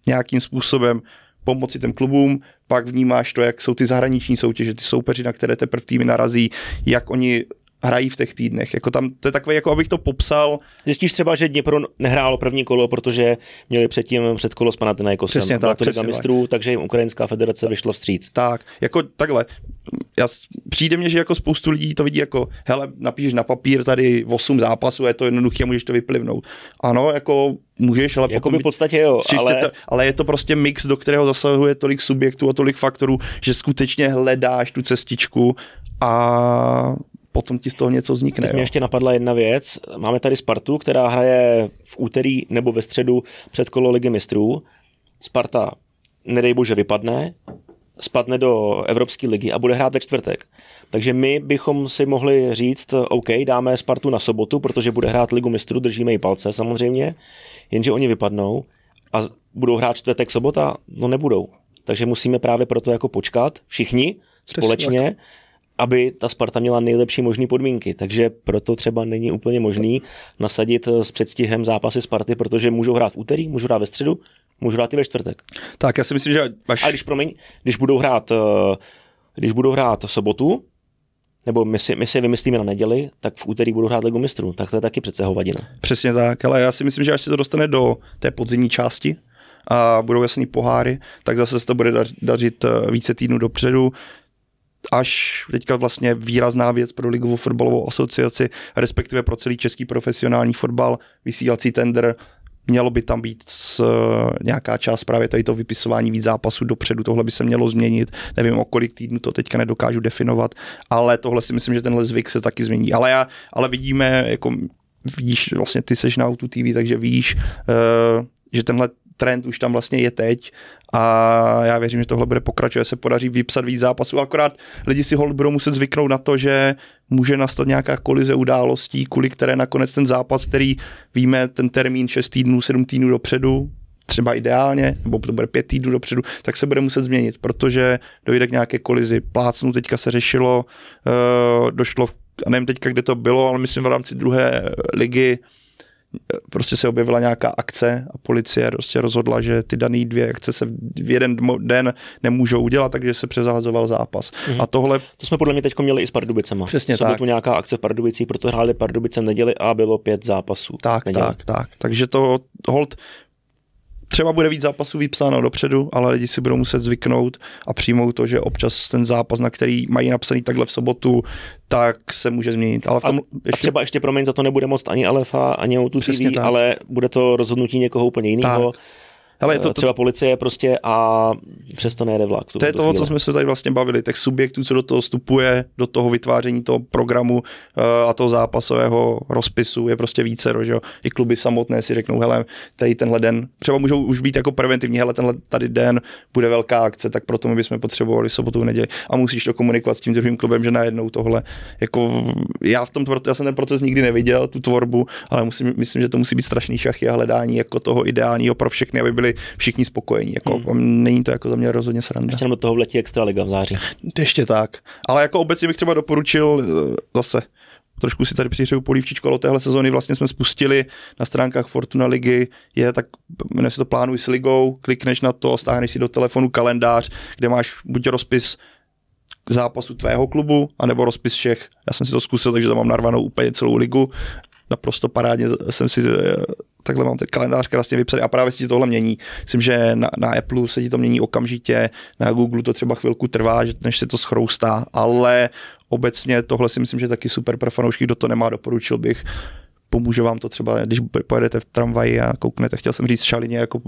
nějakým způsobem pomoci těm klubům, pak vnímáš to, jak jsou ty zahraniční soutěže, ty soupeři, na které teprve týmy narazí, jak oni hrají v těch týdnech. Jako tam, to je takové, jako abych to popsal. Zjistíš třeba, že Dněpro nehrálo první kolo, protože měli předtím před kolo s Panathinaikosem. Přesně tak, přesně mistrů, tak. takže jim Ukrajinská federace vyšlo vstříc. Tak, jako takhle. Já, přijde mně, že jako spoustu lidí to vidí jako, hele, napíšeš na papír tady 8 zápasů, je to jednoduché můžeš to vyplivnout. Ano, jako můžeš, ale jako pokud... v podstatě jo, ale... To, ale je to prostě mix, do kterého zasahuje tolik subjektů a tolik faktorů, že skutečně hledáš tu cestičku a potom ti z toho něco vznikne. Teď mě ještě napadla jedna věc. Máme tady Spartu, která hraje v úterý nebo ve středu před kolo ligy mistrů. Sparta, nedej bože, vypadne, spadne do Evropské ligy a bude hrát ve čtvrtek. Takže my bychom si mohli říct, OK, dáme Spartu na sobotu, protože bude hrát ligu mistrů, držíme i palce samozřejmě, jenže oni vypadnou a budou hrát čtvrtek, sobota? No nebudou. Takže musíme právě proto jako počkat, všichni společně, aby ta Sparta měla nejlepší možné podmínky. Takže proto třeba není úplně možný nasadit s předstihem zápasy Sparty, protože můžou hrát v úterý, můžou hrát ve středu, můžou hrát i ve čtvrtek. Tak já si myslím, že až... A když, promiň, když budou hrát, eh, když budou hrát v sobotu, nebo my si, my si vymyslíme na neděli, tak v úterý budou hrát Ligu mistrů. Tak to je taky přece hovadina. Přesně tak, ale já si myslím, že až se to dostane do té podzimní části, a budou jasný poháry, tak zase se to bude dařit eh, více týdnů dopředu až teďka vlastně výrazná věc pro Ligovou fotbalovou asociaci, respektive pro celý český profesionální fotbal, vysílací tender, mělo by tam být s, nějaká část právě tady to vypisování víc zápasů dopředu, tohle by se mělo změnit, nevím o kolik týdnů to teďka nedokážu definovat, ale tohle si myslím, že tenhle zvyk se taky změní. Ale já, ale vidíme, jako vidíš, vlastně ty seš na Auto TV, takže víš, uh, že tenhle trend už tam vlastně je teď a já věřím, že tohle bude pokračovat, se podaří vypsat víc zápasů, akorát lidi si hold budou muset zvyknout na to, že může nastat nějaká kolize událostí, kvůli které nakonec ten zápas, který víme, ten termín 6 týdnů, 7 týdnů dopředu, třeba ideálně, nebo to bude pět týdnů dopředu, tak se bude muset změnit, protože dojde k nějaké kolizi. Plácnu teďka se řešilo, uh, došlo, a nevím teďka, kde to bylo, ale myslím v rámci druhé ligy, prostě se objevila nějaká akce a policie prostě rozhodla, že ty dané dvě akce se v jeden den nemůžou udělat, takže se přezahazoval zápas. Mm-hmm. A tohle... To jsme podle mě teď měli i s Pardubicema. Přesně tak. tu nějaká akce v Pardubicích, proto hráli Pardubice neděli a bylo pět zápasů. Tak, tak, tak. Takže to hold třeba bude víc zápasů vypsáno dopředu, ale lidi si budou muset zvyknout a přijmout to, že občas ten zápas, na který mají napsaný takhle v sobotu, tak se může změnit. Ale v tom a, ještě... a třeba ještě, promiň, za to nebude moc ani Alefa, ani o tu TV, ale bude to rozhodnutí někoho úplně jiného. Tak Hele, to, to, třeba policie prostě a přesto nejde vlak. To je to, co jsme se tady vlastně bavili, těch subjektů, co do toho vstupuje, do toho vytváření toho programu uh, a toho zápasového rozpisu je prostě více, že jo. I kluby samotné si řeknou, hele, tady tenhle den, třeba můžou už být jako preventivní, hele, tenhle tady den bude velká akce, tak proto my bychom potřebovali sobotu, neděli a musíš to komunikovat s tím druhým klubem, že najednou tohle, jako já v tom, já jsem ten proces nikdy neviděl, tu tvorbu, ale musím, myslím, že to musí být strašný šachy a hledání jako toho ideálního pro všechny, aby byli byli všichni spokojení. Jako, hmm. Není to jako za mě rozhodně sranda. Ještě do toho vletí extra liga v září. Ještě tak. Ale jako obecně bych třeba doporučil eh, zase trošku si tady přihřeju polívčičku, ale téhle sezóny vlastně jsme spustili na stránkách Fortuna ligy, je tak, jmenuje se to Plánuj s ligou, klikneš na to, stáhneš si do telefonu kalendář, kde máš buď rozpis zápasu tvého klubu, anebo rozpis všech. Já jsem si to zkusil, takže tam mám narvanou úplně celou ligu. Naprosto parádně jsem si eh, takhle mám ten kalendář krásně vypsaný a právě se ti tohle mění. Myslím, že na, na Apple se ti to mění okamžitě, na Google to třeba chvilku trvá, než se to schroustá, ale obecně tohle si myslím, že taky super pro fanoušky, kdo to nemá, doporučil bych pomůže vám to třeba, když pojedete v tramvaji a kouknete, chtěl jsem říct šalině jako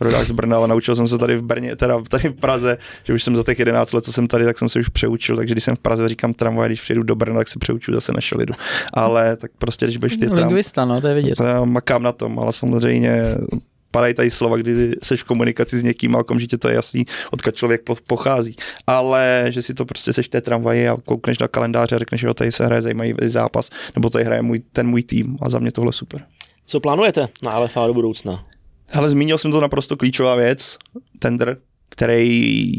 rodák z Brna, ale naučil jsem se tady v Brně, teda tady v Praze, že už jsem za těch 11 let, co jsem tady, tak jsem se už přeučil, takže když jsem v Praze říkám tramvaj, když přijedu do Brna, tak se přeuču zase na šalidu. Ale tak prostě, když budeš ty tram... Lingvista, no, to je vidět. Makám na tom, ale samozřejmě padají tady slova, kdy jsi v komunikaci s někým a okamžitě to je jasný, odkud člověk pochází. Ale že si to prostě seš v té tramvaji a koukneš na kalendáře a řekneš, že tady se hraje zajímavý zápas, nebo tady hraje můj, ten můj tým a za mě tohle super. Co plánujete na LFA do budoucna? Ale zmínil jsem to naprosto klíčová věc, tender, který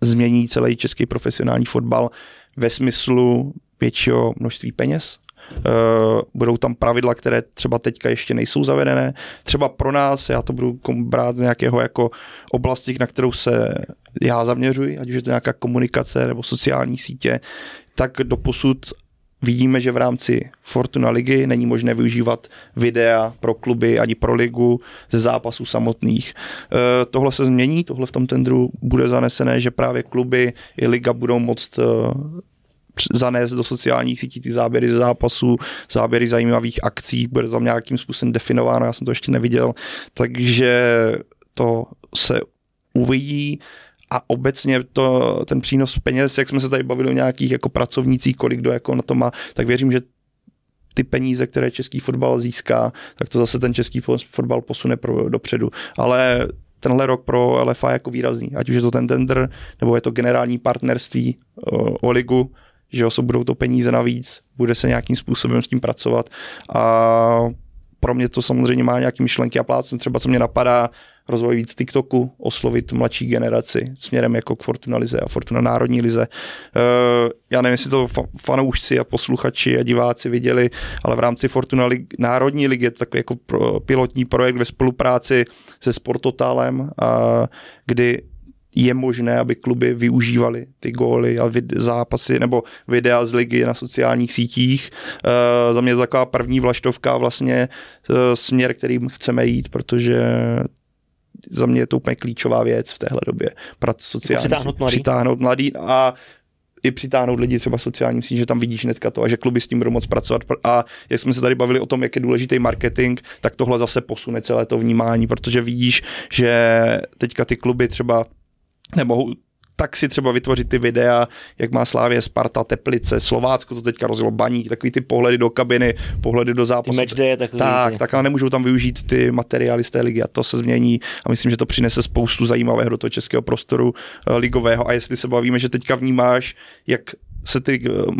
změní celý český profesionální fotbal ve smyslu většího množství peněz, budou tam pravidla, které třeba teďka ještě nejsou zavedené. Třeba pro nás, já to budu brát z nějakého jako oblasti, na kterou se já zaměřuji, ať už je to nějaká komunikace nebo sociální sítě, tak doposud vidíme, že v rámci Fortuna ligy není možné využívat videa pro kluby ani pro ligu ze zápasů samotných. E, tohle se změní, tohle v tom tendru bude zanesené, že právě kluby i liga budou moct e, zanést do sociálních sítí ty záběry ze zápasů, záběry zajímavých akcí, bude tam nějakým způsobem definováno, já jsem to ještě neviděl, takže to se uvidí a obecně to, ten přínos peněz, jak jsme se tady bavili o nějakých jako pracovnících, kolik kdo jako na to má, tak věřím, že ty peníze, které český fotbal získá, tak to zase ten český fotbal posune pro, dopředu. Ale tenhle rok pro LFA jako výrazný, ať už je to ten tender, nebo je to generální partnerství o, o ligu, že jo, budou to peníze navíc, bude se nějakým způsobem s tím pracovat a pro mě to samozřejmě má nějaké myšlenky a plácnu, třeba co mě napadá, rozvoj víc TikToku, oslovit mladší generaci směrem jako k Fortuna Lize a Fortuna Národní Lize. Uh, já nevím, jestli to fanoušci a posluchači a diváci viděli, ale v rámci Fortuna Lig- Národní ligy je to takový jako pilotní projekt ve spolupráci se Sportotálem, uh, kdy je možné, aby kluby využívali ty góly a vid- zápasy nebo videa z ligy na sociálních sítích. E, za mě je taková první vlaštovka vlastně e, směr, kterým chceme jít, protože za mě je to úplně klíčová věc v téhle době. Prac sociální, přitáhnout mladý. Přitáhnout mladý a i přitáhnout lidi třeba sociálním sítím, že tam vidíš hnedka to a že kluby s tím budou moc pracovat. A jak jsme se tady bavili o tom, jak je důležitý marketing, tak tohle zase posune celé to vnímání, protože vidíš, že teďka ty kluby třeba nemohou tak si třeba vytvořit ty videa, jak má Slávě Sparta, Teplice, Slovácko to teďka rozjelo baník, takový ty pohledy do kabiny, pohledy do zápasu. Match day takový. Tak, tak ale nemůžou tam využít ty materiály z té ligy a to se změní a myslím, že to přinese spoustu zajímavého do toho českého prostoru uh, ligového a jestli se bavíme, že teďka vnímáš, jak se ty uh,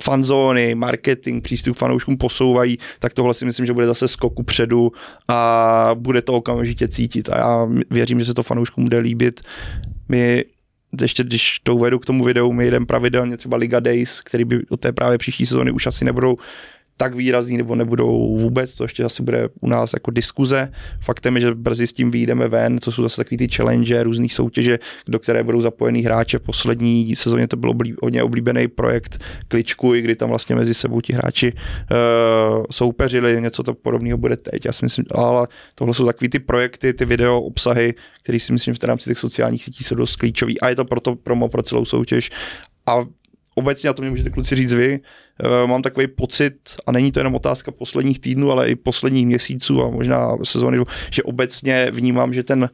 fanzóny, marketing, přístup fanouškům posouvají, tak tohle si myslím, že bude zase skoku předu a bude to okamžitě cítit a já věřím, že se to fanouškům bude líbit. My ještě když to uvedu k tomu videu, my jdeme pravidelně třeba Liga Days, který by od té právě příští sezóny už asi nebudou tak výrazný nebo nebudou vůbec, to ještě asi bude u nás jako diskuze. Faktem je, že brzy s tím vyjdeme ven, co jsou zase takový ty challenge, různé soutěže, do které budou zapojený hráče. Poslední sezóně to byl hodně oblíbený projekt Kličku, kdy tam vlastně mezi sebou ti hráči uh, soupeřili, něco to podobného bude teď. Já si myslím, ale tohle jsou takový ty projekty, ty video obsahy, které si myslím, že v rámci těch sociálních sítí jsou dost klíčový a je to proto promo pro celou soutěž. A obecně, a to mě můžete kluci říct vy, eh, mám takový pocit, a není to jenom otázka posledních týdnů, ale i posledních měsíců a možná sezóny, že obecně vnímám, že ten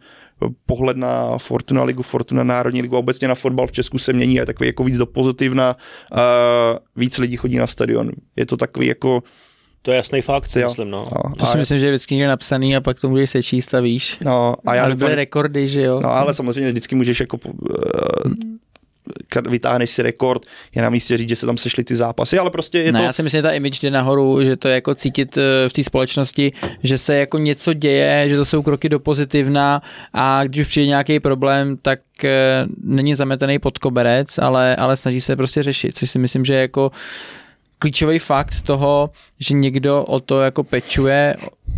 pohled na Fortuna ligu, Fortuna národní ligu a obecně na fotbal v Česku se mění a je takový jako víc do pozitivna, uh, víc lidí chodí na stadion. Je to takový jako to je jasný fakt, si myslím, no. no to si a myslím, že je vždycky někde napsaný a pak to můžeš se číst a víš. No, a já ale byly rekordy, že jo. No, ale samozřejmě vždycky můžeš jako uh, vytáhneš si rekord, je na místě říct, že se tam sešly ty zápasy, ale prostě je ne, to... já si myslím, že ta image jde nahoru, že to je jako cítit eh, v té společnosti, že se jako něco děje, že to jsou kroky do pozitivna a když už přijde nějaký problém, tak eh, není zametený pod koberec, ale, ale snaží se prostě řešit, což si myslím, že je jako klíčový fakt toho, že někdo o to jako pečuje,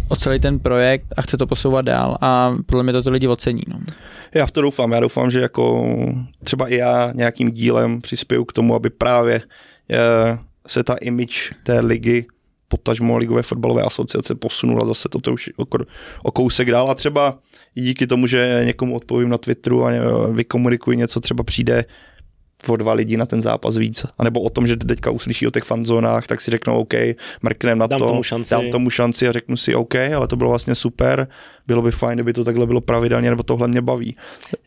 o celý ten projekt a chce to posouvat dál a podle mě to ty lidi ocení. No. Já v to doufám, já doufám, že jako třeba i já nějakým dílem přispěju k tomu, aby právě eh, se ta image té ligy potažmo ligové fotbalové asociace posunula. Zase toto už o, o kousek dál. A třeba díky tomu, že někomu odpovím na Twitteru a vykomunikuji něco, třeba přijde o dva lidi na ten zápas víc. A nebo o tom, že teďka uslyší o těch fanzónách, tak si řeknou OK, mrknem na dám to, tomu šanci. dám tomu šanci a řeknu si OK, ale to bylo vlastně super, bylo by fajn, kdyby to takhle bylo pravidelně, nebo tohle mě baví.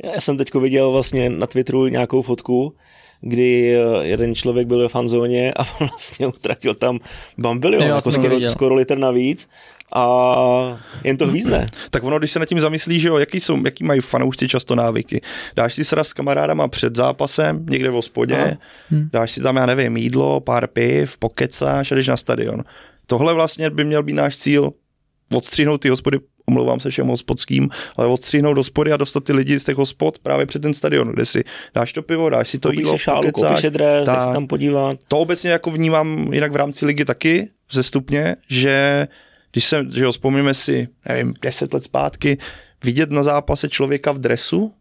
Já jsem teďko viděl vlastně na Twitteru nějakou fotku, kdy eh, jeden člověk byl ve fanzóně a [LAUGHS] vlastně utratil tam bambilion, jako skoro, skoro litr navíc a jen to hvízne. [CLEARS THROAT] tak ono, když se nad tím zamyslí, že jo, jaký, jsou, jaký mají fanoušci často návyky. Dáš si sraz s kamarádama před zápasem, někde v hospodě, hmm. dáš si tam, já nevím, jídlo, pár piv, pokecáš a jdeš na stadion. Tohle vlastně by měl být náš cíl, odstřihnout ty hospody, omlouvám se všem hospodským, ale odstřihnout hospody a dostat ty lidi z těch hospod právě před ten stadion, kde si dáš to pivo, dáš si to koupíš jídlo, si šálu, pokecáš, koupíš si dres, ta, tam podívat. To obecně jako vnímám jinak v rámci ligy taky, ze stupně, že když se, že jo, vzpomněme si, nevím, deset let zpátky, vidět na zápase člověka v dresu,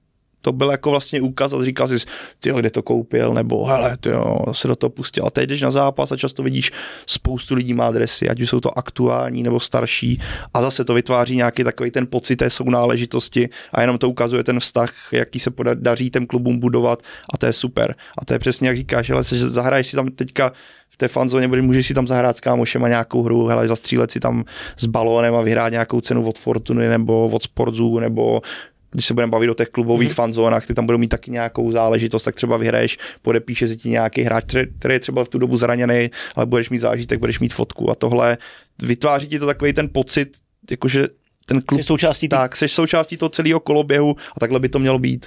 to byl jako vlastně úkaz a říkal si, ty kde to koupil, nebo hele, ty se do toho pustil. A teď jdeš na zápas a často vidíš, spoustu lidí má dresy, ať už jsou to aktuální nebo starší a zase to vytváří nějaký takový ten pocit té sounáležitosti a jenom to ukazuje ten vztah, jaký se podaří těm klubům budovat a to je super. A to je přesně jak říkáš, ale se, že zahraješ si tam teďka v té fanzóně, můžeš si tam zahrát s kámošema nějakou hru, hele, zastřílet si tam s balónem a vyhrát nějakou cenu od Fortuny nebo od Sportzu nebo když se budeme bavit o těch klubových mm-hmm. fanzónách, ty tam budou mít taky nějakou záležitost, tak třeba vyhraješ, podepíše se ti nějaký hráč, který je třeba v tu dobu zraněný, ale budeš mít zážitek, budeš mít fotku a tohle vytváří ti to takový ten pocit, jakože ten klub... Jsi součástí tý... Tak, jsi součástí toho celého koloběhu a takhle by to mělo být.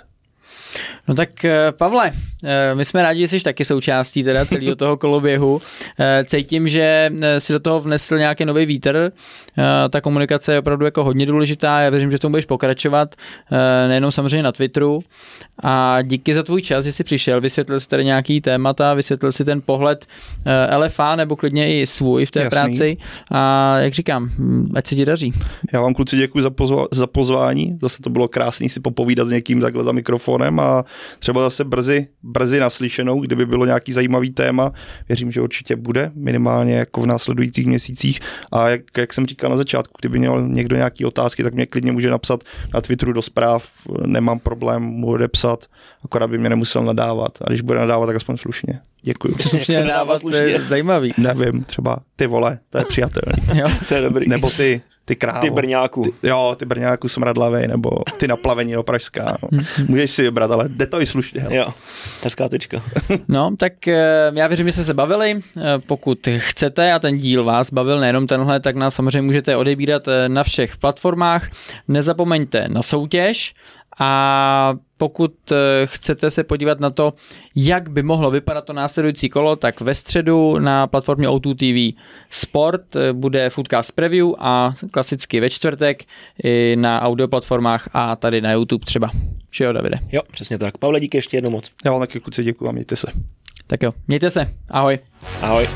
No tak eh, Pavle, eh, my jsme rádi, že jsi taky součástí teda celého toho koloběhu. Eh, cítím, že si do toho vnesl nějaký nový vítr. Ta komunikace je opravdu jako hodně důležitá. Já věřím, že v tom budeš pokračovat, nejenom samozřejmě na Twitteru. A díky za tvůj čas, že jsi přišel, vysvětlil jsi tady nějaký témata, vysvětlil si ten pohled LFA nebo klidně i svůj v té Jasný. práci. A jak říkám, hm, ať se ti daří. Já vám kluci děkuji za, pozva- za pozvání. Zase to bylo krásný si popovídat s někým takhle za mikrofonem a třeba zase brzy, brzy naslyšenou, kdyby bylo nějaký zajímavý téma. Věřím, že určitě bude, minimálně jako v následujících měsících. A jak, jak jsem říkal na začátku, kdyby měl někdo nějaké otázky, tak mě klidně může napsat na Twitteru do zpráv, nemám problém mu odepsat, akorát by mě nemusel nadávat. A když bude nadávat, tak aspoň slušně. Děkuji. Slušně nadávat, to je zajímavý. Nevím, třeba ty vole, to je přijatelný. jo. To je dobrý. Nebo ty, ty krávo. Ty brňáku. Ty, jo, ty brňáku smradlavej, nebo ty naplavení do Pražská. No. [LAUGHS] Můžeš si vybrat, ale jde to i slušně. Hele. Jo, hezká tečka. [LAUGHS] no, tak eh, já věřím, že jste se bavili. Eh, pokud chcete a ten díl vás bavil, nejenom tenhle, tak nás samozřejmě můžete odebírat eh, na všech platformách. Nezapomeňte na soutěž a pokud eh, chcete se podívat na to, jak by mohlo vypadat to následující kolo, tak ve středu na platformě O2 TV Sport eh, bude Foodcast Preview a klasicky ve čtvrtek i na audio platformách a tady na YouTube třeba. Že jo, Davide? Jo, přesně tak. Pavle, díky ještě jednou moc. Já vám taky kluci děkuji a mějte se. Tak jo, mějte se. Ahoj. Ahoj.